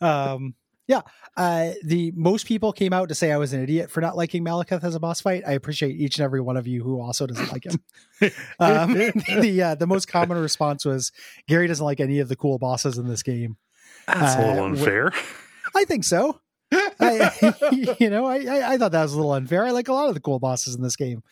Um, yeah, uh, the most people came out to say I was an idiot for not liking Maliketh as a boss fight. I appreciate each and every one of you who also doesn't like him. Um, the uh, the most common response was Gary doesn't like any of the cool bosses in this game. That's a little Uh, unfair. I think so. I, you know, I, I I thought that was a little unfair. I like a lot of the cool bosses in this game.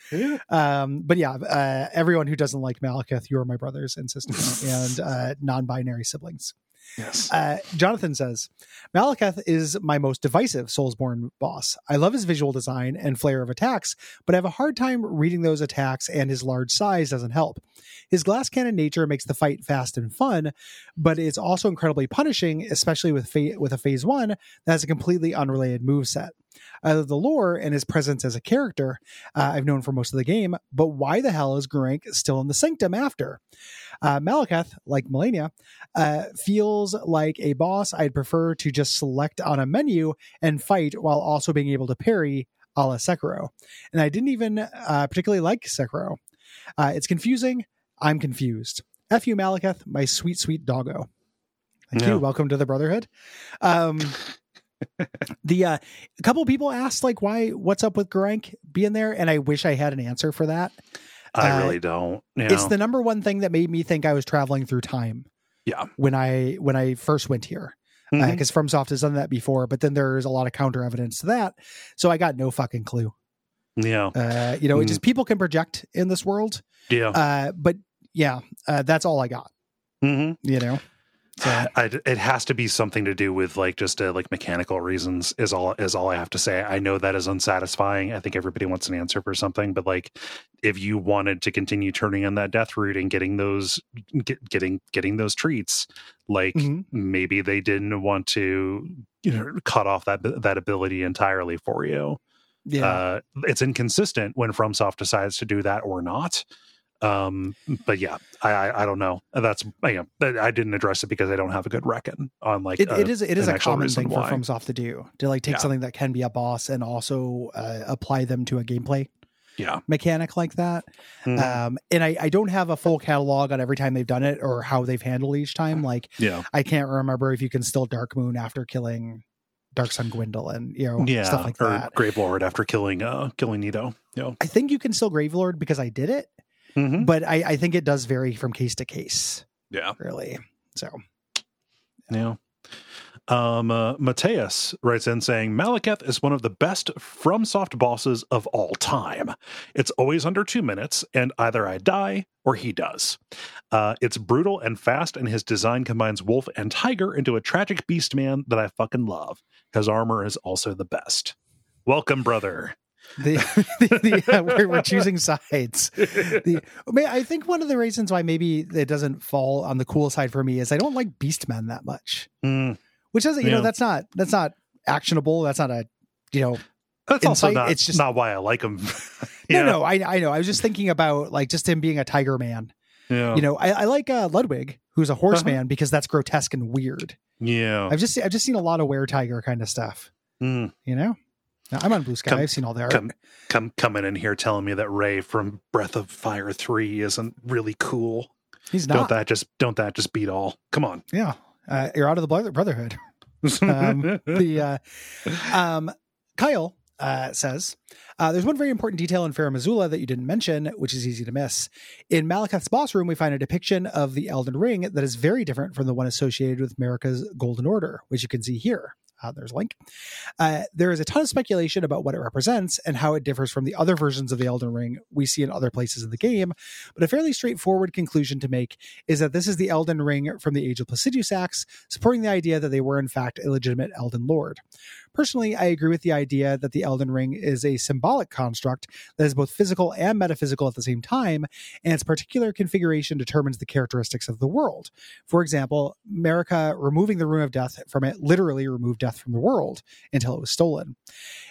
Um, but yeah, uh, everyone who doesn't like Maliketh, you are my brothers and sisters and uh, non-binary siblings. Yes. Uh, Jonathan says, Maliketh is my most divisive Soulsborne boss. I love his visual design and flair of attacks, but I have a hard time reading those attacks, and his large size doesn't help. His glass cannon nature makes the fight fast and fun, but it's also incredibly punishing, especially with fa- with a phase one that has a completely unrelated move set. Love the lore and his presence as a character uh, I've known for most of the game, but why the hell is Gurranq still in the Sanctum after? Uh, like Malenia, uh, feels like a boss I'd prefer to just select on a menu and fight while also being able to parry a la Sekiro. And I didn't even uh, particularly like Sekiro. Uh, it's confusing. I'm confused. F you, my sweet, sweet doggo. Thank Yeah. you. Welcome to the Brotherhood. Um, the uh, a couple people asked like why what's up with Gurranq being there, and I wish I had an answer for that. I uh, really don't. You It's the number one thing that made me think I was traveling through time. Yeah. When I when I first went here, Mhm. because FromSoft has done that before, but then there's a lot of counter evidence to that. So I got no fucking clue. yeah. Uh, you know, it Mm. just people can project in this world. Yeah. Uh, but yeah, uh, that's all I got. hmm You know, I, it has to be something to do with like just uh, like mechanical reasons is all is all I have to say. I know that is unsatisfying. I think everybody wants an answer for something, but like if you wanted to continue turning on that death route and getting those get, getting getting those treats, like Mhm. maybe they didn't want to you know cut off that that ability entirely for you. yeah, Uh, it's inconsistent when FromSoft decides to do that or not. Um, but yeah, I, I I don't know. That's you know, I didn't address it because I don't have a good reckon on like it, uh, it is it is a common thing for why. FromSoft to do to like take Yeah. something that can be a boss and also uh, apply them to a gameplay Yeah. mechanic like that. Mhm. Um, and I, I don't have a full catalog on every time they've done it or how they've handled each time. Like yeah. I can't remember if you can still Dark Moon after killing Dark Sun Gwyndolin, you know, Yeah. stuff like that. or that. Grave Lord after killing uh killing Nito. Yeah. I think you can still Gravelord because I did it, Mhm. but I, I think it does vary from case to case, Yeah. really. So Yeah. Um, uh, Mateus writes in saying Maliketh is one of the best FromSoft bosses of all time. It's always under two minutes, and either I die or he does. Uh, it's brutal and fast, and his design combines wolf and tiger into a tragic beast man that I fucking love. His armor is also the best. Welcome, brother. the, the, the uh, we're, we're choosing sides. The, I, mean, I think one of the reasons why maybe it doesn't fall on the cool side for me is I don't like Beastmen that much. Mm, Which doesn't, you know, that's not that's not actionable. That's not a, you know, that's also not, it's just- not why I like him. no, Yeah. no. I I know. I was just thinking about like just him being a tiger man. Yeah. You know, I, I like uh, Ludwig, who's a horseman, because that's grotesque and weird. yeah. I've just I've just seen a lot of were tiger kind of stuff. Mm. You know, now, I'm on Blue Sky. Come- I've seen all the art. come come coming in here telling me that Ray from Breath of Fire 3 isn't really cool. He's not. Don't that just don't that just beat all? Come on. Yeah, uh, you're out of the brother- brotherhood. Um, the uh, um, Kyle uh, says uh, there's one very important detail in Farum Azula that you didn't mention, which is easy to miss. In Maliketh's boss room, we find a depiction of the Elden Ring that is very different from the one associated with Marika's Golden Order, which you can see here. Uh, there's a link. Uh, there is a ton of speculation about what it represents and how it differs from the other versions of the Elden Ring we see in other places in the game. But a fairly straightforward conclusion to make is that this is the Elden Ring from the Age of Placidusax, supporting the idea that they were in fact a legitimate Elden Lord. Personally, I agree with the idea that the Elden Ring is a symbolic construct that is both physical and metaphysical at the same time, and its particular configuration determines the characteristics of the world. For example, Marika removing the Rune of Death from it literally removed death from the world until it was stolen.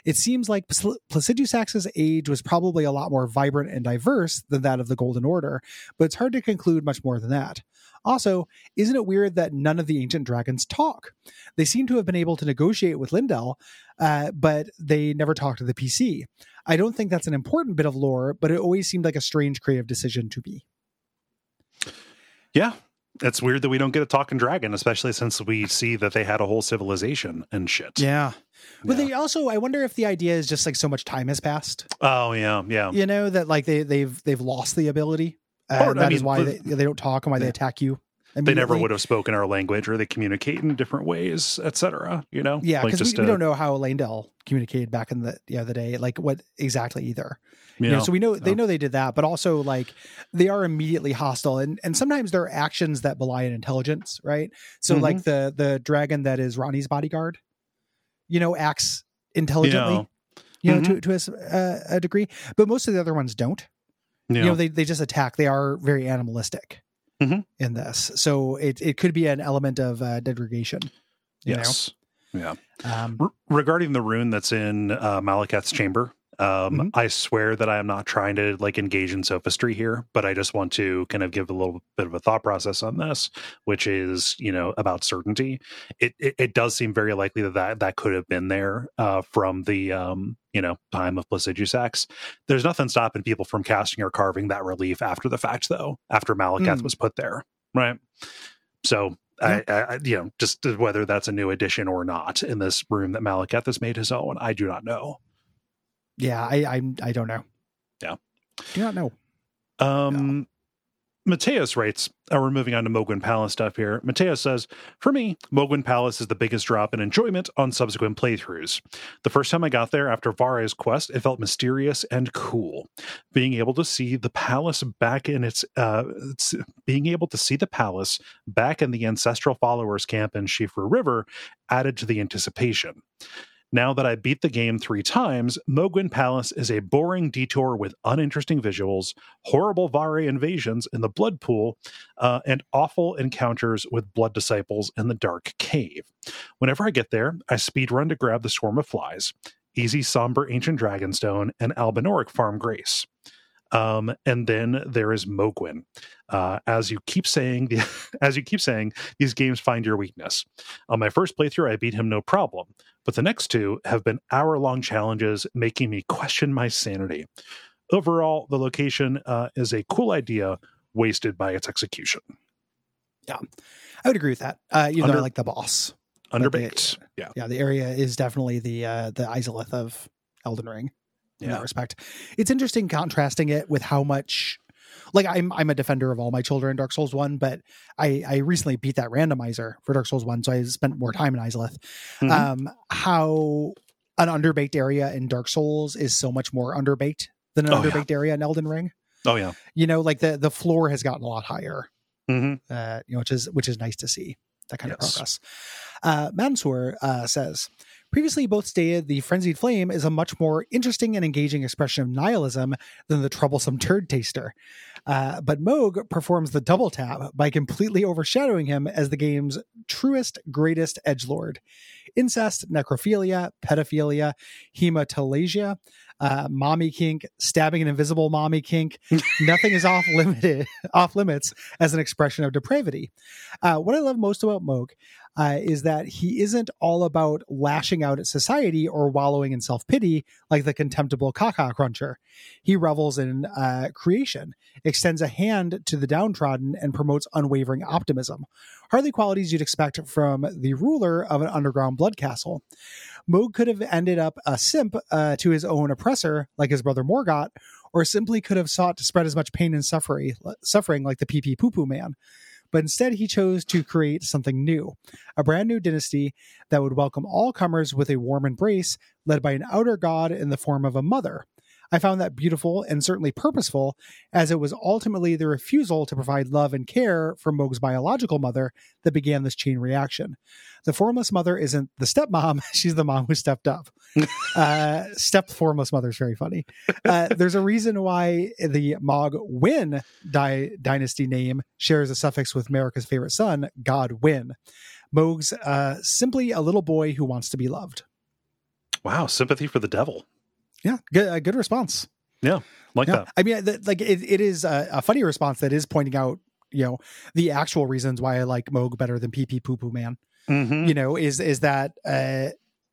It seems like Pl- Placidusax's age was probably a lot more vibrant and diverse than that of the Golden Order, but it's hard to conclude much more than that. Also, isn't it weird that none of the ancient dragons talk? They seem to have been able to negotiate with Leyndell, uh, but they never talk to the PC. I don't think that's an important bit of lore, but it always seemed like a strange creative decision to be. Yeah. It's weird that we don't get a talking dragon, especially since we see that they had a whole civilization and shit. Yeah. But Yeah. they also, I wonder if the idea is just like so much time has passed, Oh yeah, yeah. you know, that like they they've they've lost the ability. Uh, Or, and I that is mean, why the- they, they don't talk and why they attack you. They never would have spoken our language, or they communicate in different ways, etc. You know, Yeah, because just we, we don't know how Leyndell communicated back in the the other day, like what exactly either. You you know, know, so we know they know they did that, but also like they are immediately hostile, and and sometimes there are actions that belie an intelligence, right? So Mhm. like the the dragon that is Ranni's bodyguard, you know, acts intelligently, you know, Mm-hmm. to to a uh, a degree, but most of the other ones don't. You You know, they they just attack. They are very animalistic Mhm. in this, so it it could be an element of uh, degradation. Yes. know, um, R- regarding the rune that's in uh, Maliketh's chamber, um, Mhm. I swear that I am not trying to like engage in sophistry here, but I just want to kind of give a little bit of a thought process on this, which is you know about certainty. It it, it does seem very likely that, that that could have been there uh, from the um, you know time of Placidusax. There's nothing stopping people from casting or carving that relief after the fact, though. After Maliketh Mm. was put there, right? So I, I, I- you know, just whether that's a new addition or not in this room that Maliketh has made his own, I do not know. Yeah, I I I don't know. Yeah. do not know. Um, Mateus writes, uh, we're moving on to Mohgwyn Palace stuff here. Mateus says, For me, Mohgwyn Palace is the biggest drop in enjoyment on subsequent playthroughs. The first time I got there after Varré's quest, it felt mysterious and cool. Being able to see the palace back in its, uh, its being able to see the palace back in the ancestral followers camp in Siofra River added to the anticipation. Now that I beat the game three times, Mohgwyn Palace is a boring detour with uninteresting visuals, horrible Varré invasions in the Blood Pool, uh, and awful encounters with Blood Disciples in the Dark Cave. Whenever I get there, I speedrun to grab the Swarm of Flies, Easy Somber Ancient Dragonstone, and Albinauric Farm Grace. Um, and then there is Mohgwyn. Uh, as you keep saying, the, as you keep saying, these games find your weakness. On my first playthrough, I beat him no problem, but the next two have been hour-long challenges, making me question my sanity. Overall, the location uh, is a cool idea, wasted by its execution. Yeah, I would agree with that. Uh, you know, I like the boss. Underbaked, yeah, Yeah, the area is definitely the uh, the Izalith of Elden Ring in Yeah. that respect. It's interesting contrasting it with how much. Like I'm, I'm a defender of all my children in Dark Souls One, but I, I recently beat that randomizer for Dark Souls One, so I spent more time in Izalith. Mhm. Um, how an underbaked area in Dark Souls is so much more underbaked than an Oh, yeah. underbaked area in Elden Ring. oh yeah, You know, like the the floor has gotten a lot higher hmm uh, you know, which is which is nice to see that kind of progress. Uh, Mansour uh, says, previously both stated the frenzied flame is a much more interesting and engaging expression of nihilism than the troublesome turd taster. Uh, but Mohg performs the double tap by completely overshadowing him as the game's truest, greatest edge lord. Incest, necrophilia, pedophilia, hematologia, uh, mommy kink, stabbing an invisible mommy kink. Nothing is off limited, off limits as an expression of depravity. Uh, what I love most about Mohg uh, is that he isn't all about lashing out at society or wallowing in self pity like the contemptible Kaka Cruncher. He revels in uh, creation, extends a hand to the downtrodden, and promotes unwavering optimism. Hardly qualities you'd expect from the ruler of an underground blood castle. Mohg could have ended up a simp uh, to his own oppressor, like his brother Morgott, or simply could have sought to spread as much pain and suffering, suffering like the pee pee poo poo man. But instead, he chose to create something new, a brand new dynasty that would welcome all comers with a warm embrace, led by an outer god in the form of a mother. I found that beautiful and certainly purposeful, as it was ultimately the refusal to provide love and care for Mohg's biological mother that began this chain reaction. The formless mother isn't the stepmom, she's the mom who stepped up. uh, step formless mother is very funny. Uh, there's a reason why the Mohgwyn di- dynasty name shares a suffix with Marika's favorite son, Godwyn. Mohg's uh, simply a little boy who wants to be loved. Wow, sympathy for the devil. Yeah, good, a good response. Yeah, like yeah. that. I mean, th- like it, it is a, a funny response that is pointing out, you know, the actual reasons why I like Mohg better than PP Poo Poo Man. Mhm. You know, is is that uh,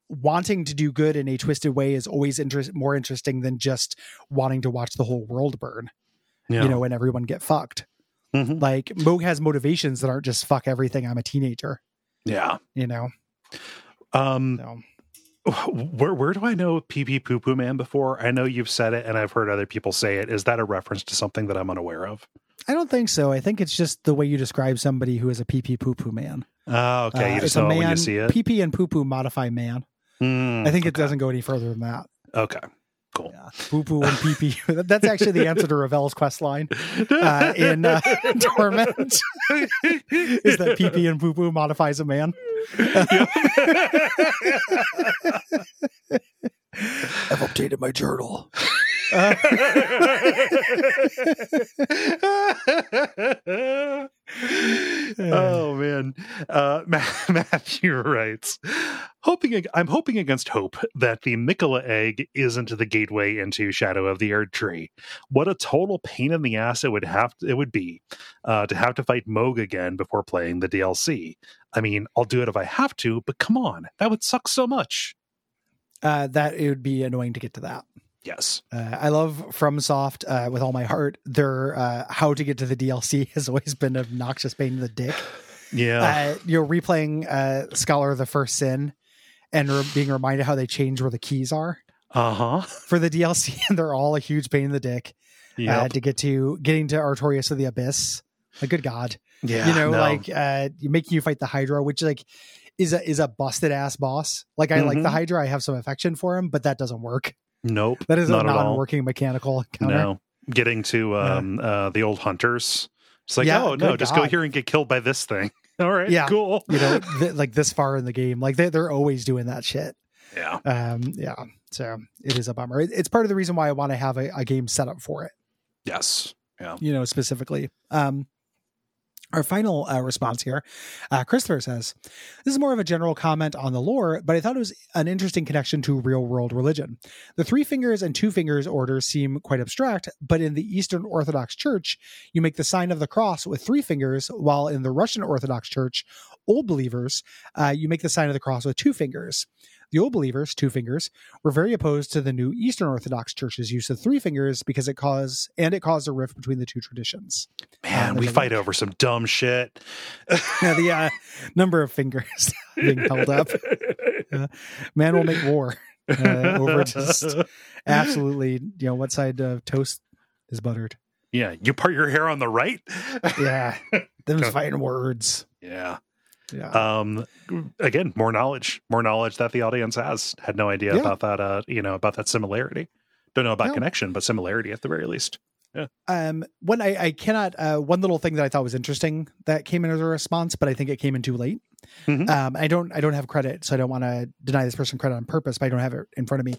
wanting to do good in a twisted way is always interest more interesting than just wanting to watch the whole world burn. Yeah. You know, and everyone get fucked. Mhm. Like Mohg has motivations that aren't just fuck everything. I'm a teenager. yeah. You know, Um, so where where do I know pee pee poo poo man before? I know you've said it, and I've heard other people say it. Is that a reference to something that I'm unaware of? I don't think so. I think it's just the way you describe somebody who is a pee pee poo poo man. Oh, okay. Uh, you just it's a know man. when you see it. Pee pee and poo poo modify man. Mm, I think it okay. doesn't go any further than that. Okay, cool. Yeah. Poo poo and pee pee. That's actually the answer to Ravel's quest line uh, in uh, Torment. is that pee pee and poo poo modifies a man? I've updated my journal. Uh, oh man, uh, Ma- Matthew writes, "Hoping I'm hoping against hope that the Miquella egg isn't the gateway into Shadow of the Erd Tree. What a total pain in the ass it would have it would be uh, to have to fight Mohg again before playing the DLC. I mean, I'll do it if I have to, but come on, that would suck so much. uh, that it would be annoying to get to that. Yes, Uh, I love FromSoft uh, with all my heart. Their uh, how to get to the DLC has always been an obnoxious pain in the dick. yeah, uh, you're replaying uh, Scholar of the First Sin and re- being reminded how they change where the keys are uh huh, for the DLC, and they're all a huge pain in the dick uh, yeah, to get to getting to Artorias of the Abyss. A good God, yeah. you know, no. like uh, making you fight the Hydra, which like is a is a busted ass boss. Like, I like the Mhm. Hydra, I have some affection for him, but that doesn't work. Nope, That is a not at all. non-working mechanical encounter. No, getting to um uh the old hunters. It's like, Yeah, oh no, just go here and get killed by this thing. All right, Yeah. cool. You know, th- like this far in the game, like they they're always doing that shit. yeah, Um, yeah, so it is a bummer. It- It's part of the reason why I want to have a, a game set up for it. yes, yeah. you know, specifically. Um, our final uh, response here, uh, Christopher says, This is more of a general comment on the lore, but I thought it was an interesting connection to real world religion. The three fingers and two fingers orders seem quite abstract, but in the Eastern Orthodox Church, you make the sign of the cross with three fingers, while in the Russian Orthodox Church, Old Believers, uh, you make the sign of the cross with two fingers. The Old Believers, two fingers, were very opposed to the new Eastern Orthodox Church's use of three fingers because it caused and it caused a rift between the two traditions. Man, Um, we fight over some dumb shit. Yeah, the uh, number of fingers being held up. Man will make war uh, over just absolutely, you know, what side of toast is buttered. yeah, you part your hair on the right. Yeah, them's fighting words. yeah. Yeah, Um. Again, more knowledge, more knowledge that the audience has had no idea Yeah. about that. Uh, you know, about that similarity. Don't know about No. connection, but similarity at the very least. um, one I, I cannot. Uh, one little thing that I thought was interesting that came in as a response, but I think it came in too late. Mhm. Um, I don't. I don't have credit, so I don't want to deny this person credit on purpose. But I don't have it in front of me.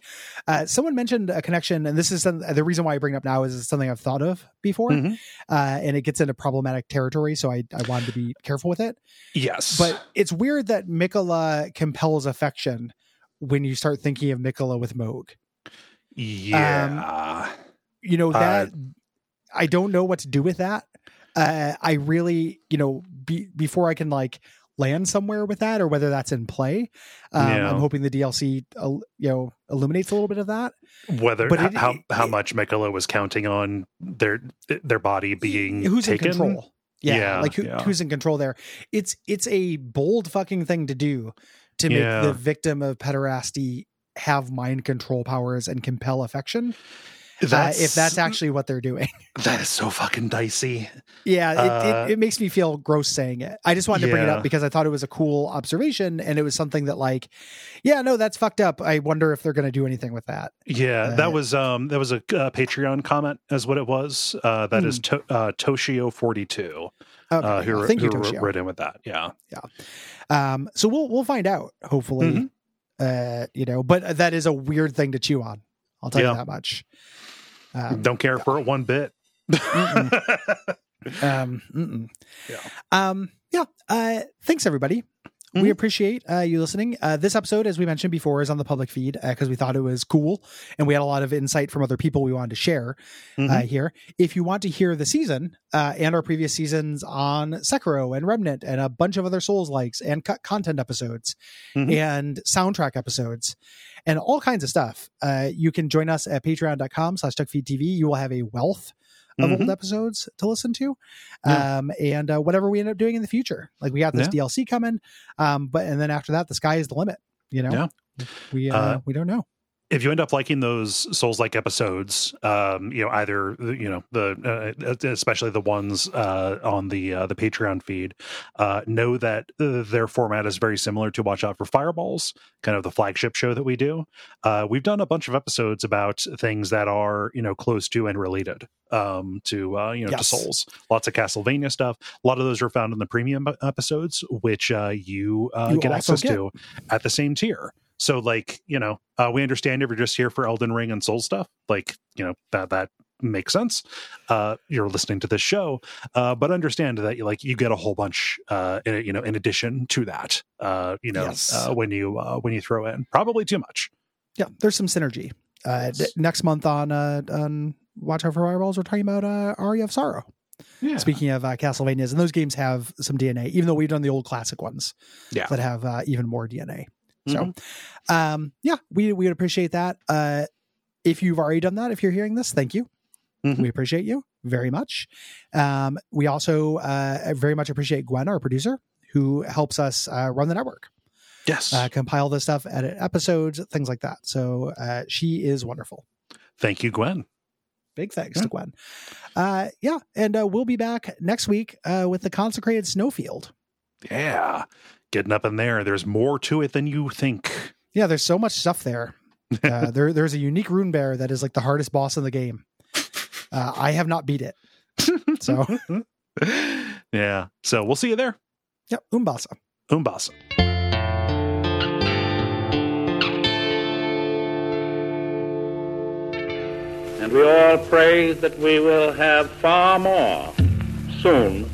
Uh, someone mentioned a connection, and this is some, the reason why I bring it up now. Is something I've thought of before, Mhm. uh, and it gets into problematic territory. So I, I wanted to be careful with it. Yes, But it's weird that Miquella compels affection when you start thinking of Miquella with Mohg. yeah. You know Uh, that I don't know what to do with that. Uh, I really, you know, be, before I can like land somewhere with that or whether that's in play. Um, Yeah. I'm hoping the DLC, uh, you know, illuminates a little bit of that. Whether But it- how it- how much Miquella was counting on their their body being Who's taken. in control? Yeah, Yeah, like who, yeah. who's in control there? It's it's a bold fucking thing to do to make Yeah. the victim of pederasty have mind control powers and compel affection. Uh, if that's actually what they're doing. that is so fucking dicey. Yeah, it, Uh, it, it makes me feel gross saying it. I just wanted to bring it up because I thought it was a cool observation and it was something that like, yeah, no, that's fucked up. I wonder if they're going to do anything with that. Yeah, Uh, that was um that was a uh, Patreon comment, as what it was. Uh, that is to, uh, Toshio forty two. Okay, Uh, who, thank you, who Toshio. wrote in with that? Yeah, Um, so we'll we'll find out hopefully. Mhm. Uh, you know, but that is a weird thing to chew on. I'll tell Yeah. you that much. Um, don't care for it one bit. um, mm-mm. Yeah. Um, yeah. Uh, thanks everybody. We Mhm. appreciate uh, you listening. Uh, this episode, as we mentioned before, is on the public feed because we thought it was cool and we had a lot of insight from other people we wanted to share uh, Mhm. here. If you want to hear the season uh, and our previous seasons on Sekiro and Remnant and a bunch of other Souls likes and cut content episodes Mhm. and soundtrack episodes and all kinds of stuff, uh, you can join us at patreon.com slash TV. You will have a wealth of Mhm. old episodes to listen to. Yeah. um and uh, whatever we end up doing in the future. Like we got this dlc coming um but and then after that the sky is the limit you know? We uh, Uh, we don't know if you end up liking those souls like episodes um you know either you know the uh, especially the ones uh on the uh, the patreon feed uh know that uh, their format is very similar to watch out for fireballs kind of the flagship show that we do. Uh we've done a bunch of episodes about things that are you know close to and related um to uh you know to souls. Lots of castlevania stuff. A lot of those are found in the premium episodes which uh you uh You get access get. to at the same tier so like, you know, uh, we understand if you're just here for Elden Ring and Soul stuff, like, you know, that that makes sense. Uh you're listening to this show, uh but understand that you like you get a whole bunch uh in, you know, in addition to that. Uh, you know, Yes. uh, when you uh when you throw in probably too much. yeah there's some synergy uh Yes. next month on uh on watch out for fireballs we're talking about uh aria of sorrow Yeah. speaking of uh castlevanias and those games have some dna even though we've done the old classic ones Yeah. that have uh, even more dna so Mhm. um yeah we we would appreciate that uh if you've already done that if you're hearing this thank you Mhm. we appreciate you very much um we also uh very much appreciate gwen our producer who helps us uh, run the network Yes. uh, compile this stuff edit episodes things like that so uh she is wonderful Thank you, Gwen. big thanks Yeah. to gwen uh yeah and uh, we'll be back next week uh with the consecrated snowfield Yeah. Getting up in there. There's more to it than you think. Yeah, there's so much stuff there. Uh, there, there's a unique rune bear that is like the hardest boss in the game. Uh, I have not beat it. So, yeah. So we'll see you there. yep, Umbasa. Umbasa. And we all pray that we will have far more soon